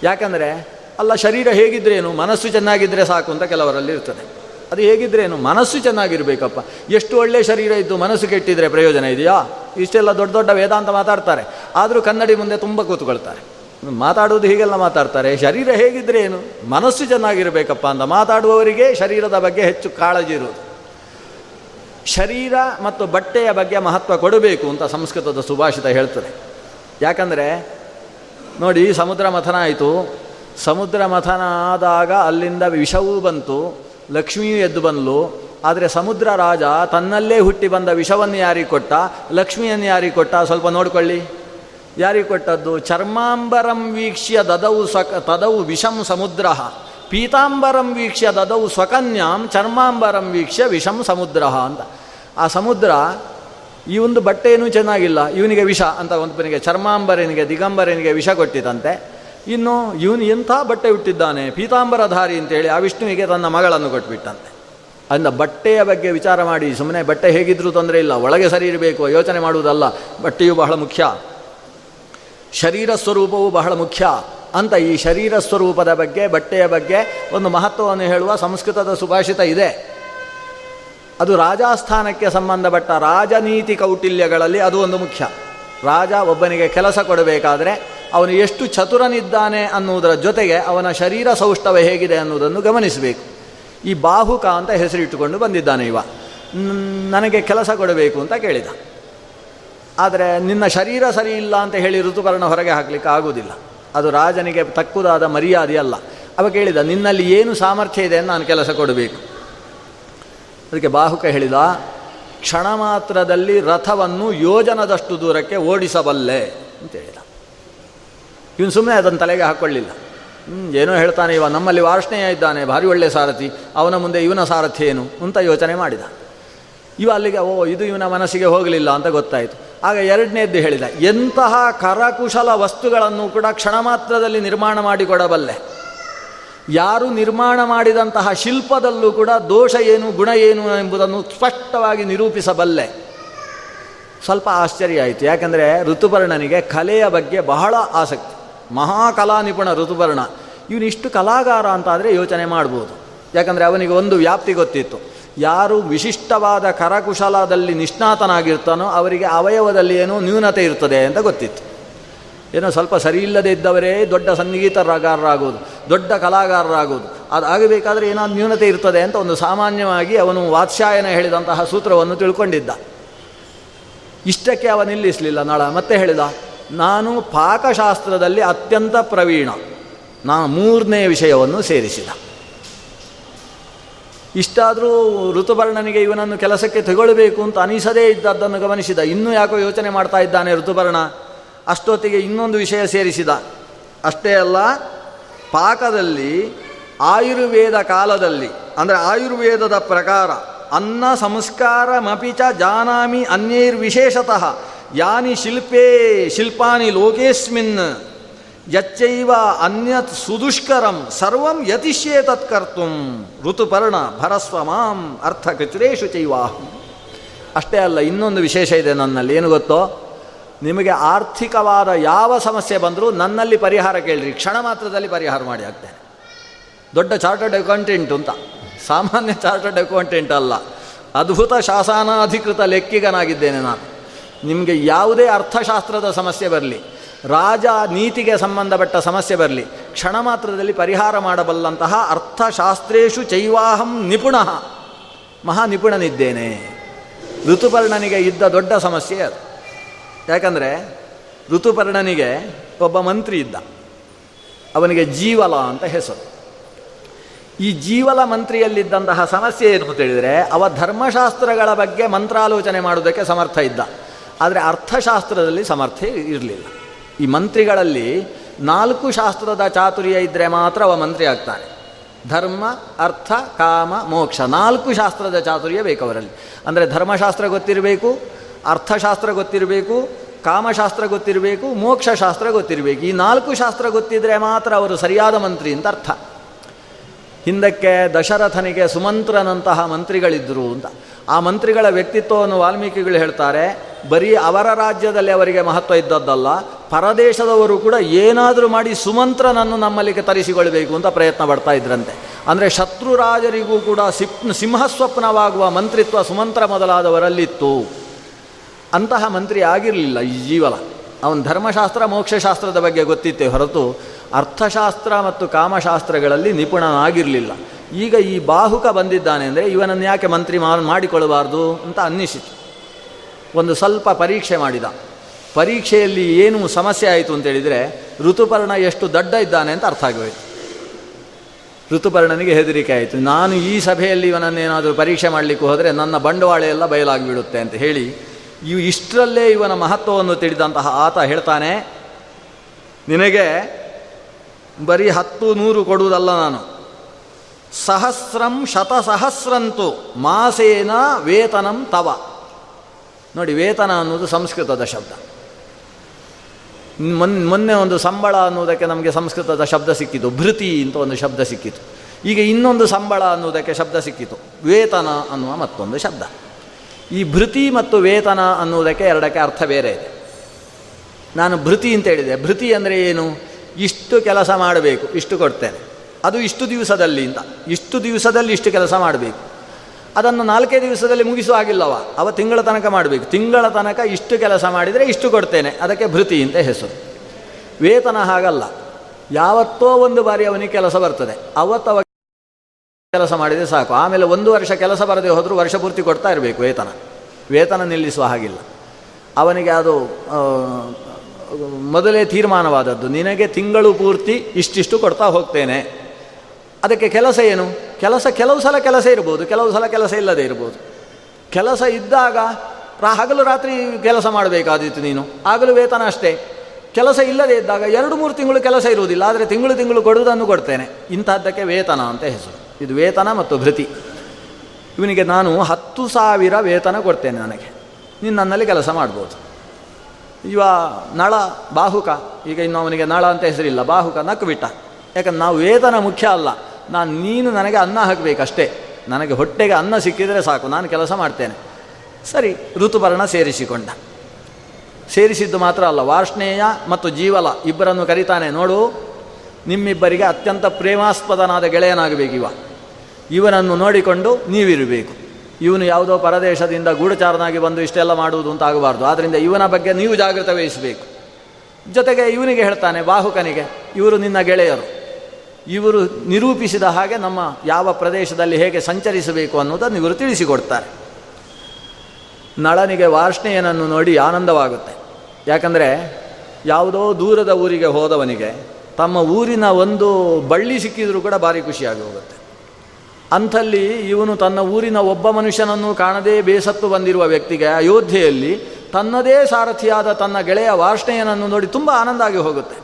ಯಾಕಂದರೆ ಅಲ್ಲ, ಶರೀರ ಹೇಗಿದ್ರೇನು? ಮನಸ್ಸು ಚೆನ್ನಾಗಿದ್ದರೆ ಸಾಕು ಅಂತ ಕೆಲವರಲ್ಲಿ ಇರ್ತದೆ. ಅದು ಹೇಗಿದ್ರೇನು? ಮನಸ್ಸು ಚೆನ್ನಾಗಿರಬೇಕಪ್ಪ. ಎಷ್ಟು ಒಳ್ಳೆಯ ಶರೀರ ಇದ್ದು ಮನಸ್ಸು ಕೆಟ್ಟಿದ್ರೆ ಪ್ರಯೋಜನ ಇದೆಯಾ? ಇಷ್ಟೆಲ್ಲ ದೊಡ್ಡ ದೊಡ್ಡ ವೇದಾಂತ ಮಾತಾಡ್ತಾರೆ. ಆದರೂ ಕನ್ನಡಿ ಮುಂದೆ ತುಂಬ ಕೂತ್ಕೊಳ್ತಾರೆ. ಮಾತಾಡೋದು ಹೀಗೆಲ್ಲ ಮಾತಾಡ್ತಾರೆ. ಶರೀರ ಹೇಗಿದ್ರೆ ಏನು ಮನಸ್ಸು ಚೆನ್ನಾಗಿರಬೇಕಪ್ಪ ಅಂತ ಮಾತಾಡುವವರಿಗೆ ಶರೀರದ ಬಗ್ಗೆ ಹೆಚ್ಚು ಕಾಳಜಿ ಇರುವುದು. ಶರೀರ ಮತ್ತು ಬಟ್ಟೆಯ ಬಗ್ಗೆ ಮಹತ್ವ ಕೊಡಬೇಕು ಅಂತ ಸಂಸ್ಕೃತದ ಸುಭಾಷಿತ ಹೇಳ್ತದೆ. ಯಾಕಂದರೆ, ನೋಡಿ, ಸಮುದ್ರ ಮಥನ ಆಯಿತು. ಸಮುದ್ರ ಮಥನ ಆದಾಗ ಅಲ್ಲಿಂದ ವಿಷವೂ ಬಂತು, ಲಕ್ಷ್ಮಿಯೂ ಎದ್ದು ಬಂದಳು ಆದರೆ ಸಮುದ್ರ ರಾಜ ತನ್ನಲ್ಲೇ ಹುಟ್ಟಿ ಬಂದ ವಿಷವನ್ನು ಯಾರಿಗೆ ಕೊಟ್ಟ? ಲಕ್ಷ್ಮಿಯನ್ನು ಯಾರಿಗೆ ಕೊಟ್ಟ? ಸ್ವಲ್ಪ ನೋಡಿಕೊಳ್ಳಿ. ಯಾರಿಗೆ ಕೊಟ್ಟದ್ದು? ಚರ್ಮಾಂಬರಂ ವೀಕ್ಷ್ಯ ದದವು ಸ್ವಕ ತದವು ವಿಷಂ ಸಮುದ್ರ. ಪೀತಾಂಬರಂ ವೀಕ್ಷ್ಯ ದದವು ಸ್ವಕನ್ಯಾಂ, ಚರ್ಮಾಂಬರಂ ವೀಕ್ಷ್ಯ ವಿಷಂ ಸಮುದ್ರ ಅಂತ. ಆ ಸಮುದ್ರ ಈ ಒಂದು ಬಟ್ಟೆಯೂ ಚೆನ್ನಾಗಿಲ್ಲ. ಇವನಿಗೆ ವಿಷ ಅಂತ ಒಂದು ಚರ್ಮಾಂಬರನಿಗೆ, ದಿಗಂಬರನಿಗೆ ವಿಷ ಕೊಟ್ಟಿತಂತೆ. ಇನ್ನು ಇವನು ಎಂಥ ಬಟ್ಟೆ ಬಿಟ್ಟಿದ್ದಾನೆ ಪೀತಾಂಬರಧಾರಿ ಅಂತೇಳಿ ಆ ವಿಷ್ಣುವಿಗೆ ತನ್ನ ಮಗಳನ್ನು ಕೊಟ್ಬಿಟ್ಟಂತೆ. ಅಂದ ಬಟ್ಟೆಯ ಬಗ್ಗೆ ವಿಚಾರ ಮಾಡಿ ಸುಮ್ಮನೆ ಬಟ್ಟೆ ಹೇಗಿದ್ರೂ ತೊಂದರೆ ಇಲ್ಲ, ಒಳಗೆ ಸರಿ ಇರಬೇಕು, ಯೋಚನೆ ಮಾಡುವುದಲ್ಲ, ಬಟ್ಟೆಯು ಬಹಳ ಮುಖ್ಯ. ಶರೀರ ಸ್ವರೂಪವು ಬಹಳ ಮುಖ್ಯ ಅಂತ ಈ ಶರೀರ ಸ್ವರೂಪದ ಬಗ್ಗೆ, ಬಟ್ಟೆಯ ಬಗ್ಗೆ ಒಂದು ಮಹತ್ವವನ್ನು ಹೇಳುವ ಸಂಸ್ಕೃತದ ಸುಭಾಷಿತ ಇದೆ. ಅದು ರಾಜಾಸ್ಥಾನಕ್ಕೆ ಸಂಬಂಧಪಟ್ಟ ರಾಜನೀತಿ ಕೌಟಿಲ್ಯಗಳಲ್ಲಿ ಅದು ಒಂದು ಮುಖ್ಯ. ರಾಜ ಒಬ್ಬನಿಗೆ ಕೆಲಸ ಕೊಡಬೇಕಾದರೆ ಅವನು ಎಷ್ಟು ಚತುರನಿದ್ದಾನೆ ಅನ್ನುವುದರ ಜೊತೆಗೆ ಅವನ ಶರೀರ ಸೌಷ್ಠವ ಹೇಗಿದೆ ಅನ್ನುವುದನ್ನು ಗಮನಿಸಬೇಕು. ಈ ಬಾಹುಕ ಅಂತ ಹೆಸರಿಟ್ಟುಕೊಂಡು ಬಂದಿದ್ದಾನೆ ಇವ. ನನಗೆ ಕೆಲಸ ಕೊಡಬೇಕು ಅಂತ ಕೇಳಿದ. ಆದರೆ ನಿನ್ನ ಶರೀರ ಸರಿ ಇಲ್ಲ ಅಂತ ಹೇಳಿ ಋತುಪರ್ಣ ಹೊರಗೆ ಹಾಕಲಿಕ್ಕೆ ಆಗುವುದಿಲ್ಲ. ಅದು ರಾಜನಿಗೆ ತಕ್ಕುದಾದ ಮರ್ಯಾದೆ ಅಲ್ಲ. ಅವ ಕೇಳಿದ, ನಿನ್ನಲ್ಲಿ ಏನು ಸಾಮರ್ಥ್ಯ ಇದೆ ನಾನು ಕೆಲಸ ಕೊಡಬೇಕು. ಅದಕ್ಕೆ ಬಾಹುಕ ಹೇಳಿದ ಕ್ಷಣ ಮಾತ್ರದಲ್ಲಿ ರಥವನ್ನು ಯೋಜನದಷ್ಟು ದೂರಕ್ಕೆ ಓಡಿಸಬಲ್ಲೆ ಅಂತ ಹೇಳಿದ ಇವನು ಸುಮ್ಮನೆ ಅದನ್ನು ತಲೆಗೆ ಹಾಕ್ಕೊಳ್ಳಿಲ್ಲ ಏನೋ ಹೇಳ್ತಾನೆ, ಇವ ನಮ್ಮಲ್ಲಿ ವಾರ್ಷ್ಣೇಯ ಇದ್ದಾನೆ, ಭಾರಿ ಒಳ್ಳೆಯ ಸಾರಥಿ, ಅವನ ಮುಂದೆ ಇವನ ಸಾರಥಿ ಏನು ಅಂತ ಯೋಚನೆ ಮಾಡಿದ. ಇವ ಅಲ್ಲಿಗೆ, ಓ, ಇದು ಇವನ ಮನಸ್ಸಿಗೆ ಹೋಗಲಿಲ್ಲ ಅಂತ ಗೊತ್ತಾಯಿತು. ಆಗ ಎರಡನೇದ್ದು ಹೇಳಿದ, ಎಂತಹ ಕರಕುಶಲ ವಸ್ತುಗಳನ್ನು ಕೂಡ ಕ್ಷಣ ಮಾತ್ರದಲ್ಲಿ ನಿರ್ಮಾಣ ಮಾಡಿಕೊಡಬಲ್ಲೆ. ಯಾರು ನಿರ್ಮಾಣ ಮಾಡಿದಂತಹ ಶಿಲ್ಪದಲ್ಲೂ ಕೂಡ ದೋಷ ಏನು, ಗುಣ ಏನು ಎಂಬುದನ್ನು ಸ್ಪಷ್ಟವಾಗಿ ನಿರೂಪಿಸಬಲ್ಲೆ. ಸ್ವಲ್ಪ ಆಶ್ಚರ್ಯ ಆಯಿತು. ಯಾಕಂದರೆ ಋತುಪರ್ಣನಿಗೆ ಕಲೆಯ ಬಗ್ಗೆ ಬಹಳ ಆಸಕ್ತಿ. ಮಹಾಕಲಾ ನಿಪುಣ ಋತುಪರ್ಣ. ಇವನಿಷ್ಟು ಕಲಾಗಾರ ಅಂತಾದರೆ ಯೋಚನೆ ಮಾಡ್ಬೋದು. ಯಾಕಂದರೆ ಅವನಿಗೆ ಒಂದು ವ್ಯಾಪ್ತಿ ಗೊತ್ತಿತ್ತು. ಯಾರು ವಿಶಿಷ್ಟವಾದ ಕರಕುಶಲದಲ್ಲಿ ನಿಷ್ಣಾತನಾಗಿರ್ತಾನೋ ಅವರಿಗೆ ಅವಯವದಲ್ಲಿ ಏನೋ ನ್ಯೂನತೆ ಇರ್ತದೆ ಅಂತ ಗೊತ್ತಿತ್ತು. ಏನೋ ಸ್ವಲ್ಪ ಸರಿ ಇಲ್ಲದೆ ಇದ್ದವರೇ ದೊಡ್ಡ ಸಂಗೀತಗಾರರಾಗೋದು, ದೊಡ್ಡ ಕಲಾಗಾರರಾಗೋದು. ಅದು ಆಗಬೇಕಾದ್ರೆ ಏನಾದ್ರು ನ್ಯೂನತೆ ಇರ್ತದೆ ಅಂತ ಒಂದು ಸಾಮಾನ್ಯವಾಗಿ ಅವನು ವಾತ್ಸಾಯನ ಹೇಳಿದಂತಹ ಸೂತ್ರವನ್ನು ತಿಳ್ಕೊಂಡಿದ್ದ. ಇಷ್ಟಕ್ಕೆ ಅವ ನಿಲ್ಲಿಸಲಿಲ್ಲ, ನಳ ಮತ್ತೆ ಹೇಳಿದ, ನಾನು ಪಾಕಶಾಸ್ತ್ರದಲ್ಲಿ ಅತ್ಯಂತ ಪ್ರವೀಣ. ನಾನು ಮೂರನೇ ವಿಷಯವನ್ನು ಸೇರಿಸಿದ. ಇಷ್ಟಾದರೂ ಋತುಪರ್ಣನಿಗೆ ಇವನನ್ನು ಕೆಲಸಕ್ಕೆ ತಗೊಳ್ಬೇಕು ಅಂತ ಅನಿಸದೇ ಇದ್ದದ್ದನ್ನು ಗಮನಿಸಿದ. ಇನ್ನೂ ಯಾಕೋ ಯೋಚನೆ ಮಾಡ್ತಾ ಇದ್ದಾನೆ ಋತುಪರ್ಣ ಅಷ್ಟೊತ್ತಿಗೆ ಇನ್ನೊಂದು ವಿಷಯ ಸೇರಿಸಿದ. ಅಷ್ಟೇ ಅಲ್ಲ, ಪಾಕದಲ್ಲಿ, ಆಯುರ್ವೇದ ಕಾಲದಲ್ಲಿ, ಅಂದರೆ ಆಯುರ್ವೇದದ ಪ್ರಕಾರ, ಅನ್ನ ಸಂಸ್ಕಾರ ಮಪಿಚ ಜಾನಾಮಿ ಅನ್ಯೈರ್ವಿಶೇಷತಃ ಯಾನಿ ಶಿಲ್ಪೇ ಶಿಲ್ಪಾನಿ ಲೋಕೇಸ್ಮಿನ್, ಯಚ್ಚೈವ ಅನ್ಯತ್ ಸುದುಷ್ಕರಂ ಸರ್ವಂ ಯತಿಷ್ಯೇ ತತ್ಕರ್ತು ಋತುಪರ್ಣ ಭರಸ್ವ ಮಾಂ ಅರ್ಥಕಚುರೇಶು ಚೈವಾಹಂ. ಅಷ್ಟೇ ಅಲ್ಲ, ಇನ್ನೊಂದು ವಿಶೇಷ ಇದೆ ನನ್ನಲ್ಲಿ, ಏನು ಗೊತ್ತೋ? ನಿಮಗೆ ಆರ್ಥಿಕವಾದ ಯಾವ ಸಮಸ್ಯೆ ಬಂದರೂ ನನ್ನಲ್ಲಿ ಪರಿಹಾರ ಕೇಳಿರಿ. ಕ್ಷಣ ಮಾತ್ರದಲ್ಲಿ ಪರಿಹಾರ ಮಾಡಿ ಆಗ್ತೇನೆ ದೊಡ್ಡ ಚಾರ್ಟರ್ಡ್ ಅಕೌಂಟೆಂಟ್ ಅಂತ. ಸಾಮಾನ್ಯ ಚಾರ್ಟರ್ಡ್ ಅಕೌಂಟೆಂಟ್ ಅಲ್ಲ. ಅದ್ಭುತ ಶಾಸನಾಧಿಕೃತ ಲೆಕ್ಕಿಗನಾಗಿದ್ದೇನೆ ನಾನು. ನಿಮಗೆ ಯಾವುದೇ ಅರ್ಥಶಾಸ್ತ್ರದ ಸಮಸ್ಯೆ ಬರಲಿ. ರಾಜ ನೀತಿಗೆ ಸಂಬಂಧಪಟ್ಟ ಸಮಸ್ಯೆ ಬರಲಿ. ಕ್ಷಣ ಮಾತ್ರದಲ್ಲಿ ಪರಿಹಾರ ಮಾಡಬಲ್ಲಂತಹ ಅರ್ಥಶಾಸ್ತ್ರೇಶು ಚೈವಾಹಂ ನಿಪುಣ. ಮಹಾ ನಿಪುಣನಿದ್ದೇನೆ. ಋತುಪರ್ಣನಿಗೆ ಇದ್ದ ದೊಡ್ಡ ಸಮಸ್ಯೆ ಅದು. ಯಾಕಂದರೆ ಋತುಪರ್ಣನಿಗೆ ಒಬ್ಬ ಮಂತ್ರಿ ಇದ್ದ. ಅವನಿಗೆ ಜೀವಲ ಅಂತ ಹೆಸರು. ಈ ಜೀವಲ ಮಂತ್ರಿಯಲ್ಲಿದ್ದಂತಹ ಸಮಸ್ಯೆ ಏನು ಅಂತ ಹೇಳಿದರೆ, ಅವ ಧರ್ಮಶಾಸ್ತ್ರಗಳ ಬಗ್ಗೆ ಮಂತ್ರಾಲೋಚನೆ ಮಾಡುವುದಕ್ಕೆ ಸಮರ್ಥ ಇದ್ದ. ಆದರೆ ಅರ್ಥಶಾಸ್ತ್ರದಲ್ಲಿ ಸಮರ್ಥ ಇರಲಿಲ್ಲ. ಈ ಮಂತ್ರಿಗಳಲ್ಲಿ ನಾಲ್ಕು ಶಾಸ್ತ್ರದ ಚಾತುರ್ಯ ಇದ್ದರೆ ಮಾತ್ರ ಅವ ಮಂತ್ರಿ ಆಗ್ತಾನೆ. ಧರ್ಮ, ಅರ್ಥ, ಕಾಮ, ಮೋಕ್ಷ. ನಾಲ್ಕು ಶಾಸ್ತ್ರದ ಚಾತುರ್ಯ ಬೇಕು ಅವರಲ್ಲಿ. ಅಂದರೆ ಧರ್ಮಶಾಸ್ತ್ರ ಗೊತ್ತಿರಬೇಕು ಅರ್ಥಶಾಸ್ತ್ರ ಗೊತ್ತಿರಬೇಕು, ಕಾಮಶಾಸ್ತ್ರ ಗೊತ್ತಿರಬೇಕು, ಮೋಕ್ಷಶಾಸ್ತ್ರ ಗೊತ್ತಿರಬೇಕು. ಈ ನಾಲ್ಕು ಶಾಸ್ತ್ರ ಗೊತ್ತಿದ್ದರೆ ಮಾತ್ರ ಅವರು ಸರಿಯಾದ ಮಂತ್ರಿ ಅಂತ ಅರ್ಥ. ಹಿಂದಕ್ಕೆ ದಶರಥನಿಗೆ ಸುಮಂತ್ರನಂತಹ ಮಂತ್ರಿಗಳಿದ್ದರು ಅಂತ. ಆ ಮಂತ್ರಿಗಳ ವ್ಯಕ್ತಿತ್ವವನ್ನು ವಾಲ್ಮೀಕಿಗಳು ಹೇಳ್ತಾರೆ, ಬರೀ ಅವರ ರಾಜ್ಯದಲ್ಲಿ ಅವರಿಗೆ ಮಹತ್ವ ಇದ್ದದ್ದಲ್ಲ, ಪರದೇಶದವರು ಕೂಡ ಏನಾದರೂ ಮಾಡಿ ಸುಮಂತ್ರನನ್ನು ನಮ್ಮಲ್ಲಿಗೆ ತರಿಸಿಕೊಳ್ಳಬೇಕು ಅಂತ ಪ್ರಯತ್ನ ಪಡ್ತಾ ಇದ್ರಂತೆ. ಅಂದರೆ ಶತ್ರು ರಾಜರಿಗೂ ಕೂಡ ಸಿಪ್, ಸಿಂಹಸ್ವಪ್ನವಾಗುವ ಮಂತ್ರಿತ್ವ ಸುಮಂತ್ರ ಮೊದಲಾದವರಲ್ಲಿತ್ತು. ಅಂತಹ ಮಂತ್ರಿ ಆಗಿರಲಿಲ್ಲ ಈ ಜೀವಲ. ಅವನ ಧರ್ಮಶಾಸ್ತ್ರ, ಮೋಕ್ಷಶಾಸ್ತ್ರದ ಬಗ್ಗೆ ಗೊತ್ತಿತ್ತೇ ಹೊರತು ಅರ್ಥಶಾಸ್ತ್ರ ಮತ್ತು ಕಾಮಶಾಸ್ತ್ರಗಳಲ್ಲಿ ನಿಪುಣನಾಗಿರಲಿಲ್ಲ. ಈಗ ಈ ಬಾಹುಕ ಬಂದಿದ್ದಾನೆ ಅಂದರೆ ಇವನನ್ನು ಯಾಕೆ ಮಂತ್ರಿ ಮಾಡಿಕೊಳ್ಳಬಾರ್ದು ಅಂತ ಅನ್ನಿಸಿತು. ಒಂದು ಸ್ವಲ್ಪ ಪರೀಕ್ಷೆ ಮಾಡಿದ. ಪರೀಕ್ಷೆಯಲ್ಲಿ ಏನು ಸಮಸ್ಯೆ ಆಯಿತು ಅಂತೇಳಿದರೆ ಋತುಪರ್ಣ ಎಷ್ಟು ದಡ್ಡ ಇದ್ದಾನೆ ಅಂತ ಅರ್ಥ ಆಗೋಯ್ತು. ಋತುಪರ್ಣನಿಗೆ ಹೆದರಿಕೆ ಆಯಿತು. ನಾನು ಈ ಸಭೆಯಲ್ಲಿ ಇವನನ್ನೇನಾದರೂ ಪರೀಕ್ಷೆ ಮಾಡಲಿಕ್ಕೆ ಹೋದರೆ ನನ್ನ ಬಂಡವಾಳ ಎಲ್ಲ ಬಯಲಾಗಿಬಿಡುತ್ತೆ ಅಂತ ಹೇಳಿ ಇವು ಇಷ್ಟರಲ್ಲೇ ಇವನ ಮಹತ್ವವನ್ನು ತಿಳಿದಂತಹ ಆತ ಹೇಳ್ತಾನೆ, ನಿನಗೆ ಬರೀ ಹತ್ತು ನೂರು ಕೊಡುವುದಲ್ಲ ನಾನು. ಸಹಸ್ರಂ ಶತಸಹಸ್ರಂತು ಮಾಸೇನ ವೇತನಂ ತವ. ನೋಡಿ, ವೇತನ ಅನ್ನೋದು ಸಂಸ್ಕೃತದ ಶಬ್ದ. ಮೊನ್, ಮೊನ್ನೆ ಒಂದು ಸಂಬಳ ಅನ್ನೋದಕ್ಕೆ ನಮಗೆ ಸಂಸ್ಕೃತದ ಶಬ್ದ ಸಿಕ್ಕಿತು, ಭೃತಿ ಅಂತ ಒಂದು ಶಬ್ದ ಸಿಕ್ಕಿತು. ಈಗ ಇನ್ನೊಂದು ಸಂಬಳ ಅನ್ನೋದಕ್ಕೆ ಶಬ್ದ ಸಿಕ್ಕಿತು, ವೇತನ ಅನ್ನುವ ಮತ್ತೊಂದು ಶಬ್ದ. ಈ ಭೃತಿ ಮತ್ತು ವೇತನ ಅನ್ನುವುದಕ್ಕೆ ಎರಡಕ್ಕೆ ಅರ್ಥ ಬೇರೆ ಇದೆ. ನಾನು ಭೃತಿ ಅಂತ ಹೇಳಿದೆ. ಭೃತಿ ಅಂದರೆ ಏನು? ಇಷ್ಟು ಕೆಲಸ ಮಾಡಬೇಕು, ಇಷ್ಟು ಕೊಡ್ತೇನೆ. ಅದು ಇಷ್ಟು ದಿವಸದಲ್ಲಿ ಅಂತ. ಇಷ್ಟು ದಿವಸದಲ್ಲಿ ಇಷ್ಟು ಕೆಲಸ ಮಾಡಬೇಕು. ಅದನ್ನು ನಾಲ್ಕೇ ದಿವಸದಲ್ಲಿ ಮುಗಿಸುವ ಆಗಿಲ್ಲವ ಅವ ತಿಂಗಳ ತನಕ ಮಾಡಬೇಕು. ತಿಂಗಳ ತನಕ ಇಷ್ಟು ಕೆಲಸ ಮಾಡಿದರೆ ಇಷ್ಟು ಕೊಡ್ತೇನೆ. ಅದಕ್ಕೆ ಭೃತಿ ಅಂತ ಹೆಸರು. ವೇತನ ಹಾಗಲ್ಲ. ಯಾವತ್ತೋ ಒಂದು ಬಾರಿ ಅವನಿಗೆ ಕೆಲಸ ಬರ್ತದೆ. ಅವತ್ತವ ಕೆಲಸ ಮಾಡಿದರೆ ಸಾಕು. ಆಮೇಲೆ ಒಂದು ವರ್ಷ ಕೆಲಸ ಬರದೆ ಹೋದರೂ ವರ್ಷ ಪೂರ್ತಿ ಕೊಡ್ತಾ ಇರಬೇಕು ವೇತನ. ವೇತನ ನಿಲ್ಲಿಸುವ ಹಾಗಿಲ್ಲ. ಅವನಿಗೆ ಅದು ಮೊದಲೇ ತೀರ್ಮಾನವಾದದ್ದು. ನಿನಗೆ ತಿಂಗಳು ಪೂರ್ತಿ ಇಷ್ಟಿಷ್ಟು ಕೊಡ್ತಾ ಹೋಗ್ತೇನೆ. ಅದಕ್ಕೆ ಕೆಲಸ ಏನು? ಕೆಲಸ ಕೆಲವು ಸಲ ಕೆಲಸ ಇರ್ಬೋದು, ಕೆಲವು ಸಲ ಕೆಲಸ ಇಲ್ಲದೆ ಇರ್ಬೋದು. ಕೆಲಸ ಇದ್ದಾಗ ರಾ, ಹಗಲು ರಾತ್ರಿ ಕೆಲಸ ಮಾಡಬೇಕಾದಿತ್ತು ನೀನು. ಆಗಲೂ ವೇತನ ಅಷ್ಟೇ. ಕೆಲಸ ಇಲ್ಲದೇ ಇದ್ದಾಗ ಎರಡು ಮೂರು ತಿಂಗಳು ಕೆಲಸ ಇರುವುದಿಲ್ಲ, ಆದರೆ ತಿಂಗಳು ತಿಂಗಳು ಕೊಡುವುದನ್ನು ಕೊಡ್ತೇನೆ. ಇಂಥದ್ದಕ್ಕೆ ವೇತನ ಅಂತ ಹೆಸರು. ಇದು ವೇತನ ಮತ್ತು ಭೃತಿ. ಇವನಿಗೆ ನಾನು ಹತ್ತು ಸಾವಿರ ವೇತನ ಕೊಡ್ತೇನೆ ನನಗೆ. ನೀನು ನನ್ನಲ್ಲಿ ಕೆಲಸ ಮಾಡ್ಬೋದು. ಇವ ನಳ, ಬಾಹುಕ. ಈಗ ಇನ್ನು ಅವನಿಗೆ ನಳ ಅಂತ ಹೆಸರಿಲ್ಲ, ಬಾಹುಕ ನಕ್ಕು ಬಿಟ್ಟ ಯಾಕಂದ್ರೆ ನಾವು ವೇತನ ಮುಖ್ಯ ಅಲ್ಲ. ನಾನು ನೀನು ನನಗೆ ಅನ್ನ ಹಾಕಬೇಕಷ್ಟೇ. ನನಗೆ ಹೊಟ್ಟೆಗೆ ಅನ್ನ ಸಿಕ್ಕಿದರೆ ಸಾಕು, ನಾನು ಕೆಲಸ ಮಾಡ್ತೇನೆ. ಸರಿ, ಋತುಪರ್ಣ ಸೇರಿಸಿಕೊಂಡ. ಸೇರಿಸಿದ್ದು ಮಾತ್ರ ಅಲ್ಲ, ವಾರ್ಷ್ಣೇಯ ಮತ್ತು ಜೀವಲ ಇಬ್ಬರನ್ನು ಕರೀತಾನೆ. ನೋಡು, ನಿಮ್ಮಿಬ್ಬರಿಗೆ ಅತ್ಯಂತ ಪ್ರೇಮಾಸ್ಪದನಾದ ಗೆಳೆಯನಾಗಬೇಕು ಇವ ಇವನನ್ನು ನೋಡಿಕೊಂಡು ನೀವಿರಬೇಕು. ಇವನು ಯಾವುದೋ ಪರದೇಶದಿಂದ ಗೂಢಚಾರನಾಗಿ ಬಂದು ಇಷ್ಟೆಲ್ಲ ಮಾಡುವುದು ಅಂತ ಆಗಬಾರ್ದು ಆದ್ದರಿಂದ ಇವನ ಬಗ್ಗೆ ನೀವು ಜಾಗೃತ ವಹಿಸಬೇಕು. ಜೊತೆಗೆ ಇವನಿಗೆ ಹೇಳ್ತಾನೆ ಬಾಹುಕನಿಗೆ ಇವರು ನಿನ್ನ ಗೆಳೆಯರು. ಇವರು ನಿರೂಪಿಸಿದ ಹಾಗೆ ನಮ್ಮ ಯಾವ ಪ್ರದೇಶದಲ್ಲಿ ಹೇಗೆ ಸಂಚರಿಸಬೇಕು ಅನ್ನೋದನ್ನು ಇವರು ತಿಳಿಸಿಕೊಡ್ತಾರೆ. ನಳನಿಗೆ ವಾರ್ಷ್ಣೆಯನನ್ನು ನೋಡಿ ಆನಂದವಾಗುತ್ತೆ. ಯಾಕಂದರೆ ಯಾವುದೋ ದೂರದ ಊರಿಗೆ ಹೋದವನಿಗೆ ತಮ್ಮ ಊರಿನ ಒಂದು ಬಳ್ಳಿ ಸಿಕ್ಕಿದರೂ ಕೂಡ ಭಾರಿ ಖುಷಿಯಾಗಿ ಹೋಗುತ್ತೆ. ಅಂಥಲ್ಲಿ ಇವನು ತನ್ನ ಊರಿನ ಒಬ್ಬ ಮನುಷ್ಯನನ್ನು ಕಾಣದೇ ಬೇಸತ್ತು ಬಂದಿರುವ ವ್ಯಕ್ತಿಗೆ ಅಯೋಧ್ಯೆಯಲ್ಲಿ ತನ್ನದೇ ಸಾರಥಿಯಾದ ತನ್ನ ಗೆಳೆಯ ವಾರ್ಷ್ಣೆಯನನ್ನು ನೋಡಿ ತುಂಬ ಆನಂದ ಆಗಿ ಹೋಗುತ್ತೆ.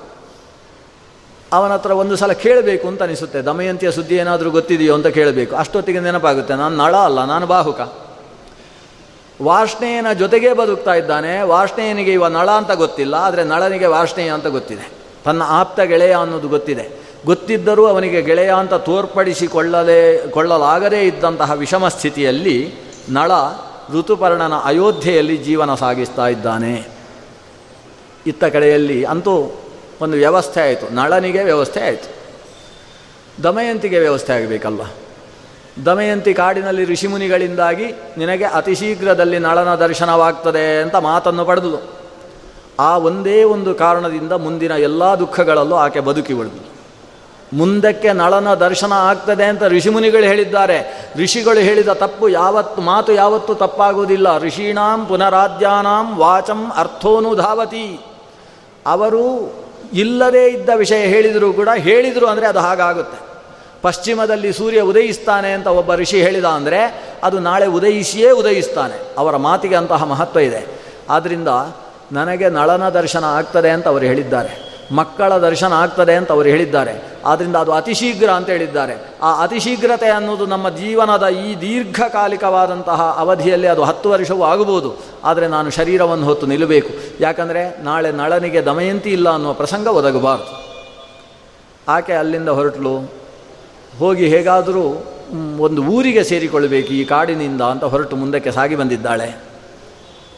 ಅವನ ಹತ್ರ ಒಂದು ಸಲ ಕೇಳಬೇಕು ಅಂತ ಅನಿಸುತ್ತೆ. ದಮಯಂತಿಯ ಸುದ್ದಿ ಏನಾದರೂ ಗೊತ್ತಿದೆಯೋ ಅಂತ ಕೇಳಬೇಕು. ಅಷ್ಟೊತ್ತಿಗೆ ನೆನಪಾಗುತ್ತೆ. ನಾನು ನಳ ಅಲ್ಲ, ನಾನು ಬಾಹುಕ. ವಾರ್ಷ್ಣೆಯನ ಜೊತೆಗೆ ಬದುಕ್ತಾ ಇದ್ದಾನೆ. ವಾರ್ಷ್ಣೆಯನಿಗೆ ಇವ ನಳ ಅಂತ ಗೊತ್ತಿಲ್ಲ, ಆದರೆ ನಳನಿಗೆ ವಾರ್ಷ್ಣೇಯ ಅಂತ ಗೊತ್ತಿದೆ. ತನ್ನ ಆಪ್ತ ಗೆಳೆಯ ಅನ್ನೋದು ಗೊತ್ತಿದೆ. ಗೊತ್ತಿದ್ದರೂ ಅವನಿಗೆ ಗೆಳೆಯ ಅಂತ ತೋರ್ಪಡಿಸಿಕೊಳ್ಳಲೇ, ಕೊಳ್ಳಲಾಗದೇ ಇದ್ದಂತಹ ವಿಷಮ ಸ್ಥಿತಿಯಲ್ಲಿ ನಳ ಋತುಪರ್ಣನ ಅಯೋಧ್ಯೆಯಲ್ಲಿ ಜೀವನ ಸಾಗಿಸ್ತಾ ಇದ್ದಾನೆ. ಇತ್ತ ಕಡೆಯಲ್ಲಿ ಅಂತೂ ಒಂದು ವ್ಯವಸ್ಥೆ ಆಯಿತು. ನಳನಿಗೆ ವ್ಯವಸ್ಥೆ ಆಯಿತು. ದಮಯಂತಿಗೆ ವ್ಯವಸ್ಥೆ ಆಗಬೇಕಲ್ಲ ದಮಯಂತಿ ಕಾಡಿನಲ್ಲಿ ಋಷಿಮುನಿಗಳಿಂದಾಗಿ ನಿನಗೆ ಅತಿ ಶೀಘ್ರದಲ್ಲಿ ನಳನ ದರ್ಶನವಾಗ್ತದೆ ಅಂತ ಮಾತನ್ನು ಪಡೆದುದು. ಆ ಒಂದೇ ಒಂದು ಕಾರಣದಿಂದ ಮುಂದಿನ ಎಲ್ಲ ದುಃಖಗಳಲ್ಲೂ ಆಕೆ ಬದುಕಿ ಉಳಿದು ಮುಂದಕ್ಕೆ ನಳನ ದರ್ಶನ ಆಗ್ತದೆ ಅಂತ ಋಷಿಮುನಿಗಳು ಹೇಳಿದ್ದಾರೆ. ಋಷಿಗಳು ಹೇಳಿದ ತಪ್ಪು ಯಾವತ್ತು, ಮಾತು ಯಾವತ್ತೂ ತಪ್ಪಾಗುವುದಿಲ್ಲ. ಋಷೀಣಾಂ ಪುನರಾದ್ಯಾನಾಂ ವಾಚಂ ಅರ್ಥೋನು ಧಾವತಿ. ಅವರು ಇಲ್ಲದೇ ಇದ್ದ ವಿಷಯ ಹೇಳಿದರೂ ಕೂಡ ಹೇಳಿದರು ಅಂದರೆ ಅದು ಹಾಗಾಗುತ್ತೆ. ಪಶ್ಚಿಮದಲ್ಲಿ ಸೂರ್ಯ ಉದಯಿಸ್ತಾನೆ ಅಂತ ಒಬ್ಬ ಋಷಿ ಹೇಳಿದ ಅಂದರೆ ಅದು ನಾಳೆ ಉದಯಿಸಿಯೇ ಉದಯಿಸ್ತಾನೆ. ಅವರ ಮಾತಿಗೆ ಅಂತಹ ಮಹತ್ವ ಇದೆ. ಆದ್ದರಿಂದ ನನಗೆ ನಳನ ದರ್ಶನ ಆಗ್ತದೆ ಅಂತ ಅವರು ಹೇಳಿದ್ದಾರೆ. ಮಕ್ಕಳ ದರ್ಶನ ಆಗ್ತದೆ ಅಂತ ಅವರು ಹೇಳಿದ್ದಾರೆ. ಆದ್ದರಿಂದ ಅದು ಅತಿ ಶೀಘ್ರ ಅಂತ ಹೇಳಿದ್ದಾರೆ. ಆ ಅತಿ ಶೀಘ್ರತೆ ಅನ್ನೋದು ನಮ್ಮ ಜೀವನದ ಈ ದೀರ್ಘಕಾಲಿಕವಾದಂತಹ ಅವಧಿಯಲ್ಲಿ ಅದು ಹತ್ತು ವರ್ಷವೂ ಆಗಬಹುದು. ಆದರೆ ನಾನು ಶರೀರವನ್ನು ಹೊತ್ತು ನಿಲ್ಲಬೇಕು. ಯಾಕಂದರೆ ನಾಳೆ ನಳನಿಗೆ ದಮಯಂತಿ ಇಲ್ಲ ಅನ್ನುವ ಪ್ರಸಂಗ ಒದಗಬಾರದು. ಆಕೆ ಅಲ್ಲಿಂದ ಹೊರಟಲು. ಹೋಗಿ ಹೇಗಾದರೂ ಒಂದು ಊರಿಗೆ ಸೇರಿಕೊಳ್ಳಬೇಕು ಈ ಕಾಡಿನಿಂದ ಅಂತ ಹೊರಟು ಮುಂದಕ್ಕೆ ಸಾಗಿ ಬಂದಿದ್ದಾಳೆ.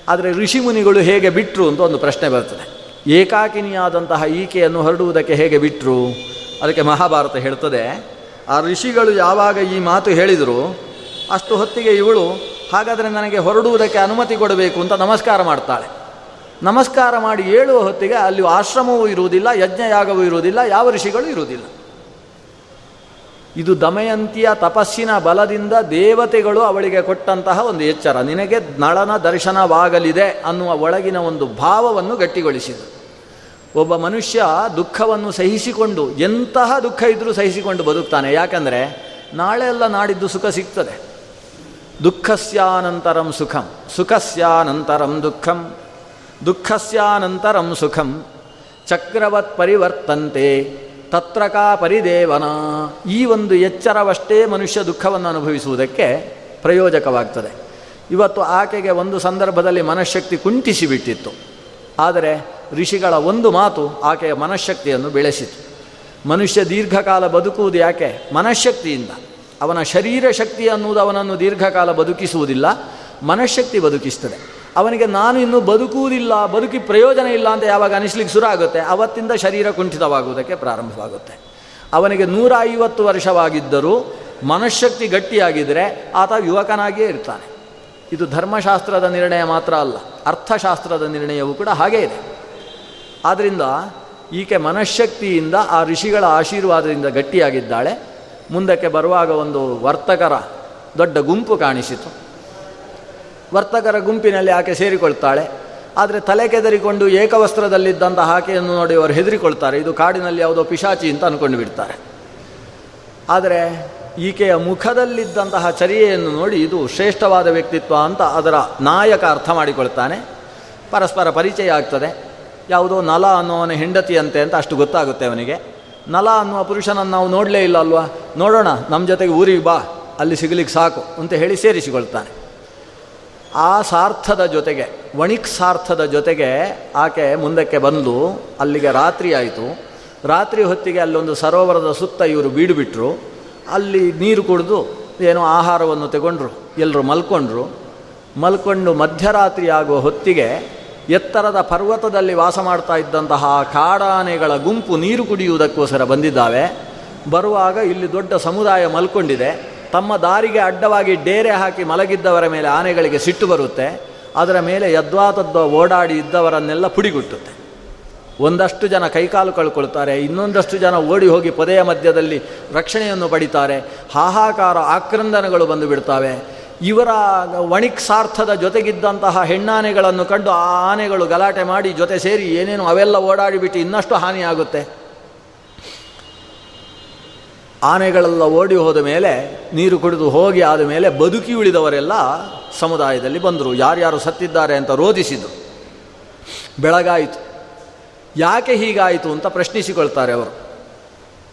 ಆದರೆ ಋಷಿ ಮುನಿಗಳು ಹೇಗೆ ಬಿಟ್ಟರು ಅಂತ ಒಂದು ಪ್ರಶ್ನೆ ಬರ್ತದೆ. ಏಕಾಕಿನಿಯಾದಂತಹ ಈಕೆಯನ್ನು ಹರಡುವುದಕ್ಕೆ ಹೇಗೆ ಬಿಟ್ಟರು ಅದಕ್ಕೆ ಮಹಾಭಾರತ ಹೇಳ್ತದೆ, ಆ ಋಷಿಗಳು ಯಾವಾಗ ಈ ಮಾತು ಹೇಳಿದರು, ಅಷ್ಟು ಹೊತ್ತಿಗೆ ಇವಳು ಹಾಗಾದರೆ ನನಗೆ ಹೊರಡುವುದಕ್ಕೆ ಅನುಮತಿ ಕೊಡಬೇಕು ಅಂತ ನಮಸ್ಕಾರ ಮಾಡ್ತಾಳೆ. ನಮಸ್ಕಾರ ಮಾಡಿ ಏಳುವ ಹೊತ್ತಿಗೆ ಅಲ್ಲಿ ಆಶ್ರಮವೂ ಇರುವುದಿಲ್ಲ, ಯಜ್ಞಯಾಗವೂ ಇರುವುದಿಲ್ಲ, ಯಾವ ಋಷಿಗಳು ಇರುವುದಿಲ್ಲ. ಇದು ದಮಯಂತಿಯ ತಪಸ್ಸಿನ ಬಲದಿಂದ ದೇವತೆಗಳು ಅವಳಿಗೆ ಕೊಟ್ಟಂತಹ ಒಂದು ಎಚ್ಚರ. ನಿನಗೆ ನಳನ ದರ್ಶನವಾಗಲಿದೆ ಅನ್ನುವ ಒಳಗಿನ ಒಂದು ಭಾವವನ್ನು ಗಟ್ಟಿಗೊಳಿಸಿದರು ಒಬ್ಬ ಮನುಷ್ಯ ದುಃಖವನ್ನು ಸಹಿಸಿಕೊಂಡು ಎಂತಹ ದುಃಖ ಇದ್ದರೂ ಸಹಿಸಿಕೊಂಡು ಬದುಕ್ತಾನೆ. ಯಾಕಂದರೆ ನಾಳೆ ಎಲ್ಲ ನಾಡಿದ್ದು ಸುಖ ಸಿಗ್ತದೆ. ದುಃಖಸ್ಯಾನಂತರಂ ಸುಖಂ, ಸುಖಸ್ಯಾನಂತರಂ ದುಃಖಂ, ದುಃಖಸ್ಯಾನಂತರಂ ಸುಖಂ ಚಕ್ರವತ್ ಪರಿವರ್ತಂತೆ ತತ್ರಕಾ ಪರಿದೇವನ. ಈ ಒಂದು ಎಚ್ಚರವಷ್ಟೇ ಮನುಷ್ಯ ದುಃಖವನ್ನು ಅನುಭವಿಸುವುದಕ್ಕೆ ಪ್ರಯೋಜಕವಾಗ್ತದೆ. ಇವತ್ತು ಆಕೆಗೆ ಒಂದು ಸಂದರ್ಭದಲ್ಲಿ ಮನಃಶಕ್ತಿ ಕುಂಠಿಸಿಬಿಟ್ಟಿತ್ತು ಆದರೆ ಋಷಿಗಳ ಒಂದು ಮಾತು ಆಕೆಯ ಮನಃಶಕ್ತಿಯನ್ನು ಬೆಳೆಸಿತು. ಮನುಷ್ಯ ದೀರ್ಘಕಾಲ ಬದುಕುವುದು ಯಾಕೆ? ಮನಃಶಕ್ತಿಯಿಂದ. ಅವನ ಶರೀರ ಶಕ್ತಿ ಅನ್ನುವುದು ಅವನನ್ನು ದೀರ್ಘಕಾಲ ಬದುಕಿಸುವುದಿಲ್ಲ, ಮನಃಶಕ್ತಿ ಬದುಕಿಸ್ತದೆ. ಅವನಿಗೆ ನಾನು ಇನ್ನೂ ಬದುಕುವುದಿಲ್ಲ, ಬದುಕಿ ಪ್ರಯೋಜನ ಇಲ್ಲ ಅಂತ ಯಾವಾಗ ಅನಿಸ್ಲಿಕ್ಕೆ ಶುರು ಆಗುತ್ತೆ, ಅವತ್ತಿಂದ ಶರೀರ ಕುಂಠಿತವಾಗುವುದಕ್ಕೆ ಪ್ರಾರಂಭವಾಗುತ್ತೆ. ಅವನಿಗೆ ನೂರ ಐವತ್ತು ವರ್ಷವಾಗಿದ್ದರೂ ಮನಃಶಕ್ತಿ ಗಟ್ಟಿಯಾಗಿದ್ದರೆ ಆತ ಯುವಕನಾಗಿಯೇ ಇರ್ತಾನೆ. ಇದು ಧರ್ಮಶಾಸ್ತ್ರದ ನಿರ್ಣಯ ಮಾತ್ರ ಅಲ್ಲ, ಅರ್ಥಶಾಸ್ತ್ರದ ನಿರ್ಣಯವೂ ಕೂಡ ಹಾಗೇ ಇದೆ. ಆದ್ದರಿಂದ ಈಕೆ ಮನಃಶಕ್ತಿಯಿಂದ ಆ ಋಷಿಗಳ ಆಶೀರ್ವಾದದಿಂದ ಗಟ್ಟಿಯಾಗಿದ್ದಾಳೆ. ಮುಂದಕ್ಕೆ ಬರುವಾಗ ಒಂದು ವರ್ತಕರ ದೊಡ್ಡ ಗುಂಪು ಕಾಣಿಸಿತು. ವರ್ತಕರ ಗುಂಪಿನಲ್ಲಿ ಆಕೆ ಸೇರಿಕೊಳ್ತಾಳೆ. ಆದರೆ ತಲೆ ಕೆದರಿಕೊಂಡು ಏಕವಸ್ತ್ರದಲ್ಲಿದ್ದಂಥ ಆಕೆಯನ್ನು ನೋಡಿ ಅವರು ಹೆದರಿಕೊಳ್ತಾರೆ. ಇದು ಕಾಡಿನಲ್ಲಿ ಯಾವುದೋ ಪಿಶಾಚಿ ಅಂತ ಅಂದ್ಕೊಂಡು ಬಿಡ್ತಾರೆ. ಆದರೆ ಈಕೆಯ ಮುಖದಲ್ಲಿದ್ದಂತಹ ಚರ್ಯೆಯನ್ನು ನೋಡಿ ಇದು ಶ್ರೇಷ್ಠವಾದ ವ್ಯಕ್ತಿತ್ವ ಅಂತ ಅದರ ನಾಯಕ ಅರ್ಥ ಮಾಡಿಕೊಳ್ತಾನೆ. ಪರಸ್ಪರ ಪರಿಚಯ ಆಗ್ತದೆ. ಯಾವುದೋ ನಲ ಅನ್ನೋವನ ಹೆಂಡತಿಯಂತೆ ಅಂತ ಅಷ್ಟು ಗೊತ್ತಾಗುತ್ತೆ ಅವನಿಗೆ. ನಲ ಅನ್ನುವ ಪುರುಷನನ್ನು ನಾವು ನೋಡಲೇ ಇಲ್ಲ ಅಲ್ವಾ? ನೋಡೋಣ ನಮ್ಮ ಜೊತೆಗೆ ಊರಿಗೆ ಬಾ, ಅಲ್ಲಿ ಸಿಗಲಿಕ್ಕೆ ಸಾಕು ಅಂತ ಹೇಳಿ ಸೇರಿಸಿಕೊಳ್ತಾನೆ. ಆ ಸಾರ್ಥದ ಜೊತೆಗೆ, ವಣಿಕ್ ಸಾರ್ಥದ ಜೊತೆಗೆ ಆಕೆ ಮುಂದಕ್ಕೆ ಬಂದು ಅಲ್ಲಿಗೆ ರಾತ್ರಿ ಆಯಿತು. ರಾತ್ರಿ ಹೊತ್ತಿಗೆ ಅಲ್ಲೊಂದು ಸರೋವರದ ಸುತ್ತ ಇವರು ಬೀಡುಬಿಟ್ರು ಅಲ್ಲಿ ನೀರು ಕುಡಿದು ಏನೋ ಆಹಾರವನ್ನು ತಗೊಂಡ್ರು ಎಲ್ಲರೂ ಮಲ್ಕೊಂಡ್ರು. ಮಲ್ಕೊಂಡು ಮಧ್ಯರಾತ್ರಿ ಆಗುವ ಹೊತ್ತಿಗೆ ಎತ್ತರದ ಪರ್ವತದಲ್ಲಿ ವಾಸ ಮಾಡ್ತಾ ಇದ್ದಂತಹ ಕಾಡಾನೆಗಳ ಗುಂಪು ನೀರು ಕುಡಿಯುವುದಕ್ಕೋಸ್ಕರ ಬಂದಿದ್ದಾವೆ. ಬರುವಾಗ ಇಲ್ಲಿ ದೊಡ್ಡ ಸಮುದಾಯ ಮಲ್ಕೊಂಡಿದೆ. ತಮ್ಮ ದಾರಿಗೆ ಅಡ್ಡವಾಗಿ ಡೇರೆ ಹಾಕಿ ಮಲಗಿದ್ದವರ ಮೇಲೆ ಆನೆಗಳಿಗೆ ಸಿಟ್ಟು ಬರುತ್ತೆ. ಅದರ ಮೇಲೆ ಯದ್ವಾತದ್ವಾ ಓಡಾಡಿ ಇದ್ದವರನ್ನೆಲ್ಲ ಪುಡಿಗುಟ್ಟುತ್ತೆ. ಒಂದಷ್ಟು ಜನ ಕೈಕಾಲು ಕಳ್ಕೊಳ್ತಾರೆ, ಇನ್ನೊಂದಷ್ಟು ಜನ ಓಡಿ ಹೋಗಿ ಪೊದೆಯ ಮಧ್ಯದಲ್ಲಿ ರಕ್ಷಣೆಯನ್ನು ಪಡಿತಾರೆ. ಹಾಹಾಕಾರ ಆಕ್ರಂದನಗಳು ಬಂದು ಬಿಡ್ತಾವೆ. ಇವರ ವಣಿಕ್ ಸಾರ್ಥದ ಜೊತೆಗಿದ್ದಂತಹ ಹೆಣ್ಣಾನೆಗಳನ್ನು ಕಂಡು ಆ ಆನೆಗಳು ಗಲಾಟೆ ಮಾಡಿ ಜೊತೆ ಸೇರಿ ಏನೇನು ಅವೆಲ್ಲ ಓಡಾಡಿಬಿಟ್ಟು ಇನ್ನಷ್ಟು ಹಾನಿಯಾಗುತ್ತೆ. ಆನೆಗಳೆಲ್ಲ ಓಡಿ ಹೋದ ಮೇಲೆ, ನೀರು ಕುಡಿದು ಹೋಗಿ ಆದ ಮೇಲೆ ಬದುಕಿ ಉಳಿದವರೆಲ್ಲ ಸಮುದಾಯದಲ್ಲಿ ಬಂದರು. ಯಾರ್ಯಾರು ಸತ್ತಿದ್ದಾರೆ ಅಂತ ರೋಧಿಸಿದರು. ಬೆಳಗಾಯಿತು. ಯಾಕೆ ಹೀಗಾಯಿತು ಅಂತ ಪ್ರಶ್ನಿಸಿಕೊಳ್ತಾರೆ ಅವರು.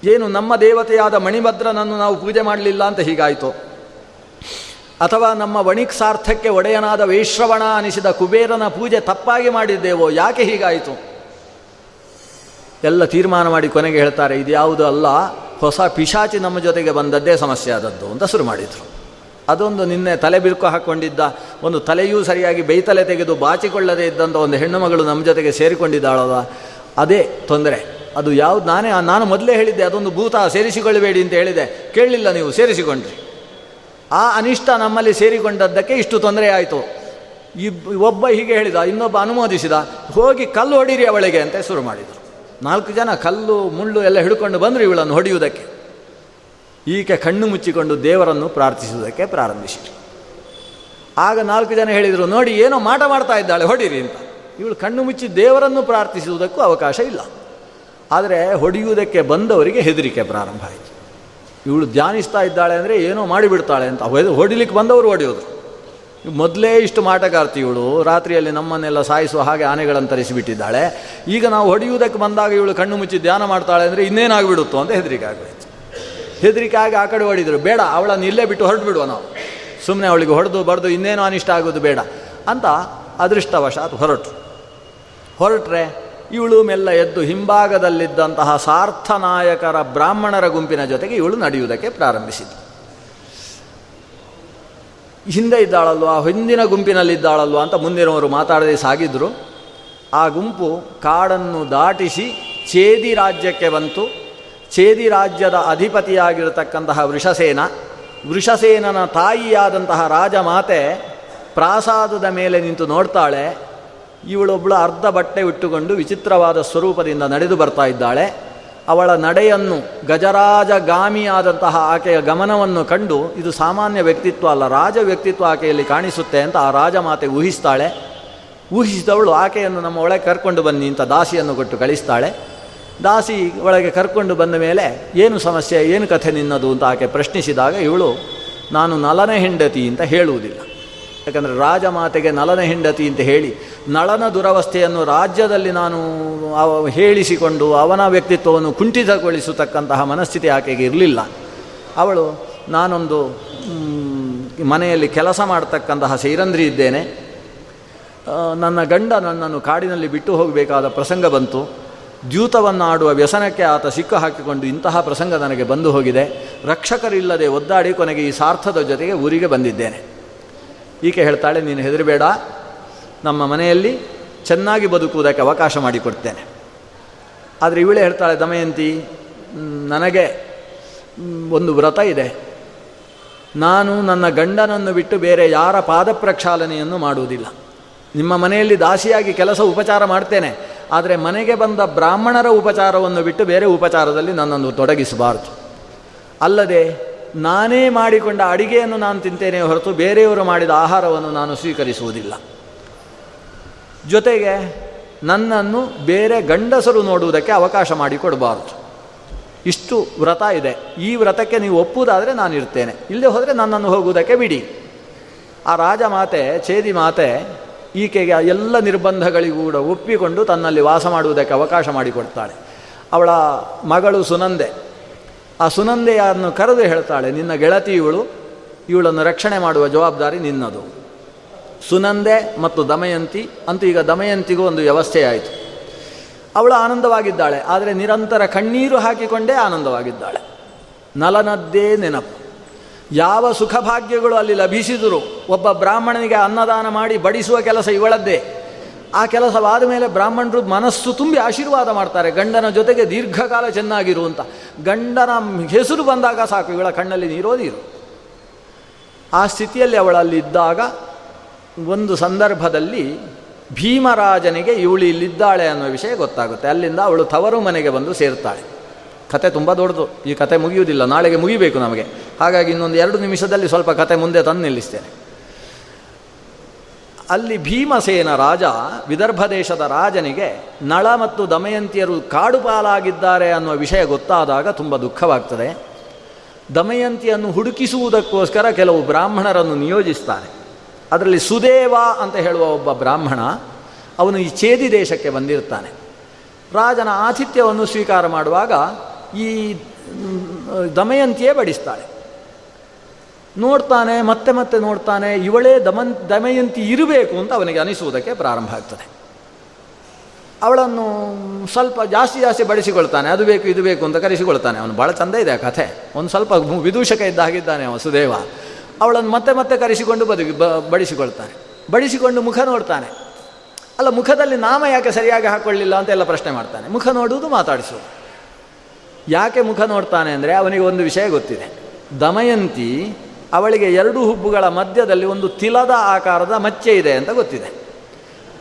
ಏನು, ನಮ್ಮ ದೇವತೆಯಾದ ಮಣಿಭದ್ರನನ್ನು ನಾವು ಪೂಜೆ ಮಾಡಲಿಲ್ಲ ಅಂತ ಹೀಗಾಯಿತು. ಅಥವಾ ನಮ್ಮ ವಣಿಕ್ ಸಾರ್ಥಕ್ಕೆ ಒಡೆಯನಾದ ವೈಶ್ರವಣ ಅನಿಸಿದ ಕುಬೇರನ ಪೂಜೆ ತಪ್ಪಾಗಿ ಮಾಡಿದ್ದೇವೋ, ಯಾಕೆ ಹೀಗಾಯಿತು? ಎಲ್ಲ ತೀರ್ಮಾನ ಮಾಡಿ ಕೊನೆಗೆ ಹೇಳ್ತಾರೆ ಇದು ಯಾವುದು ಅಲ್ಲ ಹೊಸ ಪಿಶಾಚಿ ನಮ್ಮ ಜೊತೆಗೆ ಬಂದದ್ದೇ ಸಮಸ್ಯೆ ಆದದ್ದು ಅಂತ ಶುರು ಮಾಡಿದರು. ಅದೊಂದು ನಿನ್ನೆ ತಲೆ ಬಿರುಕು ಹಾಕ್ಕೊಂಡಿದ್ದ ಒಂದು ತಲೆಯೂ ಸರಿಯಾಗಿ ಬೈತಲೆ ತೆಗೆದು ಬಾಚಿಕೊಳ್ಳದೇ ಇದ್ದಂಥ ಒಂದು ಹೆಣ್ಣು ಮಗಳು ನಮ್ಮ ಜೊತೆಗೆ ಸೇರಿಕೊಂಡಿದ್ದಾಳಲ್ಲ, ಅದೇ ತೊಂದರೆ. ಅದು ಯಾವುದು ನಾನೇ, ನಾನು ಮೊದಲೇ ಹೇಳಿದ್ದೆ, ಅದೊಂದು ಭೂತ ಸೇರಿಸಿಕೊಳ್ಳಬೇಡಿ ಅಂತ ಹೇಳಿದೆ. ಕೇಳಲಿಲ್ಲ ನೀವು, ಸೇರಿಸಿಕೊಂಡ್ರಿ. ಆ ಅನಿಷ್ಟ ನಮ್ಮಲ್ಲಿ ಸೇರಿಕೊಂಡದ್ದಕ್ಕೆ ಇಷ್ಟು ತೊಂದರೆ ಆಯಿತು. ಇಬ್, ಒಬ್ಬ ಹೀಗೆ ಹೇಳಿದ, ಇನ್ನೊಬ್ಬ ಅನುಮೋದಿಸಿದ, ಹೋಗಿ ಕಲ್ಲು ಹೊಡೀರಿ ಅವಳಿಗೆ ಅಂತ ಶುರು ಮಾಡಿದರು. ನಾಲ್ಕು ಜನ ಕಲ್ಲು, ಮುಳ್ಳು ಎಲ್ಲ ಹಿಡ್ಕೊಂಡು ಬಂದರು ಇವಳನ್ನು ಹೊಡೆಯುವುದಕ್ಕೆ. ಈಕೆ ಕಣ್ಣು ಮುಚ್ಚಿಕೊಂಡು ದೇವರನ್ನು ಪ್ರಾರ್ಥಿಸುವುದಕ್ಕೆ ಪ್ರಾರಂಭಿಸಿದರು ಆಗ ನಾಲ್ಕು ಜನ ಹೇಳಿದರು, ನೋಡಿ, ಏನೋ ಮಾಟ ಮಾಡ್ತಾ ಇದ್ದಾಳೆ, ಹೊಡೀರಿ ಅಂತ. ಇವಳು ಕಣ್ಣು ಮುಚ್ಚಿ ದೇವರನ್ನು ಪ್ರಾರ್ಥಿಸುವುದಕ್ಕೂ ಅವಕಾಶ ಇಲ್ಲ. ಆದರೆ ಹೊಡೆಯುವುದಕ್ಕೆ ಬಂದವರಿಗೆ ಹೆದರಿಕೆ ಪ್ರಾರಂಭ ಆಯಿತು. ಇವಳು ಧ್ಯಾನಿಸ್ತಾ ಇದ್ದಾಳೆ ಅಂದರೆ ಏನೋ ಮಾಡಿಬಿಡ್ತಾಳೆ ಅಂತ ಹೊಡಿಲಿಕ್ಕೆ ಬಂದವರು ಹೊಡೆಯೋದು. ಮೊದಲೇ ಇಷ್ಟು ಮಾಟಗಾರ್ತಿ ಇವಳು ರಾತ್ರಿಯಲ್ಲಿ ನಮ್ಮನ್ನೆಲ್ಲ ಸಾಯಿಸುವ ಹಾಗೆ ಆನೆಗಳನ್ನು ತರಿಸಿಬಿಟ್ಟಿದ್ದಾಳೆ. ಈಗ ನಾವು ಹೊಡೆಯುವುದಕ್ಕೆ ಬಂದಾಗ ಇವಳು ಕಣ್ಣು ಮುಚ್ಚಿ ಧ್ಯಾನ ಮಾಡ್ತಾಳೆ ಅಂದರೆ ಇನ್ನೇನಾಗಿಬಿಡುತ್ತೋ ಅಂತ ಹೆದರಿಕೆ ಆಗಬೇಕು ಹೆದರಿಕೆ ಆಗಿ ಆ ಕಡೆ ಹೊಡಿದ್ರು ಬೇಡ, ಅವಳನ್ನು ಇಲ್ಲೇ ಬಿಟ್ಟು ಹೊರಟು ಬಿಡುವ ನಾವು. ಸುಮ್ಮನೆ ಅವಳಿಗೆ ಹೊಡೆದು ಬರೆದು ಇನ್ನೇನು ಅನಿಷ್ಟ ಆಗೋದು ಬೇಡ ಅಂತ ಅದೃಷ್ಟವಶಾತ್ ಹೊರಟು ಹೊರಟ್ರೆ ಇವಳು ಮೆಲ್ಲ ಎದ್ದು ಹಿಂಭಾಗದಲ್ಲಿದ್ದಂತಹ ಸಾರ್ಥನಾಯಕರ ಬ್ರಾಹ್ಮಣರ ಗುಂಪಿನ ಜೊತೆಗೆ ಇವಳು ನಡೆಯುವುದಕ್ಕೆ ಪ್ರಾರಂಭಿಸಿದ್ದು ಹಿಂದೆ ಇದ್ದಾಳಲ್ವಾ, ಹಿಂದಿನ ಗುಂಪಿನಲ್ಲಿದ್ದಾಳಲ್ವ ಅಂತ ಮುಂದಿನವರು ಮಾತಾಡದೆ ಸಾಗಿದ್ರು. ಆ ಗುಂಪು ಕಾಡನ್ನು ದಾಟಿಸಿ ಚೇದಿ ರಾಜ್ಯಕ್ಕೆ ಬಂತು. ಚೇದಿ ರಾಜ್ಯದ ಅಧಿಪತಿಯಾಗಿರತಕ್ಕಂತಹ ವೃಷಸೇನ, ವೃಷಸೇನನ ತಾಯಿಯಾದಂತಹ ರಾಜಮಾತೆ ಪ್ರಾಸಾದದ ಮೇಲೆ ನಿಂತು ನೋಡ್ತಾಳೆ. ಇವಳೊಬ್ಬಳು ಅರ್ಧ ಬಟ್ಟೆ ಇಟ್ಟುಕೊಂಡು ವಿಚಿತ್ರವಾದ ಸ್ವರೂಪದಿಂದ ನಡೆದು ಬರ್ತಾ ಇದ್ದಾಳೆ. ಅವಳ ನಡೆಯನ್ನು ಗಜರಾಜಗಾಮಿಯಾದಂತಹ ಆಕೆಯ ಗಮನವನ್ನು ಕಂಡು ಇದು ಸಾಮಾನ್ಯ ವ್ಯಕ್ತಿತ್ವ ಅಲ್ಲ, ರಾಜ ವ್ಯಕ್ತಿತ್ವ ಆಕೆಯಲ್ಲಿ ಕಾಣಿಸುತ್ತೆ ಅಂತ ಆ ರಾಜಮಾತೆ ಊಹಿಸ್ತಾಳೆ. ಊಹಿಸಿದವಳು ಆಕೆಯನ್ನು ನಮ್ಮ ಒಳಗೆ ಕರ್ಕೊಂಡು ಬನ್ನಿ ಅಂತ ದಾಸಿಯನ್ನು ಕೊಟ್ಟು ಕಳಿಸ್ತಾಳೆ. ದಾಸಿ ಒಳಗೆ ಕರ್ಕೊಂಡು ಬಂದ ಮೇಲೆ ಏನು ಸಮಸ್ಯೆ, ಏನು ಕಥೆ ನಿನ್ನದು ಅಂತ ಆಕೆ ಪ್ರಶ್ನಿಸಿದಾಗ ಇವಳು, ನಾನು ನಲನ ಹೆಂಡತಿ ಅಂತ ಹೇಳುವುದಿಲ್ಲ. ಯಾಕಂದರೆ ರಾಜಮಾತೆಗೆ ನಲನ ಹೆಂಡತಿ ಅಂತ ಹೇಳಿ ನಳನ ದುರವಸ್ಥೆಯನ್ನು ರಾಜ್ಯದಲ್ಲಿ ನಾನು ಹೇಳಿಸಿಕೊಂಡು ಅವನ ವ್ಯಕ್ತಿತ್ವವನ್ನು ಕುಂಠಿತಗೊಳಿಸತಕ್ಕಂತಹ ಮನಸ್ಥಿತಿ ಆಕೆಗೆ ಇರಲಿಲ್ಲ. ಅವಳು ನಾನೊಂದು ಮನೆಯಲ್ಲಿ ಕೆಲಸ ಮಾಡತಕ್ಕಂತಹ ಸೈರಂಧ್ರಿ ಇದ್ದೇನೆ. ನನ್ನ ಗಂಡ ನನ್ನನ್ನು ಕಾಡಿನಲ್ಲಿ ಬಿಟ್ಟು ಹೋಗಬೇಕಾದ ಪ್ರಸಂಗ ಬಂತು. ದ್ಯೂತವನ್ನು ಆಡುವ ವ್ಯಸನಕ್ಕೆ ಆತ ಸಿಕ್ಕು ಹಾಕಿಕೊಂಡು ಇಂತಹ ಪ್ರಸಂಗ ನನಗೆ ಬಂದು ಹೋಗಿದೆ. ರಕ್ಷಕರಿಲ್ಲದೆ ಒದ್ದಾಡಿ ಕೊನೆಗೆ ಈ ಸಾರ್ಥದ ಜೊತೆಗೆ ಊರಿಗೆ ಬಂದಿದ್ದೇನೆ. ಈಕೆ ಹೇಳ್ತಾಳೆ, ನೀನು ಹೆದರಬೇಡ. ನಮ್ಮ ಮನೆಯಲ್ಲಿ ಚೆನ್ನಾಗಿ ಬದುಕುವುದಕ್ಕೆ ಅವಕಾಶ ಮಾಡಿಕೊಡ್ತೇನೆ. ಆದರೆ ಇವಳೇ ಹೇಳ್ತಾಳೆ, ದಮಯಂತಿ, ನನಗೆ ಒಂದು ವ್ರತ ಇದೆ. ನಾನು ನನ್ನ ಗಂಡನನ್ನು ಬಿಟ್ಟು ಬೇರೆ ಯಾರ ಪಾದ ಪ್ರಕ್ಷಾಲನೆಯನ್ನು ಮಾಡುವುದಿಲ್ಲ. ನಿಮ್ಮ ಮನೆಯಲ್ಲಿ ದಾಸಿಯಾಗಿ ಕೆಲಸ ಉಪಚಾರ ಮಾಡ್ತೇನೆ. ಆದರೆ ಮನೆಗೆ ಬಂದ ಬ್ರಾಹ್ಮಣರ ಉಪಚಾರವನ್ನು ಬಿಟ್ಟು ಬೇರೆ ಉಪಚಾರದಲ್ಲಿ ನನ್ನನ್ನು ತೊಡಗಿಸಬಾರದು. ಅಲ್ಲದೆ ನಾನೇ ಮಾಡಿಕೊಂಡ ಅಡಿಗೆಯನ್ನು ನಾನು ತಿಂತೇನೆ ಹೊರತು ಬೇರೆಯವರು ಮಾಡಿದ ಆಹಾರವನ್ನು ನಾನು ಸ್ವೀಕರಿಸುವುದಿಲ್ಲ. ಜೊತೆಗೆ ನನ್ನನ್ನು ಬೇರೆ ಗಂಡಸರು ನೋಡುವುದಕ್ಕೆ ಅವಕಾಶ ಮಾಡಿಕೊಡಬಾರದು ಇಷ್ಟು ವ್ರತ ಇದೆ. ಈ ವ್ರತಕ್ಕೆ ನೀವು ಒಪ್ಪುವುದಾದರೆ ನಾನು ಇರ್ತೇನೆ. ಇಲ್ಲದೆ ಹೋದರೆ ನನ್ನನ್ನು ಹೋಗುವುದಕ್ಕೆ ಬಿಡಿ. ಆ ರಾಜ ಮಾತೆ, ಛೇದಿ ಮಾತೆ, ಈಕೆಗೆ ಎಲ್ಲ ನಿರ್ಬಂಧಗಳಿಗೂ ಕೂಡ ಒಪ್ಪಿಕೊಂಡು ತನ್ನಲ್ಲಿ ವಾಸ ಮಾಡುವುದಕ್ಕೆ ಅವಕಾಶ ಮಾಡಿಕೊಡ್ತಾಳೆ ಅವಳ ಮಗಳು ಸುನಂದೆ. ಆ ಸುನಂದೆಯನ್ನು ಕರೆದು ಹೇಳ್ತಾಳೆ, ನಿನ್ನ ಗೆಳತಿ ಇವಳು, ಇವಳನ್ನು ರಕ್ಷಣೆ ಮಾಡುವ ಜವಾಬ್ದಾರಿ ನಿನ್ನದು. ಸುನಂದೆ ಮತ್ತು ದಮಯಂತಿ ಅಂತೂ ಈಗ ದಮಯಂತಿಗೂ ಒಂದು ವ್ಯವಸ್ಥೆ ಆಯಿತು. ಅವಳು ಆನಂದವಾಗಿದ್ದಾಳೆ, ಆದರೆ ನಿರಂತರ ಕಣ್ಣೀರು ಹಾಕಿಕೊಂಡೇ ಆನಂದವಾಗಿದ್ದಾಳೆ. ನಲನದ್ದೇ ನೆನಪು. ಯಾವ ಸುಖಭಾಗ್ಯಗಳು ಅಲ್ಲಿ ಲಭಿಸಿದರೂ ಒಬ್ಬ ಬ್ರಾಹ್ಮಣನಿಗೆ ಅನ್ನದಾನ ಮಾಡಿ ಬಡಿಸುವ ಕೆಲಸ ಇವಳದ್ದೇ. ಆ ಕೆಲಸವಾದ ಮೇಲೆ ಬ್ರಾಹ್ಮಣರು ಮನಸ್ಸು ತುಂಬಿ ಆಶೀರ್ವಾದ ಮಾಡ್ತಾರೆ. ಗಂಡನ ಜೊತೆಗೆ ದೀರ್ಘಕಾಲ ಚೆನ್ನಾಗಿರು ಅಂತ. ಗಂಡನ ಹೆಸರು ಬಂದಾಗ ಸಾಕು, ಇವಳ ಕಣ್ಣಲ್ಲಿ ನೀರೋದಿರು ಆ ಸ್ಥಿತಿಯಲ್ಲಿ ಅವಳಲ್ಲಿದ್ದಾಗ ಒಂದು ಸಂದರ್ಭದಲ್ಲಿ ಭೀಮರಾಜನಿಗೆ ಇವಳು ಇಲ್ಲಿದ್ದಾಳೆ ಅನ್ನೋ ವಿಷಯ ಗೊತ್ತಾಗುತ್ತೆ. ಅಲ್ಲಿಂದ ಅವಳು ತವರು ಮನೆಗೆ ಬಂದು ಸೇರ್ತಾಳೆ. ಕತೆ ತುಂಬ ದೊಡ್ಡದು. ಈ ಕತೆ ಮುಗಿಯುವುದಿಲ್ಲ. ನಾಳೆಗೆ ಮುಗಿಬೇಕು ನಮಗೆ. ಹಾಗಾಗಿ ಇನ್ನೊಂದು ಎರಡು ನಿಮಿಷದಲ್ಲಿ ಸ್ವಲ್ಪ ಕತೆ ಮುಂದೆ ತಂದು ನಿಲ್ಲಿಸ್ತೇನೆ. ಅಲ್ಲಿ ಭೀಮಸೇನ ರಾಜ ವಿದರ್ಭ ದೇಶದ ರಾಜನಿಗೆ ನಳ ಮತ್ತು ದಮಯಂತಿಯರು ಕಾಡುಪಾಲಾಗಿದ್ದಾರೆ ಅನ್ನುವ ವಿಷಯ ಗೊತ್ತಾದಾಗ ತುಂಬ ದುಃಖವಾಗ್ತದೆ. ದಮಯಂತಿಯನ್ನು ಹುಡುಕಿಸುವುದಕ್ಕೋಸ್ಕರ ಕೆಲವು ಬ್ರಾಹ್ಮಣರನ್ನು ನಿಯೋಜಿಸ್ತಾನೆ ಅದರಲ್ಲಿ ಸುದೇವ ಅಂತ ಹೇಳುವ ಒಬ್ಬ ಬ್ರಾಹ್ಮಣ ಅವನು ಈ ಛೇದಿ ದೇಶಕ್ಕೆ ಬಂದಿರ್ತಾನೆ. ರಾಜನ ಆತಿಥ್ಯವನ್ನು ಸ್ವೀಕಾರ ಮಾಡುವಾಗ ಈ ದಮಯಂತಿಯೇ ಬಡಿಸ್ತಾಳೆ. ನೋಡ್ತಾನೆ, ಮತ್ತೆ ಮತ್ತೆ ನೋಡ್ತಾನೆ, ಇವಳೇ ದಮನ್, ದಮಯಂತಿ ಇರಬೇಕು ಅಂತ ಅವನಿಗೆ ಅನಿಸುವುದಕ್ಕೆ ಪ್ರಾರಂಭ ಆಗ್ತದೆ. ಅವಳನ್ನು ಸ್ವಲ್ಪ ಜಾಸ್ತಿ ಜಾಸ್ತಿ ಬಡಿಸಿಕೊಳ್ತಾನೆ, ಅದು ಬೇಕು, ಇದು ಬೇಕು ಅಂತ ಕರೆಸಿಕೊಳ್ತಾನೆ. ಅವನು ಭಾಳ ಚಂದ ಇದೆ ಆ ಕಥೆ. ಒಂದು ಸ್ವಲ್ಪ ವಿದೂಷಕ ಇದ್ದ ಹಾಗಿದ್ದಾನೆ ವಸುದೇವ ಸುದೇವ. ಅವಳನ್ನು ಮತ್ತೆ ಮತ್ತೆ ಕರೆಸಿಕೊಂಡು ಬದುಕಿ ಬಡಿಸಿಕೊಳ್ತಾನೆ. ಬಡಿಸಿಕೊಂಡು ಮುಖ ನೋಡ್ತಾನೆ. ಅಲ್ಲ, ಮುಖದಲ್ಲಿ ನಾಮ ಯಾಕೆ ಸರಿಯಾಗಿ ಹಾಕೊಳ್ಳಿಲ್ಲ ಅಂತ ಎಲ್ಲ ಪ್ರಶ್ನೆ ಮಾಡ್ತಾನೆ. ಮುಖ ನೋಡುವುದು ಮಾತಾಡಿಸು ಯಾಕೆ ಮುಖ ನೋಡ್ತಾನೆ ಅಂದರೆ ಅವನಿಗೆ ಒಂದು ವಿಷಯ ಗೊತ್ತಿದೆ. ದಮಯಂತಿ ಅವಳಿಗೆ ಎರಡು ಹುಬ್ಬುಗಳ ಮಧ್ಯದಲ್ಲಿ ಒಂದು ತಿಲದ ಆಕಾರದ ಮಚ್ಚೆ ಇದೆ ಅಂತ ಗೊತ್ತಿದೆ.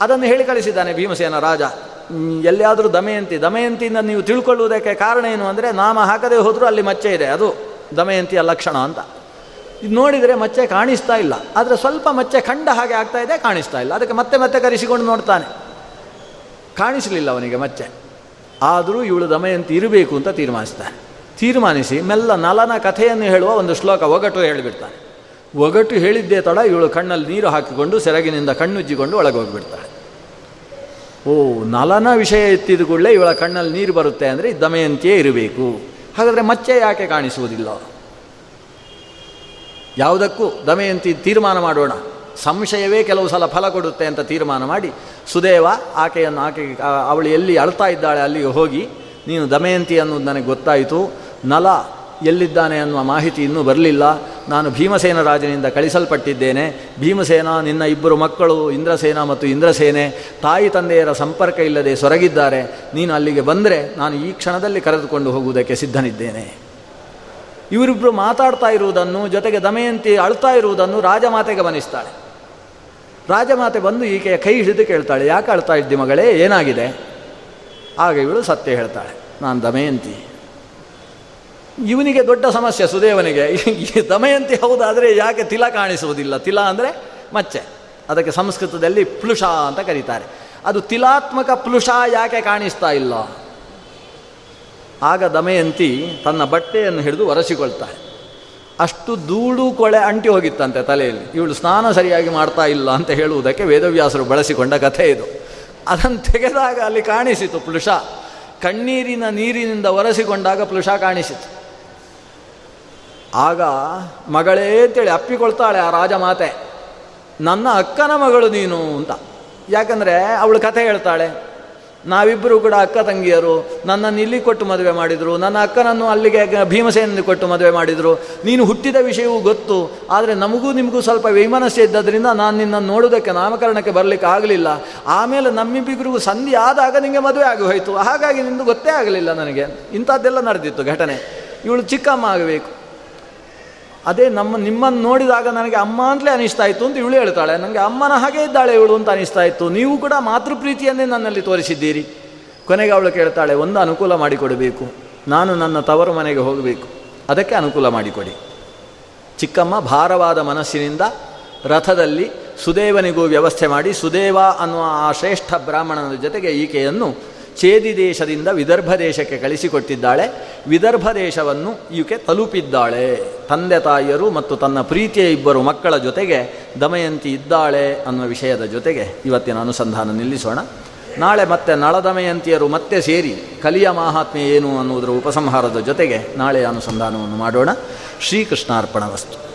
ಅದನ್ನು ಹೇಳಿ ಕಳಿಸಿದ್ದಾನೆ ಭೀಮಸೇನ ರಾಜ. ಎಲ್ಲಿಯಾದರೂ ದಮಯಂತಿ, ದಮಯಂತಿಯಿಂದ ನೀವು ತಿಳ್ಕೊಳ್ಳುವುದಕ್ಕೆ ಕಾರಣ ಏನು ಅಂದರೆ ನಾಮ ಹಾಕದೇ ಹೋದರೂ ಅಲ್ಲಿ ಮಚ್ಚೆ ಇದೆ, ಅದು ದಮಯಂತಿಯ ಲಕ್ಷಣ ಅಂತ. ಇದು ನೋಡಿದರೆ ಮಚ್ಚೆ ಕಾಣಿಸ್ತಾ ಇಲ್ಲ, ಆದರೆ ಸ್ವಲ್ಪ ಮಚ್ಚೆ ಕಂಡ ಹಾಗೆ ಆಗ್ತಾ ಇದೆ, ಕಾಣಿಸ್ತಾ ಇಲ್ಲ. ಅದಕ್ಕೆ ಮತ್ತೆ ಮತ್ತೆ ಕರೆಸಿಕೊಂಡು ನೋಡ್ತಾನೆ. ಕಾಣಿಸಲಿಲ್ಲ ಅವನಿಗೆ ಮಚ್ಚೆ. ಆದರೂ ಇವಳು ದಮಯಂತಿ ಇರಬೇಕು ಅಂತ ತೀರ್ಮಾನಿಸ್ತಾನೆ. ತೀರ್ಮಾನಿಸಿ ಮೆಲ್ಲ ನಲನ ಕಥೆಯನ್ನು ಹೇಳುವ ಒಂದು ಶ್ಲೋಕ ಒಗಟು ಹೇಳಿಬಿಡ್ತಾನೆ. ಒಗಟು ಹೇಳಿದ್ದೇ ತಡ ಇವಳು ಕಣ್ಣಲ್ಲಿ ನೀರು ಹಾಕಿಕೊಂಡು ಸೆರಗಿನಿಂದ ಕಣ್ಣುಜ್ಜಿಕೊಂಡು ಒಳಗೆ ಹೋಗಿಬಿಡ್ತಾಳೆ ಓ, ನಲನ ವಿಷಯ ಎತ್ತಿದ ಕೂಡಲೇ ಇವಳ ಕಣ್ಣಲ್ಲಿ ನೀರು ಬರುತ್ತೆ ಅಂದರೆ ದಮಯಂತಿಯೇ ಇರಬೇಕು. ಹಾಗಾದರೆ ಮಚ್ಚೆ ಯಾಕೆ ಕಾಣಿಸುವುದಿಲ್ಲ? ಯಾವುದಕ್ಕೂ ದಮಯಂತಿ ತೀರ್ಮಾನ ಮಾಡೋಣ. ಸಂಶಯವೇ ಕೆಲವು ಸಲ ಫಲ ಕೊಡುತ್ತೆ ಅಂತ ತೀರ್ಮಾನ ಮಾಡಿ, ಸುದೇವ ಆಕೆಯನ್ನು ಆಕೆ ಅವಳು ಎಲ್ಲಿ ಅಳ್ತಾ ಇದ್ದಾಳೆ ಅಲ್ಲಿಗೆ ಹೋಗಿ, ನೀನು ದಮಯಂತಿ ಅನ್ನೋದು ನನಗೆ ಗೊತ್ತಾಯಿತು ನಲ ಎಲ್ಲಿದ್ದಾನೆ ಅನ್ನುವ ಮಾಹಿತಿ ಇನ್ನೂ ಬರಲಿಲ್ಲ. ನಾನು ಭೀಮಸೇನ ರಾಜನಿಂದ ಕಳಿಸಲ್ಪಟ್ಟಿದ್ದೇನೆ. ಭೀಮಸೇನ, ನಿನ್ನ ಇಬ್ಬರು ಮಕ್ಕಳು ಇಂದ್ರಸೇನ ಮತ್ತು ಇಂದ್ರಸೇನೆ, ತಾಯಿ ತಂದೆಯರ ಸಂಪರ್ಕ ಇಲ್ಲದೆ ಸೊರಗಿದ್ದಾರೆ. ನೀನು ಅಲ್ಲಿಗೆ ಬಂದರೆ ನಾನು ಈ ಕ್ಷಣದಲ್ಲಿ ಕರೆದುಕೊಂಡು ಹೋಗುವುದಕ್ಕೆ ಸಿದ್ಧನಿದ್ದೇನೆ. ಇವರಿಬ್ಬರು ಮಾತಾಡ್ತಾ ಇರುವುದನ್ನು, ಜೊತೆಗೆ ದಮಯಂತಿ ಅಳ್ತಾ ಇರುವುದನ್ನು ರಾಜಮಾತೆ ಗಮನಿಸ್ತಾಳೆ. ರಾಜಮಾತೆ ಬಂದು ಈಕೆಯ ಕೈ ಹಿಡಿದು ಕೇಳ್ತಾಳೆ, ಯಾಕೆ ಅಳ್ತಾ ಇದ್ದಿ ಮಗಳೇ? ಏನಾಗಿದೆ? ಆಗ ಇವಳು ಸತ್ಯ ಹೇಳ್ತಾಳೆ, ನಾನು ದಮಯಂತಿ. ಇವನಿಗೆ ದೊಡ್ಡ ಸಮಸ್ಯೆ ಸುದೇವನಿಗೆ. ದಮಯಂತಿ ಹೌದಾದರೆ ಯಾಕೆ ತಿಲ ಕಾಣಿಸುವುದಿಲ್ಲ? ತಿಲ ಅಂದರೆ ಮಚ್ಚೆ. ಅದಕ್ಕೆ ಸಂಸ್ಕೃತದಲ್ಲಿ ಪ್ಲುಷ ಅಂತ ಕರೀತಾರೆ. ಅದು ತಿಲಾತ್ಮಕ ಪ್ಲುಷ ಯಾಕೆ ಕಾಣಿಸ್ತಾ ಇಲ್ಲ? ಆಗ ದಮಯಂತಿ ತನ್ನ ಬಟ್ಟೆಯನ್ನು ಹಿಡಿದು ಒರೆಸಿಕೊಳ್ತಾಳೆ. ಅಷ್ಟು ಧೂಳು ಕೊಳೆ ಅಂಟಿ ಹೋಗಿತ್ತಂತೆ ತಲೆಯಲ್ಲಿ. ಇವಳು ಸ್ನಾನ ಸರಿಯಾಗಿ ಮಾಡ್ತಾ ಇಲ್ಲ ಅಂತ ಹೇಳುವುದಕ್ಕೆ ವೇದವ್ಯಾಸರು ಬಳಸಿಕೊಂಡ ಕಥೆ ಇದು. ಅದನ್ನು ತೆಗೆದಾಗ ಅಲ್ಲಿ ಕಾಣಿಸಿತು ಪ್ಲುಷ. ಕಣ್ಣೀರಿನ ನೀರಿನಿಂದ ಒರೆಸಿಕೊಂಡಾಗ ಪ್ಲುಷ ಕಾಣಿಸಿತು. ಆಗ ಮಗಳೇ ಅಂತೇಳಿ ಅಪ್ಪಿಕೊಳ್ತಾಳೆ ಆ ರಾಜ ಮಾತೆ. ನನ್ನ ಅಕ್ಕನ ಮಗಳು ನೀನು ಅಂತ. ಯಾಕಂದರೆ ಅವಳು ಕಥೆ ಹೇಳ್ತಾಳೆ. ನಾವಿಬ್ಬರು ಕೂಡ ಅಕ್ಕ ತಂಗಿಯರು ನನ್ನನ್ನು ಇಲ್ಲಿ ಕೊಟ್ಟು ಮದುವೆ ಮಾಡಿದರು, ನನ್ನ ಅಕ್ಕನನ್ನು ಅಲ್ಲಿಗೆ ಭೀಮಸೇನಿಗೆ ಕೊಟ್ಟು ಮದುವೆ ಮಾಡಿದರು. ನೀನು ಹುಟ್ಟಿದ ವಿಷಯವೂ ಗೊತ್ತು, ಆದರೆ ನಮಗೂ ನಿಮಗೂ ಸ್ವಲ್ಪ ವೈಮನಸ್ಸು ಇದ್ದದ್ರಿಂದ ನಾನು ನಿನ್ನನ್ನು ನೋಡೋದಕ್ಕೆ ನಾಮಕರಣಕ್ಕೆ ಬರಲಿಕ್ಕೆ ಆಗಲಿಲ್ಲ. ಆಮೇಲೆ ನಮ್ಮಿಬ್ಬರಿಗೂ ಸಂಧಿ ಆದಾಗ ನಿಮಗೆ ಮದುವೆ ಆಗಿ ಹಾಗಾಗಿ ನಿಂದು ಗೊತ್ತೇ ಆಗಲಿಲ್ಲ ನನಗೆ. ಇಂಥದ್ದೆಲ್ಲ ನಡೆದಿತ್ತು ಘಟನೆ. ಇವಳು ಚಿಕ್ಕಮ್ಮ ಆಗಬೇಕು. ಅದೇ ನಮ್ಮ ನಿಮ್ಮನ್ನು ನೋಡಿದಾಗ ನನಗೆ ಅಮ್ಮ ಅಂತಲೇ ಅನಿಸ್ತಾ ಇತ್ತು ಅಂತ ಇವಳು ಹೇಳ್ತಾಳೆ. ನನಗೆ ಅಮ್ಮನ ಹಾಗೆ ಇದ್ದಾಳೆ ಇವಳು ಅಂತ ಅನಿಸ್ತಾ ಇತ್ತು. ನೀವು ಕೂಡ ಮಾತೃಪ್ರೀತಿಯನ್ನೇ ನನ್ನಲ್ಲಿ ತೋರಿಸಿದ್ದೀರಿ. ಕೊನೆಗೆ ಅವಳು ಕೇಳ್ತಾಳೆ, ಒಂದು ಅನುಕೂಲ ಮಾಡಿಕೊಡಬೇಕು. ನಾನು ನನ್ನ ತವರು ಮನೆಗೆ ಹೋಗಬೇಕು. ಅದಕ್ಕೆ ಅನುಕೂಲ ಮಾಡಿಕೊಡಿ. ಚಿಕ್ಕಮ್ಮ ಭಾರವಾದ ಮನಸ್ಸಿನಿಂದ ರಥದಲ್ಲಿ ಸುದೇವನಿಗೂ ವ್ಯವಸ್ಥೆ ಮಾಡಿ ಸುದೇವ ಅನ್ನುವ ಆ ಶ್ರೇಷ್ಠ ಬ್ರಾಹ್ಮಣನ ಜೊತೆಗೆ ಈಕೆಯನ್ನು ಚೇದಿ ದೇಶದಿಂದ ವಿದರ್ಭ ದೇಶಕ್ಕೆ ಕಳಿಸಿಕೊಟ್ಟಿದ್ದಾಳೆ. ವಿದರ್ಭ ದೇಶವನ್ನು ಈಕೆ ತಲುಪಿದ್ದಾಳೆ. ತಂದೆ ತಾಯಿಯರು ಮತ್ತು ತನ್ನ ಪ್ರೀತಿಯ ಇಬ್ಬರು ಮಕ್ಕಳ ಜೊತೆಗೆ ದಮಯಂತಿ ಇದ್ದಾಳೆ ಅನ್ನುವ ವಿಷಯದ ಜೊತೆಗೆ ಇವತ್ತಿನ ಅನುಸಂಧಾನ ನಿಲ್ಲಿಸೋಣ. ನಾಳೆ ಮತ್ತೆ ನಳದಮಯಂತಿಯರು ಮತ್ತೆ ಸೇರಿ ಕಲಿಯ ಮಹಾತ್ಮೆ ಏನು ಅನ್ನುವುದರ ಉಪಸಂಹಾರದ ಜೊತೆಗೆ ನಾಳೆ ಅನುಸಂಧಾನವನ್ನು ಮಾಡೋಣ. ಶ್ರೀಕೃಷ್ಣಾರ್ಪಣ ವಸ್ತು.